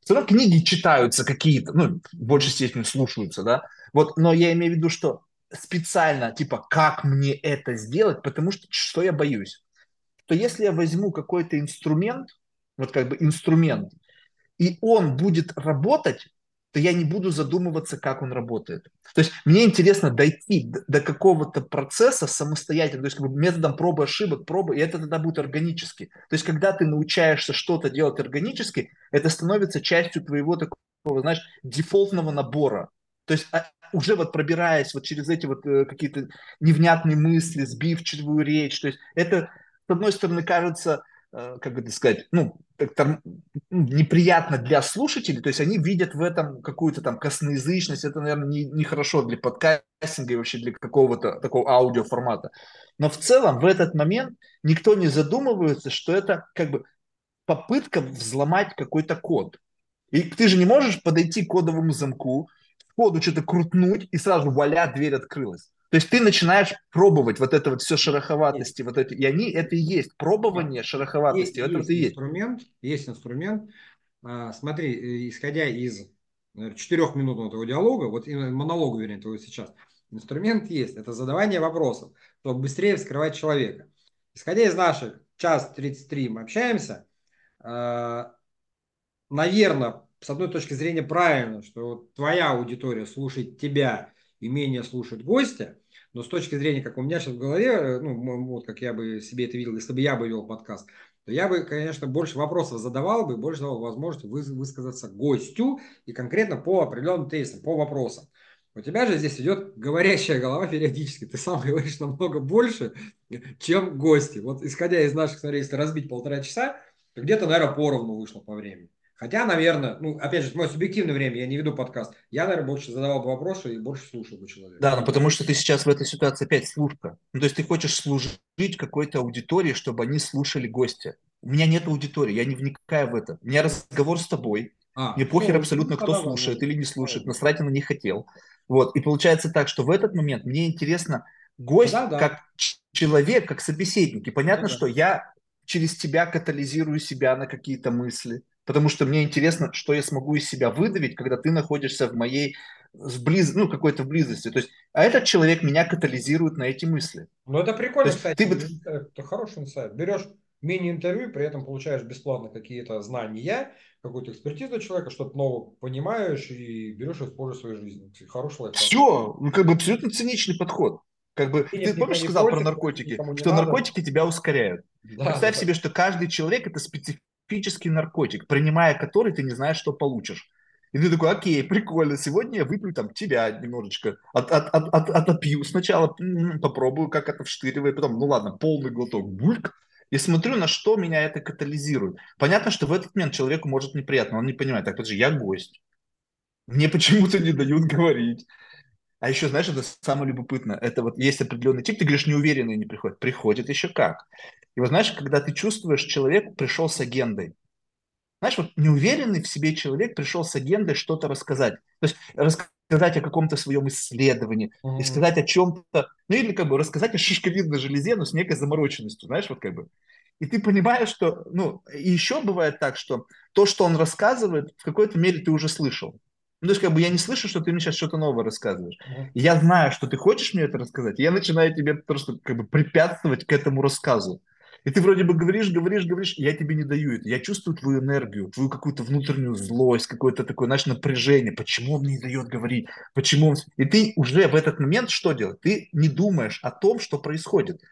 A: все равно книги читаются какие-то, ну, в большей степени слушаются, да, вот, но я имею в виду, что специально, типа, как мне это сделать, потому что что я боюсь? То если я возьму какой-то инструмент, вот как бы инструмент, и он будет работать, то я не буду задумываться, как он работает. То есть мне интересно дойти до какого-то процесса самостоятельно, то есть как бы методом пробы ошибок, пробы, и это тогда будет органически. То есть когда ты научаешься что-то делать органически, это становится частью твоего такого, знаешь, дефолтного набора. То есть а, уже вот пробираясь вот через эти вот э, какие-то невнятные мысли, сбивчивую речь, то есть это, с одной стороны, кажется, э, как бы сказать, ну, ну, неприятно для слушателей, то есть они видят в этом какую-то там косноязычность, это, наверное, не, не хорошо для подкастинга и вообще для какого-то такого аудиоформата. Но в целом в этот момент никто не задумывается, что это как бы попытка взломать какой-то код. И ты же не можешь подойти к кодовому замку, коду что-то крутнуть, и сразу вуаля, дверь открылась. То есть ты начинаешь пробовать вот это вот все шероховатости, вот это, и они, это и есть пробование шероховатости, есть, это есть,
B: есть инструмент, есть инструмент. А, смотри, э, исходя из четырехминутного твоего диалога, вот монолога, вернее, твоего сейчас, инструмент есть, это задавание вопросов, чтобы быстрее вскрывать человека. Исходя из наших час 33 мы общаемся, а, наверное, с одной точки зрения правильно, что твоя аудитория слушает тебя и менее слушает гостя, но с точки зрения, как у меня сейчас в голове, э, ну, вот как я бы себе это видел, если бы я бы вел подкаст, то я бы, конечно, больше вопросов задавал бы, больше давал возможность высказаться гостю и конкретно по определенным тезисам, по вопросам. У тебя же здесь идет говорящая голова периодически. Ты сам говоришь намного больше, чем гости. Вот исходя из наших, смотри, если разбить полтора часа, то где-то, наверное, поровну вышло по времени. Хотя, наверное, ну, опять же, мое субъективное время, я не веду подкаст, я, наверное, больше задавал бы вопросы и больше слушал бы человека.
A: Да, но потому что ты сейчас в этой ситуации опять слушка. Ну, то есть ты хочешь служить какой-то аудитории, чтобы они слушали гостя. У меня нет аудитории, я не вникаю в это. У меня разговор с тобой.
B: А,
A: Мне похер
B: ну,
A: абсолютно,
B: ну,
A: кто слушает
B: ладно.
A: или не слушает. Насрать я на них хотел. Вот. И получается так, что в этот момент мне интересно гость
B: Да, да.
A: как человек, как собеседник. И понятно,
B: Да, да.
A: что я через тебя катализирую себя на какие-то мысли. Потому что мне интересно, что я смогу из себя выдавить, когда ты находишься в моей с близ... ну, какой-то близости. То есть, а этот человек меня катализирует на эти мысли.
B: Ну, это прикольно,
A: То
B: кстати.
A: ты вот-
B: Это хороший инсайт. Берешь мини-интервью, при этом получаешь бесплатно какие-то знания, какую-то экспертизу человека, что-то новое понимаешь и берешь и используешь в своей жизни. Хороший лайфхак.
A: Все, ну, как бы абсолютно циничный подход. Как бы,
B: Денег
A: ты помнишь, сказал про наркотики, что
B: надо.
A: наркотики тебя ускоряют.
B: Да,
A: Представь
B: да.
A: себе, что каждый человек это специфический наркотик, принимая который ты не знаешь, что получишь. И ты такой, окей, прикольно, сегодня я выпью там тебя немножечко, от, от, от, от- отопью. Сначала попробую, как это вштыривает, потом, ну ладно, полный глоток, бульк. И смотрю, на что меня это катализирует. Понятно, что в этот момент человеку может неприятно, он не понимает, так, подожди, я гость. Мне почему-то не дают говорить. А еще, знаешь, это самое любопытное. Это вот есть определенный тип, ты говоришь, неуверенные не приходят. Приходят еще как. И вот знаешь, когда ты чувствуешь, человек пришел с агендой. Знаешь, вот неуверенный в себе человек пришел с агендой что-то рассказать. То есть рассказать о каком-то своем исследовании,
B: Мгм.
A: и сказать о чем-то, ну или как бы рассказать о шишковидной железе, но с некой замороченностью, знаешь, вот как бы. И ты понимаешь, что, ну, и еще бывает так, что то, что он рассказывает, в какой-то мере ты уже слышал. Ну, то есть, как бы я не слышу, что ты мне сейчас что-то новое рассказываешь. И я знаю, что ты хочешь мне это рассказать, и я начинаю тебе просто как бы препятствовать к этому рассказу. И ты вроде бы говоришь, говоришь, говоришь, я тебе не даю это. Я чувствую твою энергию, твою какую-то внутреннюю злость, какое-то такое, знаешь, напряжение. Почему он мне не дает говорить? Почему он... И ты уже в этот момент что делаешь? Ты не думаешь о том, что происходит.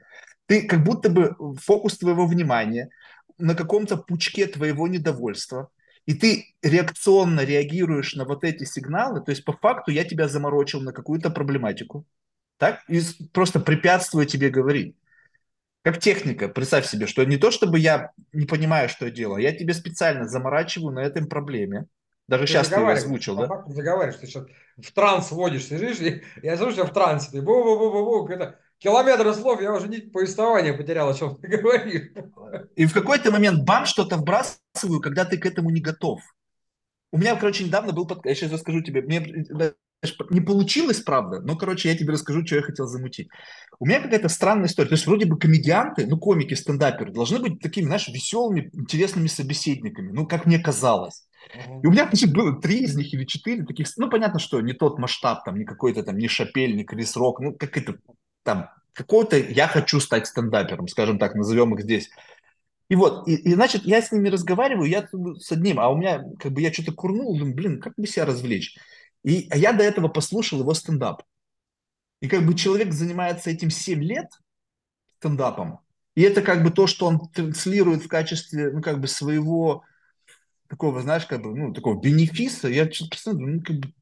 A: Ты как будто бы фокус твоего внимания на каком-то пучке твоего недовольства, и ты реакционно реагируешь на вот эти сигналы, то есть по факту я тебя заморочил на какую-то проблематику, так, и просто препятствую тебе говорить. Как техника, представь себе, что не то, чтобы я не понимаю, что я делаю, я тебе специально заморачиваю на этом проблеме. Даже
B: Ты
A: сейчас ты его озвучил, да?
B: факту заговариваешь, ты сейчас в транс вводишь, сидишь, и я слышу в трансе, ты бу-бу-бу-бу-бу, это километры слов, я уже нить повествования потерял, о чем ты говоришь.
A: И в какой-то момент бам, что-то вбрасываю, когда ты к этому не готов. У меня, короче, недавно был подкаст, я сейчас расскажу тебе, мне не получилось, правда, но, короче, я тебе расскажу, что я хотел замутить. У меня какая-то странная история. То есть вроде бы комедианты, ну, комики, стендаперы должны быть такими, знаешь, веселыми, интересными собеседниками, ну, как мне казалось. И у меня, значит, было три из них или четыре таких, ну, понятно, что не тот масштаб, там, не какой-то там, не Шапель, не Крис Рок, ну, как это, там, какой-то я хочу стать стендапером, скажем так, назовем их здесь. И вот, и, и, значит, я с ними разговариваю, я с одним, а у меня, как бы, я что-то курнул, думаю, блин, как бы себя развлечь? И а я до этого послушал его стендап. И как бы человек занимается этим 7 лет, стендапом, и это как бы то, что он транслирует в качестве, ну, как бы своего такого, знаешь, как бы, ну, такого бенефиса, я что-то ну, как бы,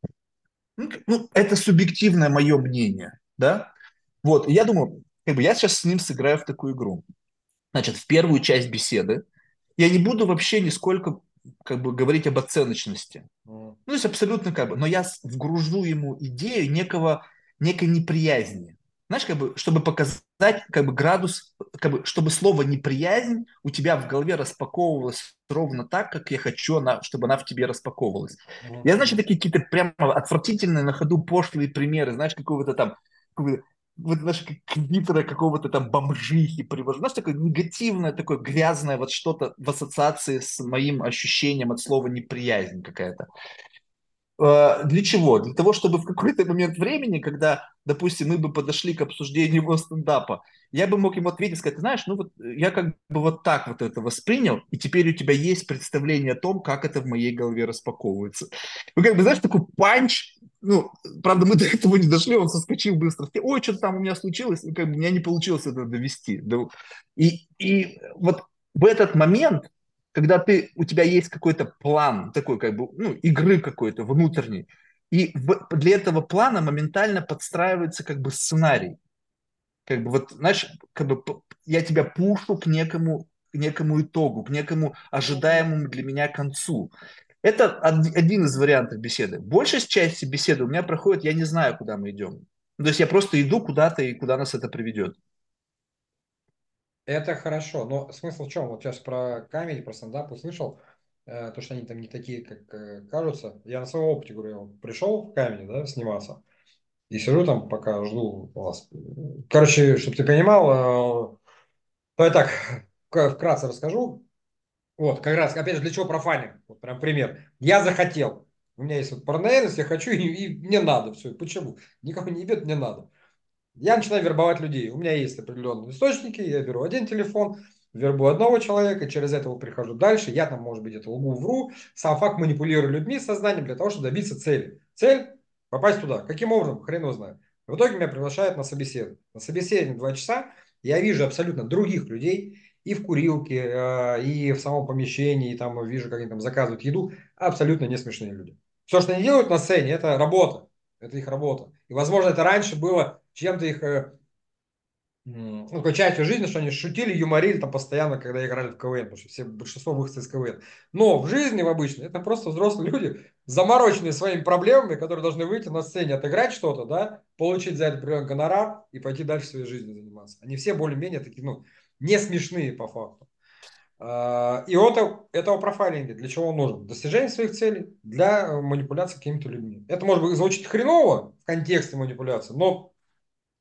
A: ну, ну, это субъективное мое мнение, да? Вот, и я думаю, как бы я сейчас с ним сыграю в такую игру. Значит, в первую часть беседы я не буду вообще нисколько как бы говорить об оценочности. Ну, то есть абсолютно как бы, но я вгружу ему идею некого, некой неприязни. Знаешь, как бы, чтобы показать как бы градус, как бы, чтобы слово неприязнь у тебя в голове распаковывалось ровно так, как я хочу, она, чтобы она в тебе распаковывалась. Я, значит, такие какие-то прямо отвратительные на ходу пошлые примеры, знаешь, какого-то там, какого-то, вот, знаешь, как Твиттера какого-то там бомжихи привожу. Знаешь, такое негативное, такое грязное вот что-то в ассоциации с моим ощущением от слова неприязнь какая-то. Э, Для чего? Для того, чтобы в какой-то момент времени, когда, допустим, мы бы подошли к обсуждению его стендапа, я бы мог ему ответить, сказать, «Ты знаешь, ну вот э, я как бы вот так вот это воспринял, и теперь у тебя есть представление о том, как это в моей голове распаковывается. Ну, как бы, знаешь, такой панч, ну, правда, мы до этого не дошли, он соскочил быстро. Ой, что-то там у меня случилось, ну, как бы, у меня не получилось это довести. Да. И, и вот в этот момент, когда ты, у тебя есть какой-то план такой, как бы, ну, игры какой-то внутренней, и в, для этого плана моментально подстраивается как бы сценарий. Как бы вот, знаешь, как бы я тебя пушу к некому некому итогу, к некому ожидаемому для меня концу. Это один из вариантов беседы. Большая часть беседы у меня проходит, я не знаю, куда мы идем. То есть я просто иду куда-то и куда нас это приведет.
B: Это хорошо, но смысл в чем? Вот сейчас про камень, про стендап услышал, э, то, что они там не такие, как э, кажутся. Я на своем опыте говорю, пришел в камень, да, сниматься, и сижу там, пока жду вас. Короче, чтобы ты понимал, э, давай так, вкратце расскажу. Вот, как раз, опять же, для чего профайлинг? Вот прям пример. Я захотел. У меня есть вот параноидность, я хочу, и, и мне надо все. Почему? Никого не ебет, мне надо. Я начинаю вербовать людей. У меня есть определенные источники, я беру один телефон, вербую одного человека, через этого прихожу дальше, я там, может быть, это лгу, вру, сам факт манипулирую людьми, сознанием для того, чтобы добиться цели. Цель – попасть туда. Каким образом? Хрен его знает. В итоге меня приглашают на собеседование. На собеседование два часа я вижу абсолютно других людей, и в курилке, э, и в самом помещении, и там вижу, как они там заказывают еду, абсолютно не смешные люди. Все, что они делают на сцене, это работа, это их работа. И, возможно, это раньше было чем-то их э, ну, такой частью жизни, что они шутили, юморили там постоянно, когда играли в КВН, потому что все, большинство выходцев из КВН. Но в жизни в обычной это просто взрослые люди, замороченные своими проблемами, которые должны выйти на сцене, отыграть что-то, да, получить за это гонорар и пойти дальше своей жизнью заниматься. Они все более-менее такие, ну, не смешные по факту. А, и вот этого профайлинга, для чего он нужен? Достижение своих целей, для манипуляции какими-то людьми. Это может быть звучит хреново в контексте манипуляции, но,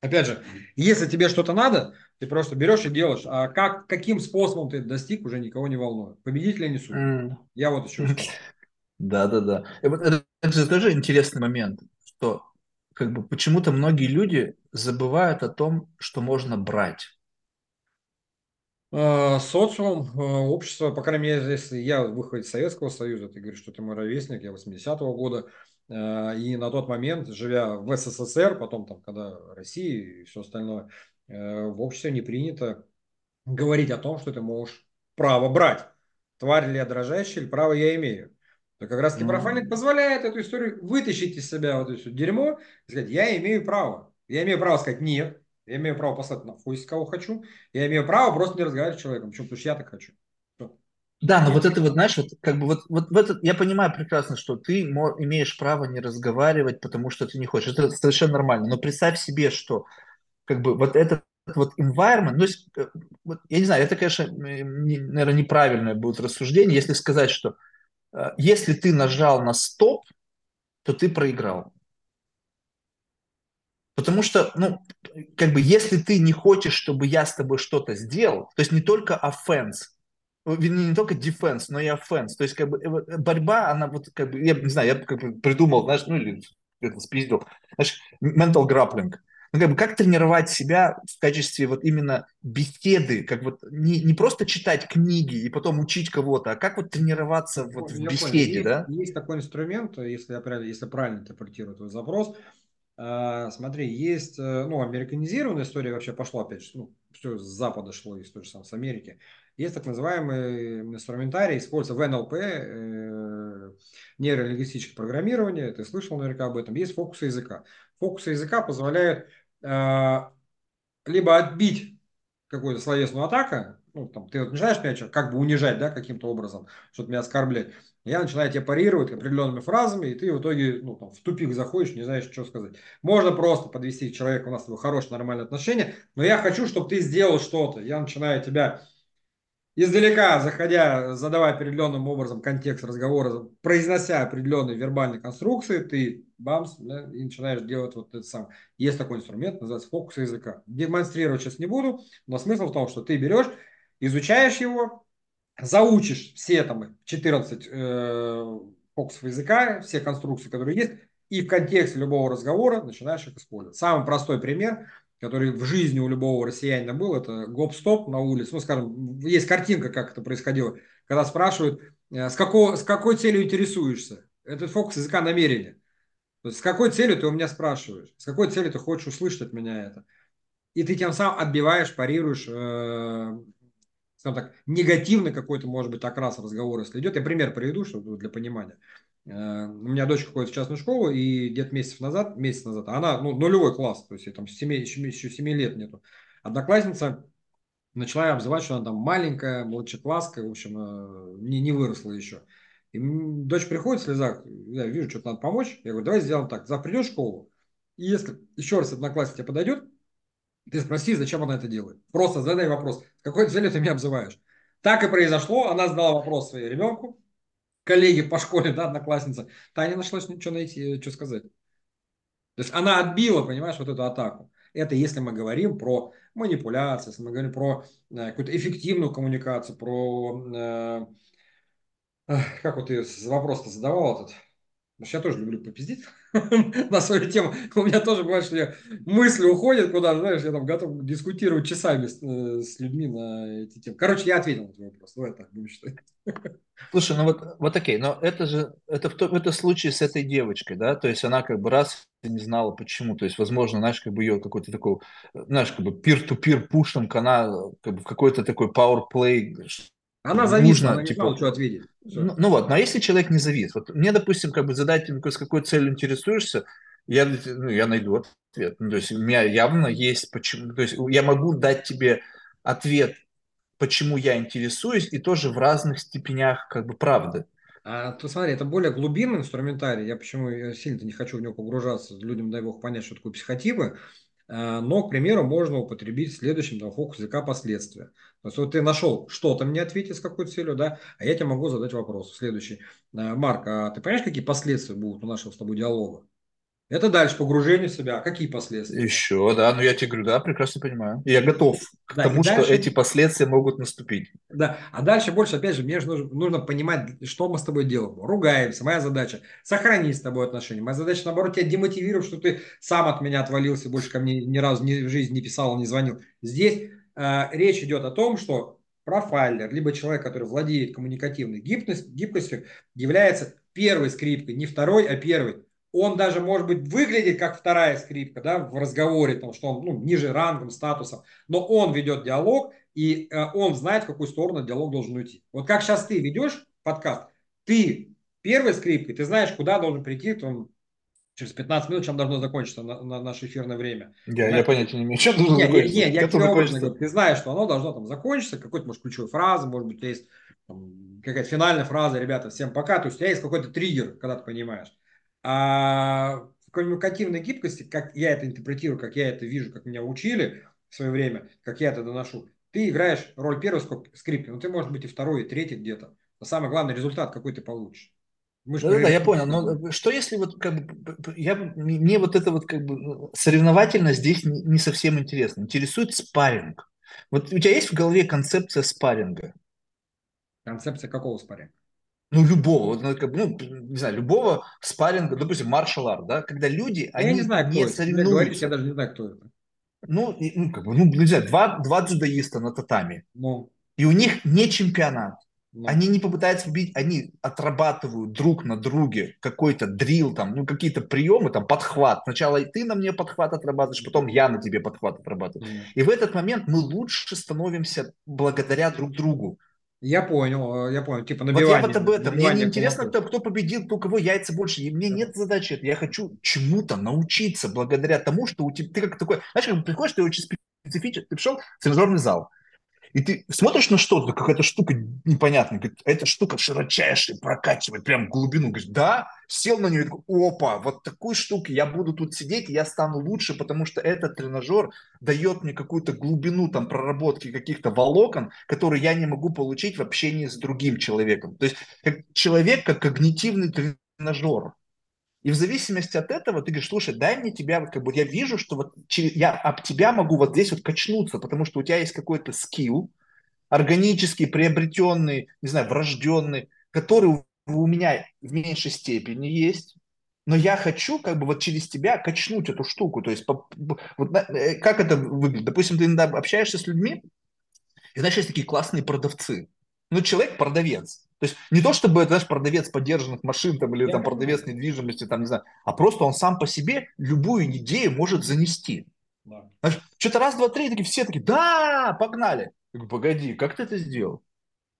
B: опять же, если тебе что-то надо, ты просто берешь и делаешь. А как, каким способом ты достиг, уже никого не волнует. Победителя не суть. Mm. Я вот еще
A: Да, да, да. Это, это тоже интересный момент, что как бы почему-то многие люди забывают о том, что можно брать.
B: Э, социум, э, общество, по крайней мере, если я выход из Советского Союза, ты говоришь, что ты мой ровесник, я 80-го года, и на тот момент, живя в СССР, потом там, когда Россия и все остальное, в обществе не принято говорить о том, что ты можешь право брать. Тварь ли я дрожащая, или право я имею. То как раз таки mm-hmm. профайлинг позволяет эту историю вытащить из себя вот это все дерьмо и сказать, я имею право. Я имею право сказать нет, я имею право послать на хуй, кого хочу. Я имею право просто не разговаривать с человеком. Почему? Потому что я так хочу.
A: Да, но вот это вот, знаешь, вот как бы вот, вот в этот, я понимаю прекрасно, что ты имеешь право не разговаривать, потому что ты не хочешь. Это совершенно нормально. Но представь себе, что как бы вот этот вот environment, ну, есть, э, вот, я не знаю, это, конечно, не, наверное, неправильное будет рассуждение, если сказать, что э, если ты нажал на стоп, то ты проиграл. Потому что, ну, как бы, если ты не хочешь, чтобы я с тобой что-то сделал, то есть не только offense, не только defense, но и offense, то есть как бы э, борьба, она вот как бы, я не знаю, я как бы придумал, знаешь, ну или это спиздил, знаешь, mental grappling. Ну, как бы, как тренировать себя в качестве вот именно беседы, как вот не, не просто читать книги и потом учить кого-то, а как вот тренироваться вот в беседе,
B: есть,
A: да?
B: Есть такой инструмент, если я правильно, если правильно интерпретирую твой запрос, а, смотри, есть, э, ну, американизированная история вообще пошла, опять же, ну, все с Запада шло, из той же самой с Америки. Есть так называемый инструментарий, используется в НЛП, э, нейролингвистическое программирование, ты слышал наверняка об этом, есть фокусы языка. Фокусы языка позволяют э, либо отбить какую-то словесную атаку, ну, там, ты вот начинаешь меня как бы унижать, да, каким-то образом, что-то меня оскорблять. Я начинаю тебя парировать определенными фразами, и ты в итоге ну, там, в тупик заходишь, не знаешь, что сказать. Можно просто подвести человека, у нас с тобой хорошие, нормальные отношения, но я хочу, чтобы ты сделал что-то. Я начинаю тебя издалека, заходя, задавая определенным образом контекст разговора, произнося определенные вербальные конструкции, ты бамс, да, и начинаешь делать вот это сам. Есть такой инструмент, называется фокус языка. Демонстрировать сейчас не буду, но смысл в том, что ты берешь, изучаешь его, заучишь все там 14 э, фокусов языка, все конструкции, которые есть, и в контексте любого разговора начинаешь их использовать. Самый простой пример, который в жизни у любого россиянина был, это гоп-стоп на улице. Ну, скажем, есть картинка, как это происходило, когда спрашивают, э, с, какого, с какой целью интересуешься? Это фокус языка намерения. То есть, с какой целью ты у меня спрашиваешь? С какой целью ты хочешь услышать от меня это? И ты тем самым отбиваешь, парируешь э, скажем так, негативный какой-то, может быть, окрас разговора, если идет. Я пример приведу, чтобы для понимания. Э, у меня дочка ходит в частную школу, и где-то месяц назад, месяц назад, она, ну, нулевой класс, то есть там 7, еще, еще 7 лет нету. Одноклассница начала обзывать, что она там маленькая, младшекласска, в общем, э, не, не выросла еще. И дочь приходит в слезах, я вижу, что-то надо помочь. Я говорю, давай сделаем так, завтра придешь в школу, и если еще раз одноклассник тебе подойдет, ты спроси, зачем она это делает. Просто задай вопрос, какой целью ты меня обзываешь. Так и произошло, она задала вопрос своей ребенку, коллеге по школе, да, одноклассница. Таня нашлась ничего найти, что сказать. То есть она отбила, понимаешь, вот эту атаку. Это если мы говорим про манипуляции, если мы говорим про э, какую-то эффективную коммуникацию, про... Э, э, как вот ты вопрос-то задавал этот? Я тоже люблю попиздить на свою тему. У меня тоже бывает, что мысли уходят куда знаешь, я там готов дискутировать часами с, э, с людьми на эти темы. Короче, я ответил на твой вопрос. Давай так будем считать.
A: Слушай, ну вот, вот окей, но это же, это в, в этом случае с этой девочкой, да, то есть она как бы раз не знала почему, то есть, возможно, знаешь, как бы ее какой-то такой, знаешь, как бы peer-to-peer пушинг, она как бы в какой-то такой power play,
B: она зависла, она не типа, знала, что ответить.
A: Ну, ну вот, но если человек не завис, вот мне, допустим, как бы задать, с какой целью интересуешься, я, ну, я найду ответ. Ну, то есть у меня явно есть почему, то есть я могу дать тебе ответ, почему я интересуюсь, и тоже в разных степенях как бы правды.
B: А, то смотри, это более глубинный инструментарий. Я почему сильно не хочу в него погружаться, людям дай бог понять, что такое психотипы. А, но, к примеру, можно употребить следующим там, фокус языка последствия. То есть вот ты нашел что-то мне ответить с какой целью, да, а я тебе могу задать вопрос следующий. А, Марк, а ты понимаешь, какие последствия будут у нашего с тобой диалога? Это дальше погружение в себя. Какие последствия?
A: Еще, да. Ну, я тебе говорю, да, прекрасно понимаю. Я готов к да, тому, дальше, что эти последствия могут наступить.
B: Да. А дальше больше, опять же, мне же нужно, нужно понимать, что мы с тобой делаем. Ругаемся. Моя задача сохранить с тобой отношения. Моя задача, наоборот, тебя демотивировать, что ты сам от меня отвалился, больше ко мне ни разу ни в жизни не писал, не звонил. Здесь э, речь идет о том, что профайлер, либо человек, который владеет коммуникативной гибкость, гибкостью, является первой скрипкой, не второй, а первой он даже, может быть, выглядит как вторая скрипка да, в разговоре, потому что он ну, ниже рангом, статусом, но он ведет диалог, и э, он знает, в какую сторону диалог должен уйти. Вот как сейчас ты ведешь подкаст, ты первой скрипкой, ты знаешь, куда должен прийти, там, через 15 минут, чем должно закончиться на, на наше эфирное время.
A: Я, да? я понятия не имею, чем должно
B: не, закончиться. Не, не, я тебе образно говорю, ты знаешь, что оно должно там закончиться, какой-то, может, ключевой фразы, может быть, есть какая-то финальная фраза, ребята, всем пока, то есть у тебя есть какой-то триггер, когда ты понимаешь. А в коммуникативной гибкости, как я это интерпретирую, как я это вижу, как меня учили в свое время, как я это доношу, ты играешь роль первого скрипки, но ты можешь быть и второй, и третий где-то. Но самый главный результат, какой ты получишь.
A: Мы да, да, я понял. Но что если вот как бы я мне вот это вот как бы соревновательно здесь не, не совсем интересно. Интересует спарринг. Вот у тебя есть в голове концепция спарринга?
B: Концепция какого спарринга?
A: Ну, любого, ну, как, ну, не знаю, любого спарринга, допустим, маршал арт, да, когда люди,
B: я они не, знаю, не соревнуются. Говорите, я даже не знаю, кто это.
A: Ну, ну, как бы, ну, не знаю, два, два дзюдоиста на татами. Ну. И у них не чемпионат. Ну. Они не попытаются бить, они отрабатывают друг на друге какой-то дрил, там, ну, какие-то приемы, там, подхват. Сначала ты на мне подхват отрабатываешь, потом я на тебе подхват отрабатываю. Mm. И в этот момент мы лучше становимся благодаря друг другу.
B: Я понял, э, я понял. Типа набивание. Вот я
A: вот об этом. Мне не интересно, кто, кто победил, у кого яйца больше. И мне нет задачи. Я хочу чему-то научиться благодаря тому, что у тебя ты как такой, знаешь, как приходишь, ты очень специфичен, ты пришел в тренажерный зал, и ты смотришь на что-то, какая-то штука непонятная, говорит, эта штука широчайшая, прокачивает прям глубину. Говоришь, да, сел на нее и такой, опа, вот такой штуки, я буду тут сидеть, я стану лучше, потому что этот тренажер дает мне какую-то глубину там проработки каких-то волокон, которые я не могу получить в общении с другим человеком. То есть как человек как когнитивный тренажер. И в зависимости от этого ты говоришь, слушай, дай мне тебя, вот как бы я вижу, что вот я об тебя могу вот здесь вот качнуться, потому что у тебя есть какой-то скилл, органический, приобретенный, не знаю, врожденный, который у меня в меньшей степени есть, но я хочу как бы вот через тебя качнуть эту штуку. То есть по, вот, э, как это выглядит? Допустим, ты иногда общаешься с людьми, и знаешь, есть такие классные продавцы. Ну, человек продавец. То есть не то, чтобы это, знаешь, продавец поддержанных машин там, или там продавец недвижимости, там, не знаю, а просто он сам по себе любую идею может занести. Да. Знаешь, что-то раз, два, три, такие все такие, да, погнали. Я говорю, погоди, как ты это сделал?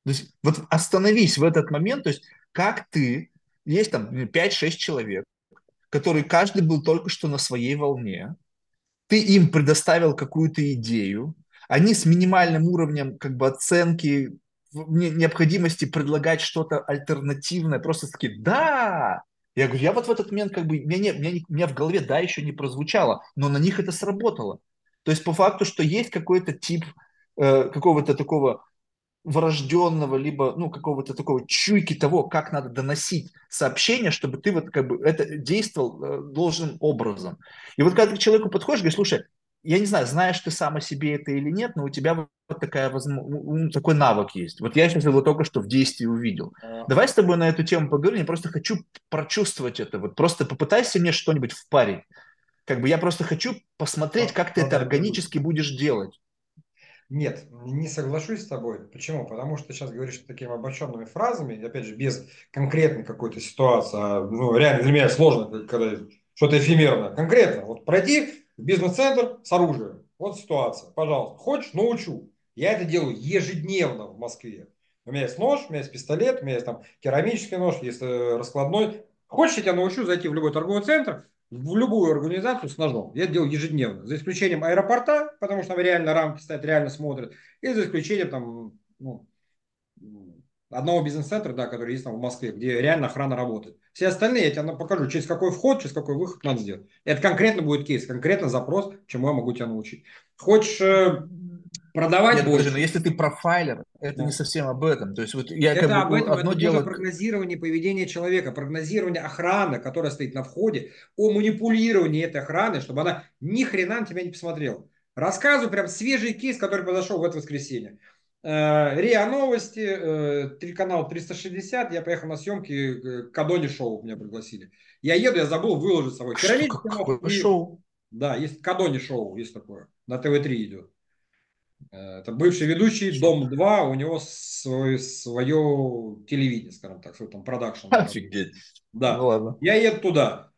A: То есть вот остановись в этот момент, то есть как ты, есть там 5-6 человек, которые каждый был только что на своей волне, ты им предоставил какую-то идею, они с минимальным уровнем как бы оценки необходимости предлагать что-то альтернативное, просто такие, да, я говорю, я вот в этот момент как бы, меня, меня, меня в голове да еще не прозвучало, но на них это сработало. То есть по факту, что есть какой-то тип э, какого-то такого врожденного, либо, ну, какого-то такого чуйки того, как надо доносить сообщение, чтобы ты вот как бы это действовал э, должным образом. И вот когда ты к человеку подходишь, говоришь, слушай, я не знаю, знаешь ты сам о себе это или нет, но у тебя вот такая возможность, такой навык есть. Вот я сейчас его только что в действии увидел. Давай с тобой на эту тему поговорим, я просто хочу прочувствовать это. Вот просто попытайся мне что-нибудь впарить. Как бы я просто хочу посмотреть, как ты это органически будешь делать.
B: Нет, не соглашусь с тобой. Почему? Потому что сейчас говоришь такими обобщенными фразами, опять же, без конкретной какой-то ситуации. А, ну, реально для меня сложно, когда что-то эфемерное. Конкретно, вот пройти в бизнес-центр с оружием. Вот ситуация. Пожалуйста. Хочешь, научу. Я это делаю ежедневно в Москве. У меня есть нож, у меня есть пистолет, у меня есть там керамический нож, есть э, раскладной. Хочешь, я тебя научу зайти в любой торговый центр, в любую организацию с ножом. Я это делаю ежедневно. За исключением аэропорта, потому что там реально рамки стоят, реально смотрят. И за исключением там, ну, одного бизнес-центра, да, который есть там в Москве, где реально охрана работает. Все остальные я тебе покажу, через какой вход, через какой выход надо сделать. Это конкретно будет кейс, конкретно запрос, чему я могу тебя научить. Хочешь э, продавать
A: Нет, больше. Подожди, но если ты профайлер, это да. не совсем об этом. То есть вот я
B: это как об бы, этом, одно это дело... прогнозирование поведения человека, прогнозирование охраны, которая стоит на входе, о манипулировании этой охраны, чтобы она ни хрена на тебя не посмотрела. Рассказываю прям свежий кейс, который произошел в это воскресенье. Э, РИА Новости, э, телеканал 360, я поехал на съемки, э, Кадони шоу меня пригласили. Я еду, я забыл выложить с собой.
A: Что, какое шоу?
B: Да, есть Кадони шоу, есть такое, на ТВ-3 идет. Это бывший ведущий Дом-2, у него свое, свое телевидение, скажем так, свой там продакшн.
A: Офигеть.
B: Да. Ну, ладно. Я еду туда.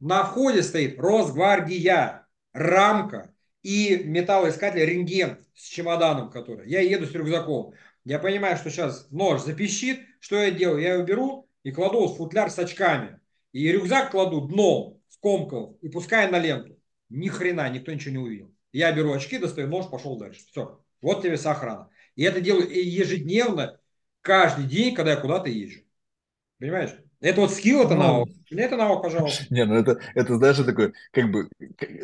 B: На входе стоит Росгвардия, рамка и металлоискатель рентген с чемоданом, который. Я еду с рюкзаком. Я понимаю, что сейчас нож запищит. Что я делаю? Я его беру и кладу в футляр с очками. И рюкзак кладу дном, скомкал, и пускаю на ленту. Ни хрена, никто ничего не увидел. Я беру очки, достаю нож, пошел дальше. Все. Вот тебе вся охрана. И это делаю ежедневно, каждый день, когда я куда-то езжу. Понимаешь? Это вот скилл, это ну, навык. Мне это навык, пожалуйста.
A: Не, ну это, это даже такой, как бы,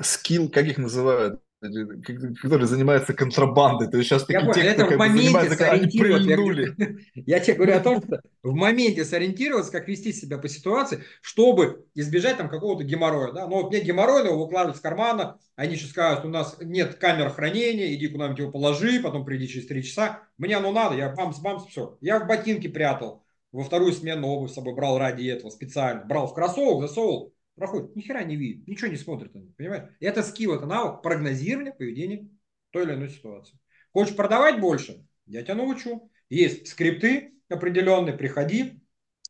A: скилл, как их называют? Который занимается контрабандой. То есть сейчас
B: такие я те, это в моменте сориентироваться. Я, я тебе говорю о том, что в моменте сориентироваться, как вести себя по ситуации, чтобы избежать там какого-то геморроя. Да? Но вот мне геморрой, его выкладывают с кармана, они сейчас скажут, у нас нет камер хранения, иди куда-нибудь его положи, потом приди через три часа. Мне оно надо, я бамс-бамс, все. Я в ботинке прятал, во вторую смену обувь с собой брал ради этого специально. Брал в кроссовок, засовывал, проходит, ни хера не видит, ничего не смотрит, понимаешь? Это скилл, это навык прогнозирования поведения той или иной ситуации. Хочешь продавать больше? Я тебя научу. Есть скрипты определенные, приходи.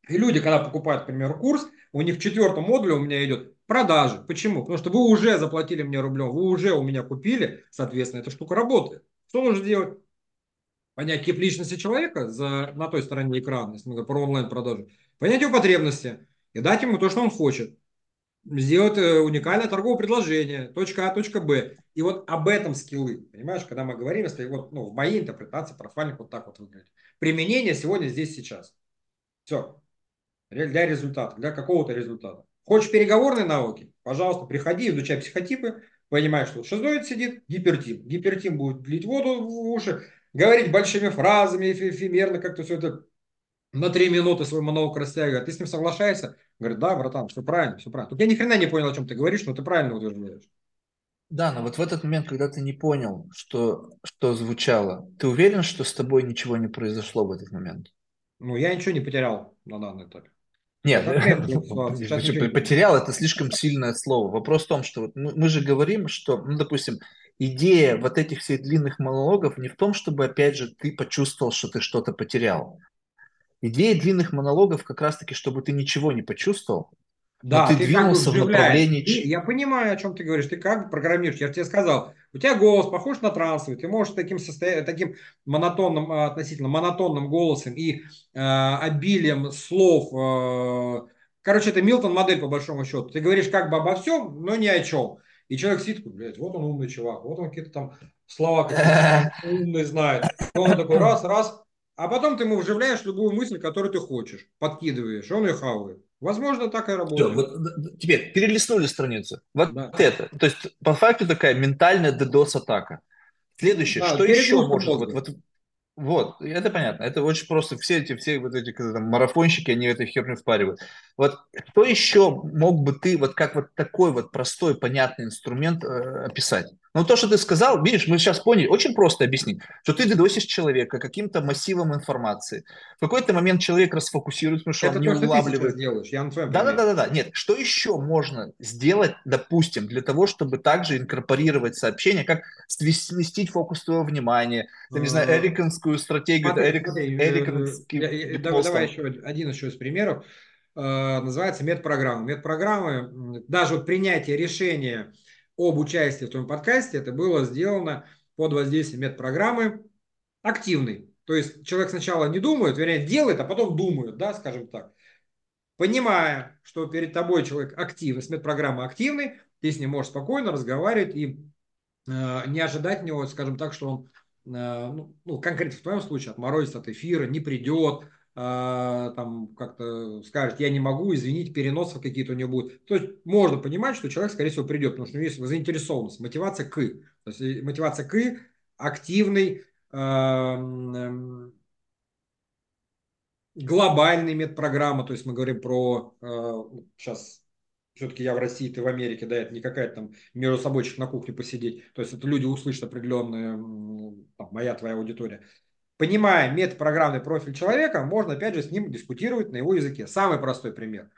B: И люди, когда покупают, к примеру, курс, у них в четвертом модуле у меня идет продажи. Почему? Потому что вы уже заплатили мне рублем, вы уже у меня купили, соответственно, эта штука работает. Что нужно делать? Понять тип личности человека за, на той стороне экрана, если мы говорим про онлайн-продажи. Понять его потребности и дать ему то, что он хочет сделать э, уникальное торговое предложение, точка А, точка Б. И вот об этом скиллы, понимаешь, когда мы говорим, если вот, ну, в моей интерпретации профайлинг вот так вот выглядит. Применение сегодня, здесь, сейчас. Все. Для результата, для какого-то результата. Хочешь переговорные навыки? Пожалуйста, приходи, изучай психотипы, понимаешь, что шизоид сидит, гипертим. Гипертим будет лить воду в уши, говорить большими фразами, эфемерно как-то все это на три минуты свой монолог растягивает. Ты с ним соглашаешься? Говорит, да, братан, все правильно, все правильно. Тут я ни хрена не понял, о чем ты говоришь, но ты правильно утверждаешь.
A: Да, но вот в этот момент, когда ты не понял, что, что звучало, ты уверен, что с тобой ничего не произошло в этот момент?
B: Ну, я ничего не потерял на данный этапе.
A: Нет, потерял это слишком сильное слово. Вопрос в том, что вот мы, мы же говорим, что, ну, допустим, идея вот этих всех длинных монологов не в том, чтобы, опять же, ты почувствовал, что ты что-то потерял. Идея длинных монологов как раз-таки, чтобы ты ничего не почувствовал,
B: да, ты, ты двинулся как бы в направлении... Ты, я понимаю, о чем ты говоришь. Ты как программируешь? Я же тебе сказал, у тебя голос похож на трансовый, ты можешь таким, состоя... таким монотонным, а, относительно монотонным голосом и э, обилием слов... Э, короче, это Милтон модель по большому счету. Ты говоришь как бы обо всем, но ни о чем. И человек сидит, блядь, вот он умный чувак, вот он какие-то там слова умные знает. Он такой раз, раз, а потом ты ему вживляешь любую мысль, которую ты хочешь, подкидываешь, он ее хавает. Возможно, так и работает. Все,
A: вот, теперь перелистнули страницу. Вот да. это. То есть, по факту, такая ментальная DDoS-атака. Следующее, да, что еще может... Вот, вот, вот, это понятно. Это очень просто. Все эти, все вот эти там, марафонщики, они этой херню впаривают. Вот что еще мог бы ты, вот как вот такой вот простой, понятный инструмент э, описать? Ну, то, что ты сказал, видишь, мы сейчас поняли, очень просто объяснить, что ты дедосишь человека каким-то массивом информации. В какой-то момент человек расфокусируется, потому что
B: Это
A: он
B: не
A: то, улавливает.
B: Делаешь. Я
A: да, да, да, да, да. Нет, что еще можно сделать, допустим, для того, чтобы также инкорпорировать сообщение, как сместить фокус твоего внимания, ты, не знаю, эриконскую стратегию,
B: э, эриконский... Давай, еще один еще из примеров. Э, называется медпрограмма. Медпрограммы, даже принятие решения об участии в твоем подкасте, это было сделано под воздействием медпрограммы активной. То есть человек сначала не думает, вернее, делает, а потом думает, да, скажем так. Понимая, что перед тобой человек активный, с медпрограммы активный, ты с ним можешь спокойно разговаривать и э, не ожидать от него, скажем так, что он, э, ну, ну, конкретно в твоем случае, отморозится от эфира, не придет, там как-то скажет, я не могу, извините, переносов какие-то у него будут. То есть можно понимать, что человек, скорее всего, придет, потому что у него есть заинтересованность, мотивация к. То есть мотивация к активный, глобальный медпрограмма, то есть мы говорим про, сейчас а, все-таки я в России, ты в Америке, да, это не какая-то там между собойчик на кухне посидеть, то есть это люди услышат определенные, там, моя, твоя аудитория понимая метапрограммный профиль человека, можно опять же с ним дискутировать на его языке. Самый простой пример.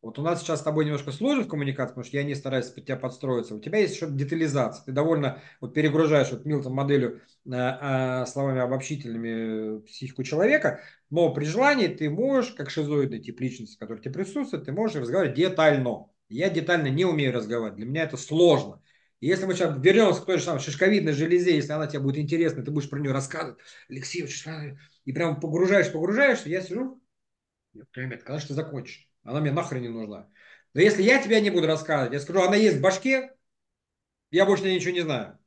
B: Вот у нас сейчас с тобой немножко сложно в коммуникации, потому что я не стараюсь под тебя подстроиться. У тебя есть еще детализация. Ты довольно вот перегружаешь вот Милтон моделью э, э, словами обобщительными психику человека, но при желании ты можешь, как шизоидный тип личности, который тебе присутствует, ты можешь разговаривать детально. Я детально не умею разговаривать. Для меня это сложно. Если мы сейчас вернемся к той же самой шишковидной железе, если она тебе будет интересна, ты будешь про нее рассказывать, Алексей, и прям погружаешь, погружаешься, я сижу, ребят, когда же ты закончишь? Она мне нахрен не нужна. Но если я тебя не буду рассказывать, я скажу, она есть в башке, я больше ничего не знаю.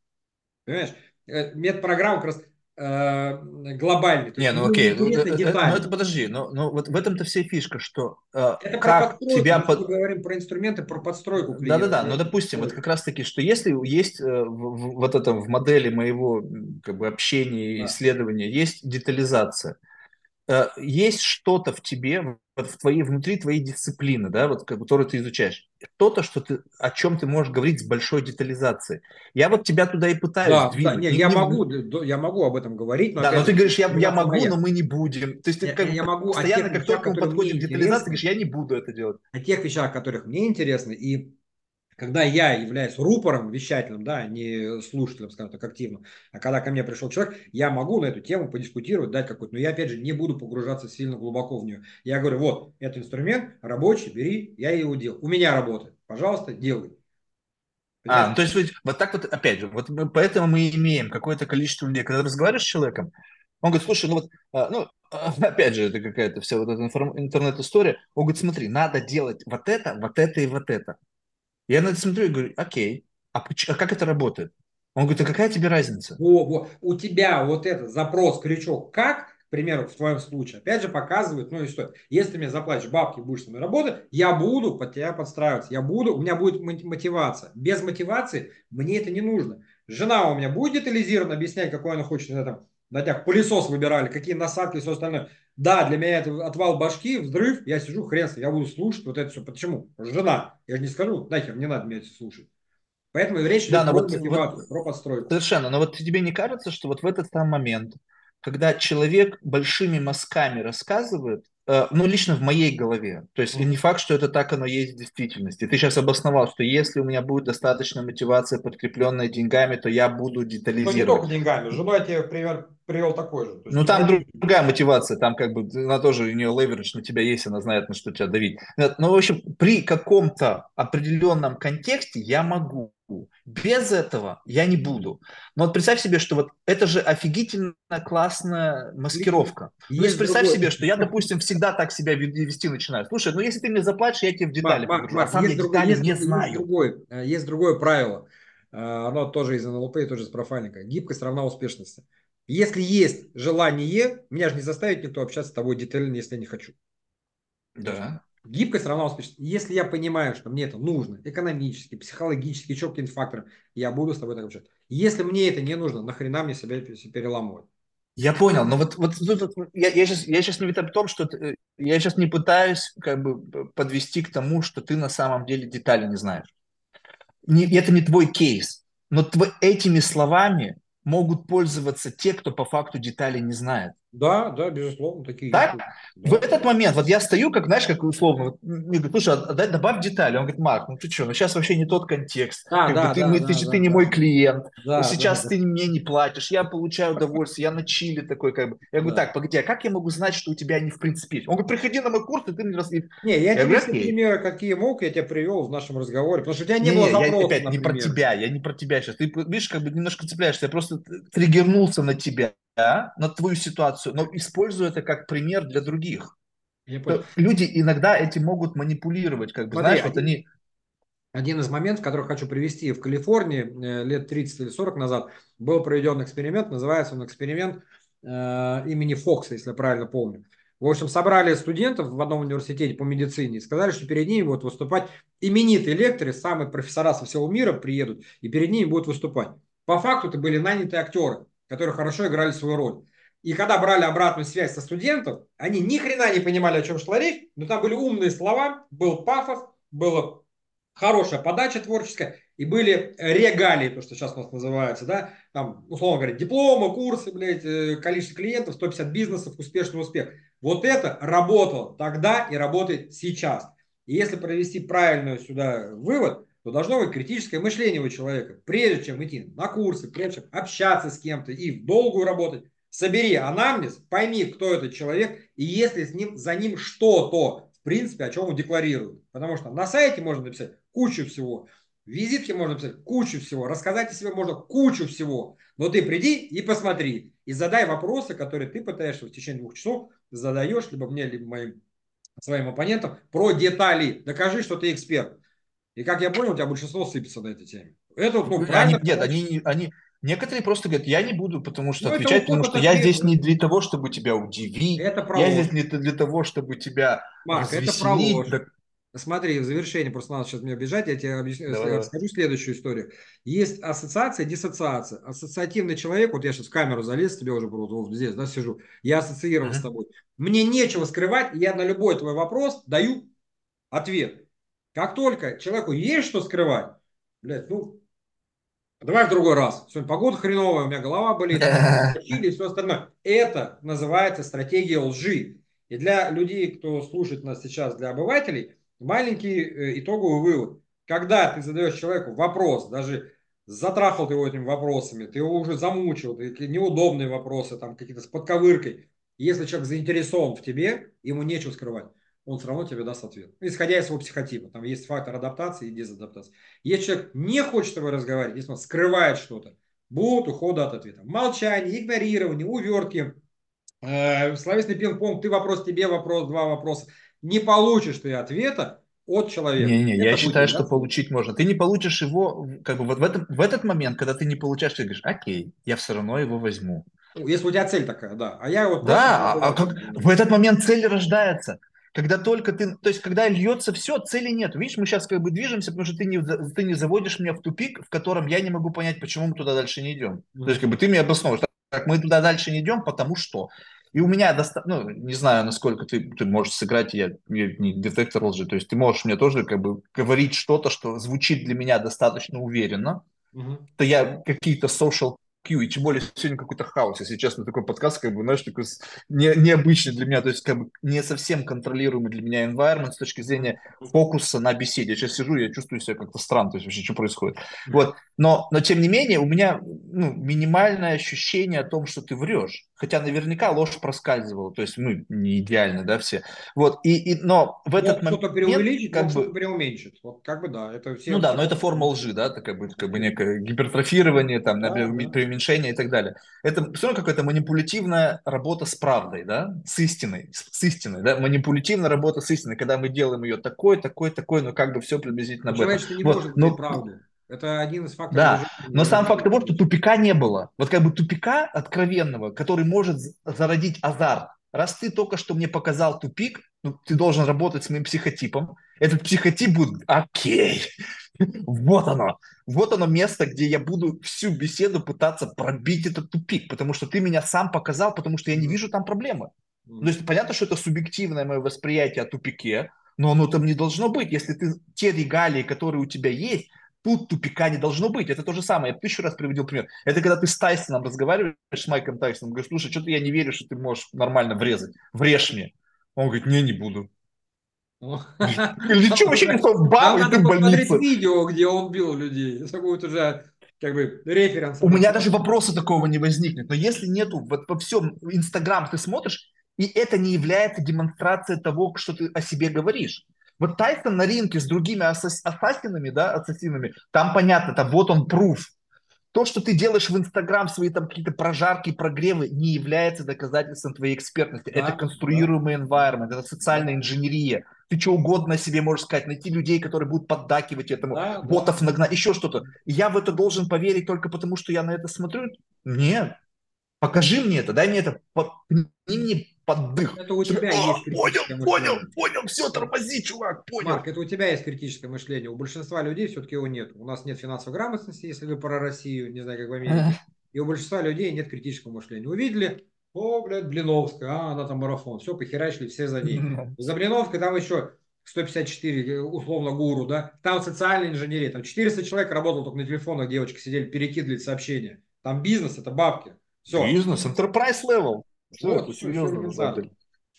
B: Понимаешь? Э, медпрограмма как раз Э, глобальный.
A: Не, ну окей, ну, это, ну это подожди, но, но вот в этом-то вся фишка, что э, это как тебя...
B: Мы под... говорим про инструменты, про подстройку
A: Да-да-да, но допустим, вот как раз-таки, что если есть э, в, в, вот этом в модели моего как бы общения и да. исследования, есть детализация, э, есть что-то в тебе, в твоей, внутри твоей дисциплины, да, вот, которую ты изучаешь, что-то, что ты, о чем ты можешь говорить с большой детализацией. Я вот тебя туда и пытаюсь да,
B: двинуть. Да, не, я, не, могу, я могу об этом говорить.
A: Но да, но ты говоришь, я, я могу, моя. но мы не будем. То есть ты я, как, я могу постоянно, как только мы подходим к детализации, говоришь, я не буду это делать.
B: О тех вещах, которых мне интересно, и когда я являюсь рупором, вещателем, да, не слушателем, скажем так, активным, а когда ко мне пришел человек, я могу на эту тему подискутировать, дать какой-то, но я, опять же, не буду погружаться сильно глубоко в нее. Я говорю, вот, это инструмент рабочий, бери, я его делал. У меня работает, пожалуйста, делай.
A: А, то есть вот так вот, опять же, вот мы, поэтому мы имеем какое-то количество людей, когда разговариваешь с человеком, он говорит, слушай, ну вот, а, ну, опять же, это какая-то вся вот эта интернет-история, он говорит, смотри, надо делать вот это, вот это и вот это. Я на это смотрю и говорю, окей, а, а как это работает? Он говорит, а какая тебе разница?
B: Во, во. У тебя вот этот запрос, крючок, как, к примеру, в твоем случае, опять же показывает, ну и что, если ты мне заплатишь бабки, будешь со мной работать, я буду под тебя подстраиваться, я буду, у меня будет мотивация. Без мотивации мне это не нужно. Жена у меня будет детализированно объяснять, какой она хочет там, на днях пылесос выбирали, какие насадки и все остальное. Да, для меня это отвал башки, взрыв, я сижу, хрен я буду слушать вот это все. Почему? Жена. Я же не скажу, нахер, не надо меня это слушать. Поэтому речь
A: да, идет про вот, мотивацию, вот, про подстройку. Совершенно. Но вот тебе не кажется, что вот в этот самый момент, когда человек большими мазками рассказывает, э, ну, лично в моей голове, то есть mm-hmm. не факт, что это так оно есть в действительности. Ты сейчас обосновал, что если у меня будет достаточно мотивация, подкрепленная деньгами, то я буду детализировать. Ну, не
B: только деньгами. Женой я тебе пример привел такой же.
A: ну, там другая мотивация, там как бы она тоже, у нее леверидж на тебя есть, она знает, на что тебя давить. Ну, в общем, при каком-то определенном контексте я могу. Без этого я не буду. Но вот представь себе, что вот это же офигительно классная маскировка. Есть ну, есть представь другой... себе, что я, допустим, всегда так себя вести начинаю. Слушай, ну если ты мне заплатишь, я тебе в детали Марк, покажу. Марк, а сам есть я другой, детали
B: есть,
A: не есть знаю.
B: Другой, э, есть другое правило. Э, оно тоже из НЛП тоже из профайлинга. Гибкость равна успешности. Если есть желание, меня же не заставит никто общаться с тобой детально, если я не хочу.
A: Да.
B: Гибкость равна успешности. Если я понимаю, что мне это нужно, экономически, психологически, еще какие-то факторы, я буду с тобой так общаться. Если мне это не нужно, нахрена мне себя переламывать?
A: Я понял, но вот, вот, вот я, я, сейчас, я сейчас не в том, что ты, я сейчас не пытаюсь как бы подвести к тому, что ты на самом деле детали не знаешь. Не, это не твой кейс, но тв, этими словами могут пользоваться те, кто по факту детали не знает.
B: Да, да, безусловно, такие.
A: Так? Да. В этот момент, вот я стою, как, знаешь, как условно, мне говорят, слушай, а, дай, добавь детали. Он говорит, Марк, ну ты что, ну сейчас вообще не тот контекст. А, как да, бы, ты, да, мы, да, ты, да, ты да, не да. мой клиент. Да, ну, сейчас да, ты да. мне не платишь, я получаю удовольствие, я на чили такой, как бы. Я говорю, да. так, погоди, а как я могу знать, что у тебя не в принципе есть? Он говорит, приходи на мой курс, и ты мне раз...
B: Не, я, я тебе говорю, примеры, какие мог, я тебе привел в нашем разговоре, потому что у тебя не, не было запроса,
A: я, опять, не про тебя, я не про тебя сейчас. Ты, видишь, как бы немножко цепляешься, я просто триггернулся на тебя да, на твою ситуацию, но используй это как пример для других. Люди иногда этим могут манипулировать, как бы, Смотри, знаешь, вот они...
B: Один из моментов, который хочу привести, в Калифорнии э, лет 30 или 40 назад был проведен эксперимент, называется он эксперимент э, имени Фокса, если я правильно помню. В общем, собрали студентов в одном университете по медицине и сказали, что перед ними будут выступать именитые лекторы, самые профессора со всего мира приедут, и перед ними будут выступать. По факту это были нанятые актеры которые хорошо играли свою роль. И когда брали обратную связь со студентов, они ни хрена не понимали, о чем шла речь, но там были умные слова, был пафос, была хорошая подача творческая, и были регалии, то, что сейчас у нас называется, да, там, условно говоря, дипломы, курсы, блядь, э, количество клиентов, 150 бизнесов, успешный успех. Вот это работало тогда и работает сейчас. И если провести правильную сюда вывод, то должно быть критическое мышление у человека. Прежде чем идти на курсы, прежде чем общаться с кем-то и в долгую работать, собери анамнез, пойми, кто этот человек, и если с ним, за ним что-то, в принципе, о чем он декларирует. Потому что на сайте можно написать кучу всего, в визитке можно написать кучу всего, рассказать о себе можно кучу всего. Но ты приди и посмотри, и задай вопросы, которые ты пытаешься в течение двух часов задаешь либо мне, либо моим своим оппонентам про детали. Докажи, что ты эксперт. И как я понял, у тебя большинство сыпется на этой теме.
A: Это, ну, они, нет, они, они, некоторые просто говорят, я не буду, потому что ну, отвечать, потому что я здесь не для того, чтобы тебя удивить. Это про я здесь не для того, чтобы тебя
B: Марк, это про ложь. Да... Смотри, в завершении, просто надо сейчас меня бежать, я тебе объясню, Давай. расскажу следующую историю. Есть ассоциация, диссоциация. Ассоциативный человек, вот я сейчас в камеру залез, тебе уже вот, вот здесь, да, сижу, я ассоциирован uh-huh. с тобой. Мне нечего скрывать, я на любой твой вопрос даю ответ. Как только человеку есть что скрывать, блядь, ну, давай в другой раз. Сегодня погода хреновая, у меня голова болит, и все остальное. Это называется стратегия лжи. И для людей, кто слушает нас сейчас, для обывателей, маленький э, итоговый вывод. Когда ты задаешь человеку вопрос, даже затрахал ты его этими вопросами, ты его уже замучил, ты, неудобные вопросы, там какие-то с подковыркой. Если человек заинтересован в тебе, ему нечего скрывать он все равно тебе даст ответ. Исходя из его психотипа. Там есть фактор адаптации и дезадаптации. Если человек не хочет с тобой разговаривать, если он скрывает что-то, будут уходы от ответа. Молчание, игнорирование, увертки, э, словесный пинг-понг, ты вопрос, тебе вопрос, два вопроса. Не получишь ты ответа от человека.
A: Не-не, я считаю, что получить можно. Ты не получишь его, как бы вот в, этом, в этот момент, когда ты не получаешь, ты говоришь, окей, я все равно его возьму.
B: Ну, если у тебя цель такая, да. А я вот...
A: Да, а, а как, в этот момент цель рождается когда только ты, то есть когда льется все, цели нет. Видишь, мы сейчас как бы движемся, потому что ты не, ты не заводишь меня в тупик, в котором я не могу понять, почему мы туда дальше не идем. Mm-hmm. То есть как бы ты мне обосновываешь, так мы туда дальше не идем, потому что. И у меня достаточно, ну, не знаю, насколько ты, ты можешь сыграть, я, я не детектор лжи, то есть ты можешь мне тоже как бы говорить что-то, что звучит для меня достаточно уверенно, mm-hmm. то я какие-то social и тем более сегодня какой-то хаос, если честно, такой подкаст, как бы, знаешь, такой не, необычный для меня, то есть как бы не совсем контролируемый для меня environment с точки зрения фокуса на беседе. Я сейчас сижу, я чувствую себя как-то странно, то есть вообще, что происходит. Вот, но, но тем не менее, у меня ну, минимальное ощущение о том, что ты врешь. Хотя наверняка ложь проскальзывала, то есть мы не идеально, да, все. Вот, и, и, но в этот
B: момент...
A: Кто-то
B: преувеличит, как бы... преуменьшит. Вот как бы да, это все...
A: Ну да, но это форма лжи, да, это как бы, как бы некое гипертрофирование, там, да, например, да. преуменьшение и так далее. Это все равно какая-то манипулятивная работа с правдой, да, с истиной, с, истиной, да, манипулятивная работа с истиной, когда мы делаем ее такой, такой, такой, но как бы все приблизительно об этом.
B: не вот, может но... быть правдой. Это один из факторов.
A: Да, но сам факт того, что тупика не было. Вот как бы тупика откровенного, который может зародить азарт. Раз ты только что мне показал тупик, ну, ты должен работать с моим психотипом. Этот психотип будет, окей, вот оно. Вот оно место, где я буду всю беседу пытаться пробить этот тупик, потому что ты меня сам показал, потому что я не вижу там проблемы. То есть понятно, что это субъективное мое восприятие о тупике, но оно там не должно быть. Если ты те регалии, которые у тебя есть, Тут тупика не должно быть. Это то же самое. Я тысячу раз приводил пример. Это когда ты с Тайсоном разговариваешь, с Майком Тайсоном, говоришь, слушай, что-то я не верю, что ты можешь нормально врезать. Врежь мне. Он говорит, не, не буду.
B: Или что вообще не бабы, ты в больнице. видео, где он бил людей. Это будет уже как бы референс.
A: У меня даже вопроса такого не возникнет. Но если нету, вот во всем Инстаграм ты смотришь, и это не является демонстрацией того, что ты о себе говоришь. Вот Тайсон на ринге с другими ассас- ассасинами, да, ассасинами, там понятно, там вот он пруф. То, что ты делаешь в Инстаграм, свои там какие-то прожарки, прогревы, не является доказательством твоей экспертности. Да, это конструируемый да. environment, это социальная инженерия. Ты что угодно себе можешь сказать, найти людей, которые будут поддакивать этому, да, ботов да. нагнать, еще что-то. Я в это должен поверить только потому, что я на это смотрю? Нет. Покажи мне это, дай мне это, пни мне поддых.
B: Это у тебя
A: а,
B: есть
A: Понял, мышление. понял, понял, все, тормози, чувак, понял.
B: Марк, это у тебя есть критическое мышление. У большинства людей все-таки его нет. У нас нет финансовой грамотности, если вы про Россию, не знаю, как в Америке. И у большинства людей нет критического мышления. Увидели, о, блядь, Блиновская, а, она там марафон. Все, похерачили все за ней. За Блиновкой там еще 154, условно, гуру, да. Там социальная инженерия. Там 400 человек работало только на телефонах, девочки сидели, перекидывали сообщения. Там бизнес, это бабки. Все.
A: Бизнес, enterprise level.
B: Вот, это серьезно.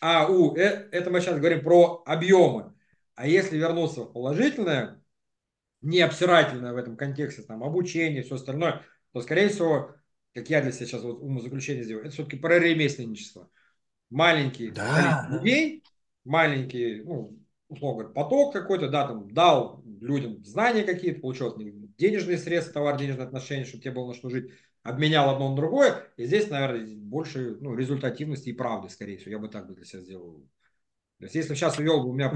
B: А у, э, это мы сейчас говорим про объемы. А если вернуться в положительное, не обсирательное в этом контексте, там, обучение, все остальное, то, скорее всего, как я для себя сейчас вот умозаключение сделаю, это все-таки про ремесленничество. Маленький да. людей, маленький, ну, условно говоря, поток какой-то, да, там, дал людям знания какие-то, получил от них денежные средства, товар, денежные отношения, чтобы тебе было на что жить обменял одно на другое. И здесь, наверное, больше ну, результативности и правды, скорее всего. Я бы так бы для себя сделал. То есть, если сейчас ввел бы у меня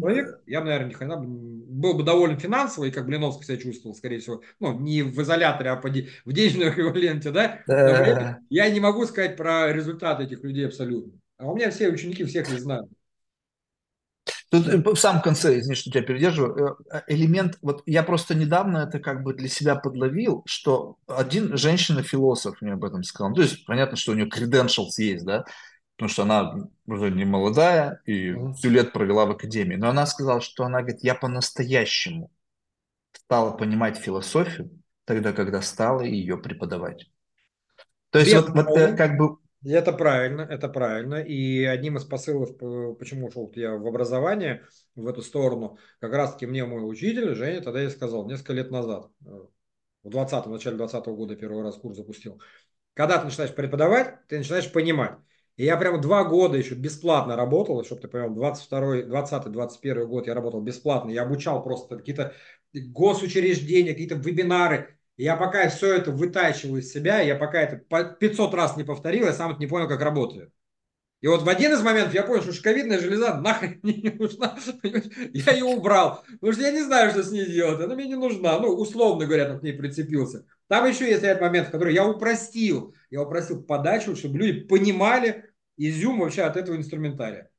B: человек, я бы, наверное, ни хрена был бы доволен финансово, и как Блиновский себя чувствовал, скорее всего, ну, не в изоляторе, а в денежном эквиваленте, да? Но я не могу сказать про результаты этих людей абсолютно. А у меня все ученики всех не знают.
A: Тут э, в самом конце, извини, что тебя передерживаю, э, э, элемент, вот я просто недавно это как бы для себя подловил, что один женщина-философ мне об этом сказала. Ну, то есть понятно, что у нее credentials есть, да, потому что она уже не молодая и всю лет провела в академии. Но она сказала, что она говорит, я по-настоящему стала понимать философию тогда, когда стала ее преподавать. То есть вот, вот как бы
B: это правильно, это правильно. И одним из посылов, почему ушел я в образование, в эту сторону, как раз-таки мне мой учитель, Женя, тогда и сказал, несколько лет назад, э, в 20 в начале 20 -го года первый раз курс запустил. Когда ты начинаешь преподавать, ты начинаешь понимать. И я прямо два года еще бесплатно работал, чтобы ты понял, 22 20-21 год я работал бесплатно, я обучал просто какие-то госучреждения, какие-то вебинары, я пока все это вытачиваю из себя, я пока это 500 раз не повторил, я сам это не понял, как работает. И вот в один из моментов я понял, что шковидная железа нахрен не нужна. Я ее убрал. Потому что я не знаю, что с ней делать. Она мне не нужна. Ну, условно говоря, там к ней прицепился. Там еще есть ряд моментов, которые я упростил. Я упростил подачу, чтобы люди понимали изюм вообще от этого инструментария.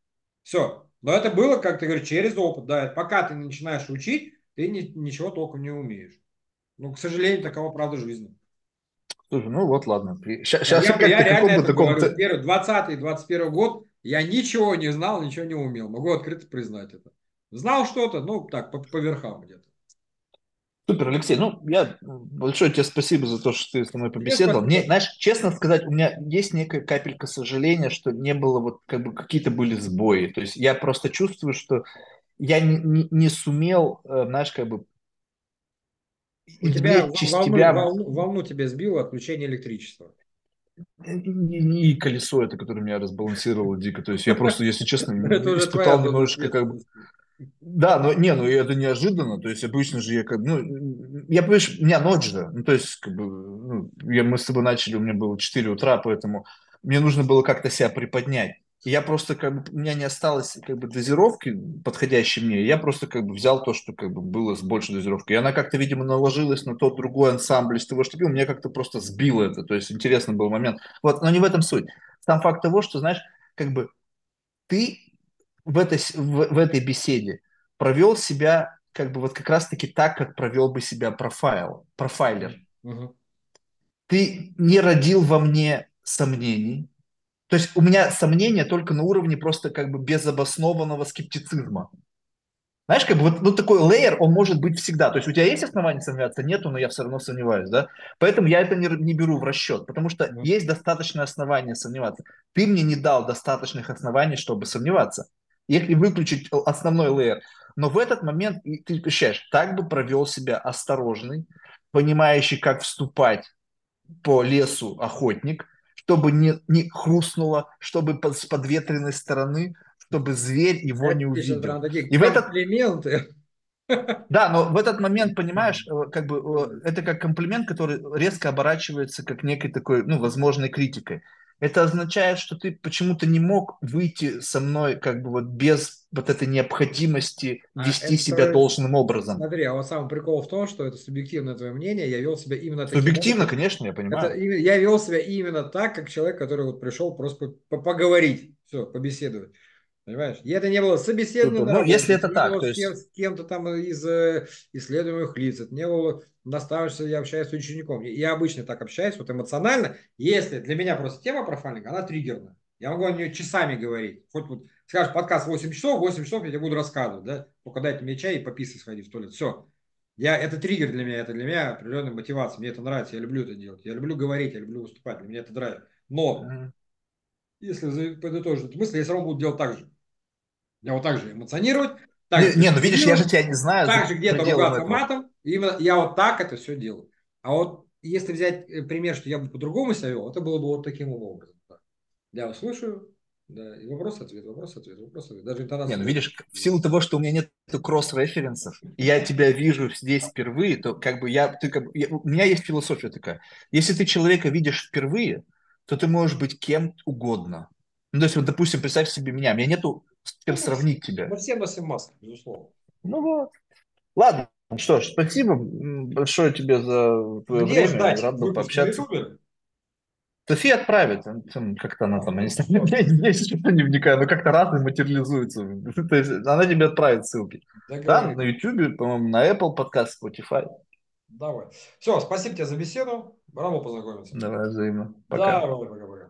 B: Все. Но это было, как ты говоришь, через опыт. Да, пока ты начинаешь учить, ты ничего толком не умеешь. Ну, к сожалению, такова правда жизни.
A: Слушай, ну вот ладно.
B: Сейчас я, я, я реально это таком... говорю. 20-21 год я ничего не знал, ничего не умел. Могу открыто признать это. Знал что-то, ну так, по, по верхам где-то.
A: Супер, Алексей. Ну, я большое тебе спасибо за то, что ты со мной побеседовал. Мне, знаешь, честно сказать, у меня есть некая капелька сожаления, что не было вот как бы какие-то были сбои. То есть я просто чувствую, что я не, не, не сумел, э, знаешь, как бы
B: у тебя волну, тебя... Волну, волну тебе сбило отключение электричества.
A: И, и колесо это, которое меня разбалансировало дико. То есть я просто, если честно, испытал немножечко как бы да, но не, ну это неожиданно, то есть обычно же я как ну, я, понимаешь, у меня ночь же, ну, то есть, как бы, ну, я, мы с тобой начали, у меня было 4 утра, поэтому мне нужно было как-то себя приподнять. Я просто, как бы, у меня не осталось, как бы, дозировки, подходящей мне, я просто, как бы, взял то, что, как бы, было с большей дозировкой. И она как-то, видимо, наложилась на тот другой ансамбль из того, что пил, меня как-то просто сбило это, то есть, интересный был момент. Вот, но не в этом суть. Сам факт того, что, знаешь, как бы, ты в этой, в, в этой беседе провел себя как бы вот как раз-таки так, как провел бы себя профайл, профайлер. Угу. Ты не родил во мне сомнений. То есть у меня сомнения только на уровне просто как бы безобоснованного скептицизма. Знаешь, как бы вот, вот такой лейер, он может быть всегда. То есть у тебя есть основания сомневаться? Нету, но я все равно сомневаюсь, да? Поэтому я это не, не беру в расчет, потому что mm есть достаточное основание сомневаться. Ты мне не дал достаточных оснований, чтобы сомневаться если выключить основной лейер. Но в этот момент ты ощущаешь, так бы провел себя осторожный, понимающий, как вступать по лесу охотник, чтобы не, не хрустнуло, чтобы под, с подветренной стороны, чтобы зверь его Это не увидел.
B: И в этот... элементы.
A: Да, но в этот момент, понимаешь, э, как бы э, это как комплимент, который резко оборачивается как некой такой, ну, возможной критикой это означает, что ты почему-то не мог выйти со мной как бы вот без вот этой необходимости а вести это, себя должным образом.
B: Смотри, а вот самый прикол в том, что это субъективное твое мнение, я вел себя именно
A: таким Субъективно, образом. конечно, я понимаю.
B: Это, я вел себя именно так, как человек, который вот пришел просто поговорить, все, побеседовать. Понимаешь? И это не было собеседование.
A: Ну, если это так,
B: то есть... с кем-то там из э, исследуемых лиц, это не было наставишься, я общаюсь с учеником. Я обычно так общаюсь, вот эмоционально. Если для меня просто тема профайлинга, она триггерна. Я могу о нее часами говорить. Хоть вот скажешь подкаст 8 часов, 8 часов я тебе буду рассказывать, да? Только дайте мне чай и пописать сходи в туалет. Все. Я, это триггер для меня, это для меня определенная мотивация. Мне это нравится, я люблю это делать. Я люблю говорить, я люблю выступать, для меня это драйв. Но, mm-hmm. если подытожить мысль, я все равно буду делать так же. Я вот так же эмоционировать. Так
A: не, не, ну видишь, я же тебя не знаю.
B: Так же где-то ругаться матом. Именно я вот так это все делаю. А вот если взять э, пример, что я бы по-другому себя вел, это было бы вот таким образом. Я услышу, да, и вопрос-ответ, вопрос-ответ, вопрос-ответ. Даже
A: интонация. Не, ну видишь, в силу того, что у меня нет кросс-референсов, и я тебя вижу здесь впервые, то как бы я, ты как я, у меня есть философия такая. Если ты человека видишь впервые, то ты можешь быть кем угодно. Ну, то есть, вот, допустим, представь себе меня, у меня нету с чем ну, сравнить тебя.
B: Мы все носим маски, безусловно.
A: Ну вот. Ладно, что ж, спасибо большое тебе за твое
B: Где
A: время.
B: Ждать? Рад был пообщаться.
A: София отправит, как-то она там, я не, я не вникаю, но как-то разные материализуются. То есть она тебе отправит ссылки. Да, на YouTube, по-моему, на Apple подкаст, Spotify.
B: Давай. Все, спасибо тебе за беседу. Рано познакомиться.
A: Давай, взаимно. Пока.
B: Давай, пока-пока.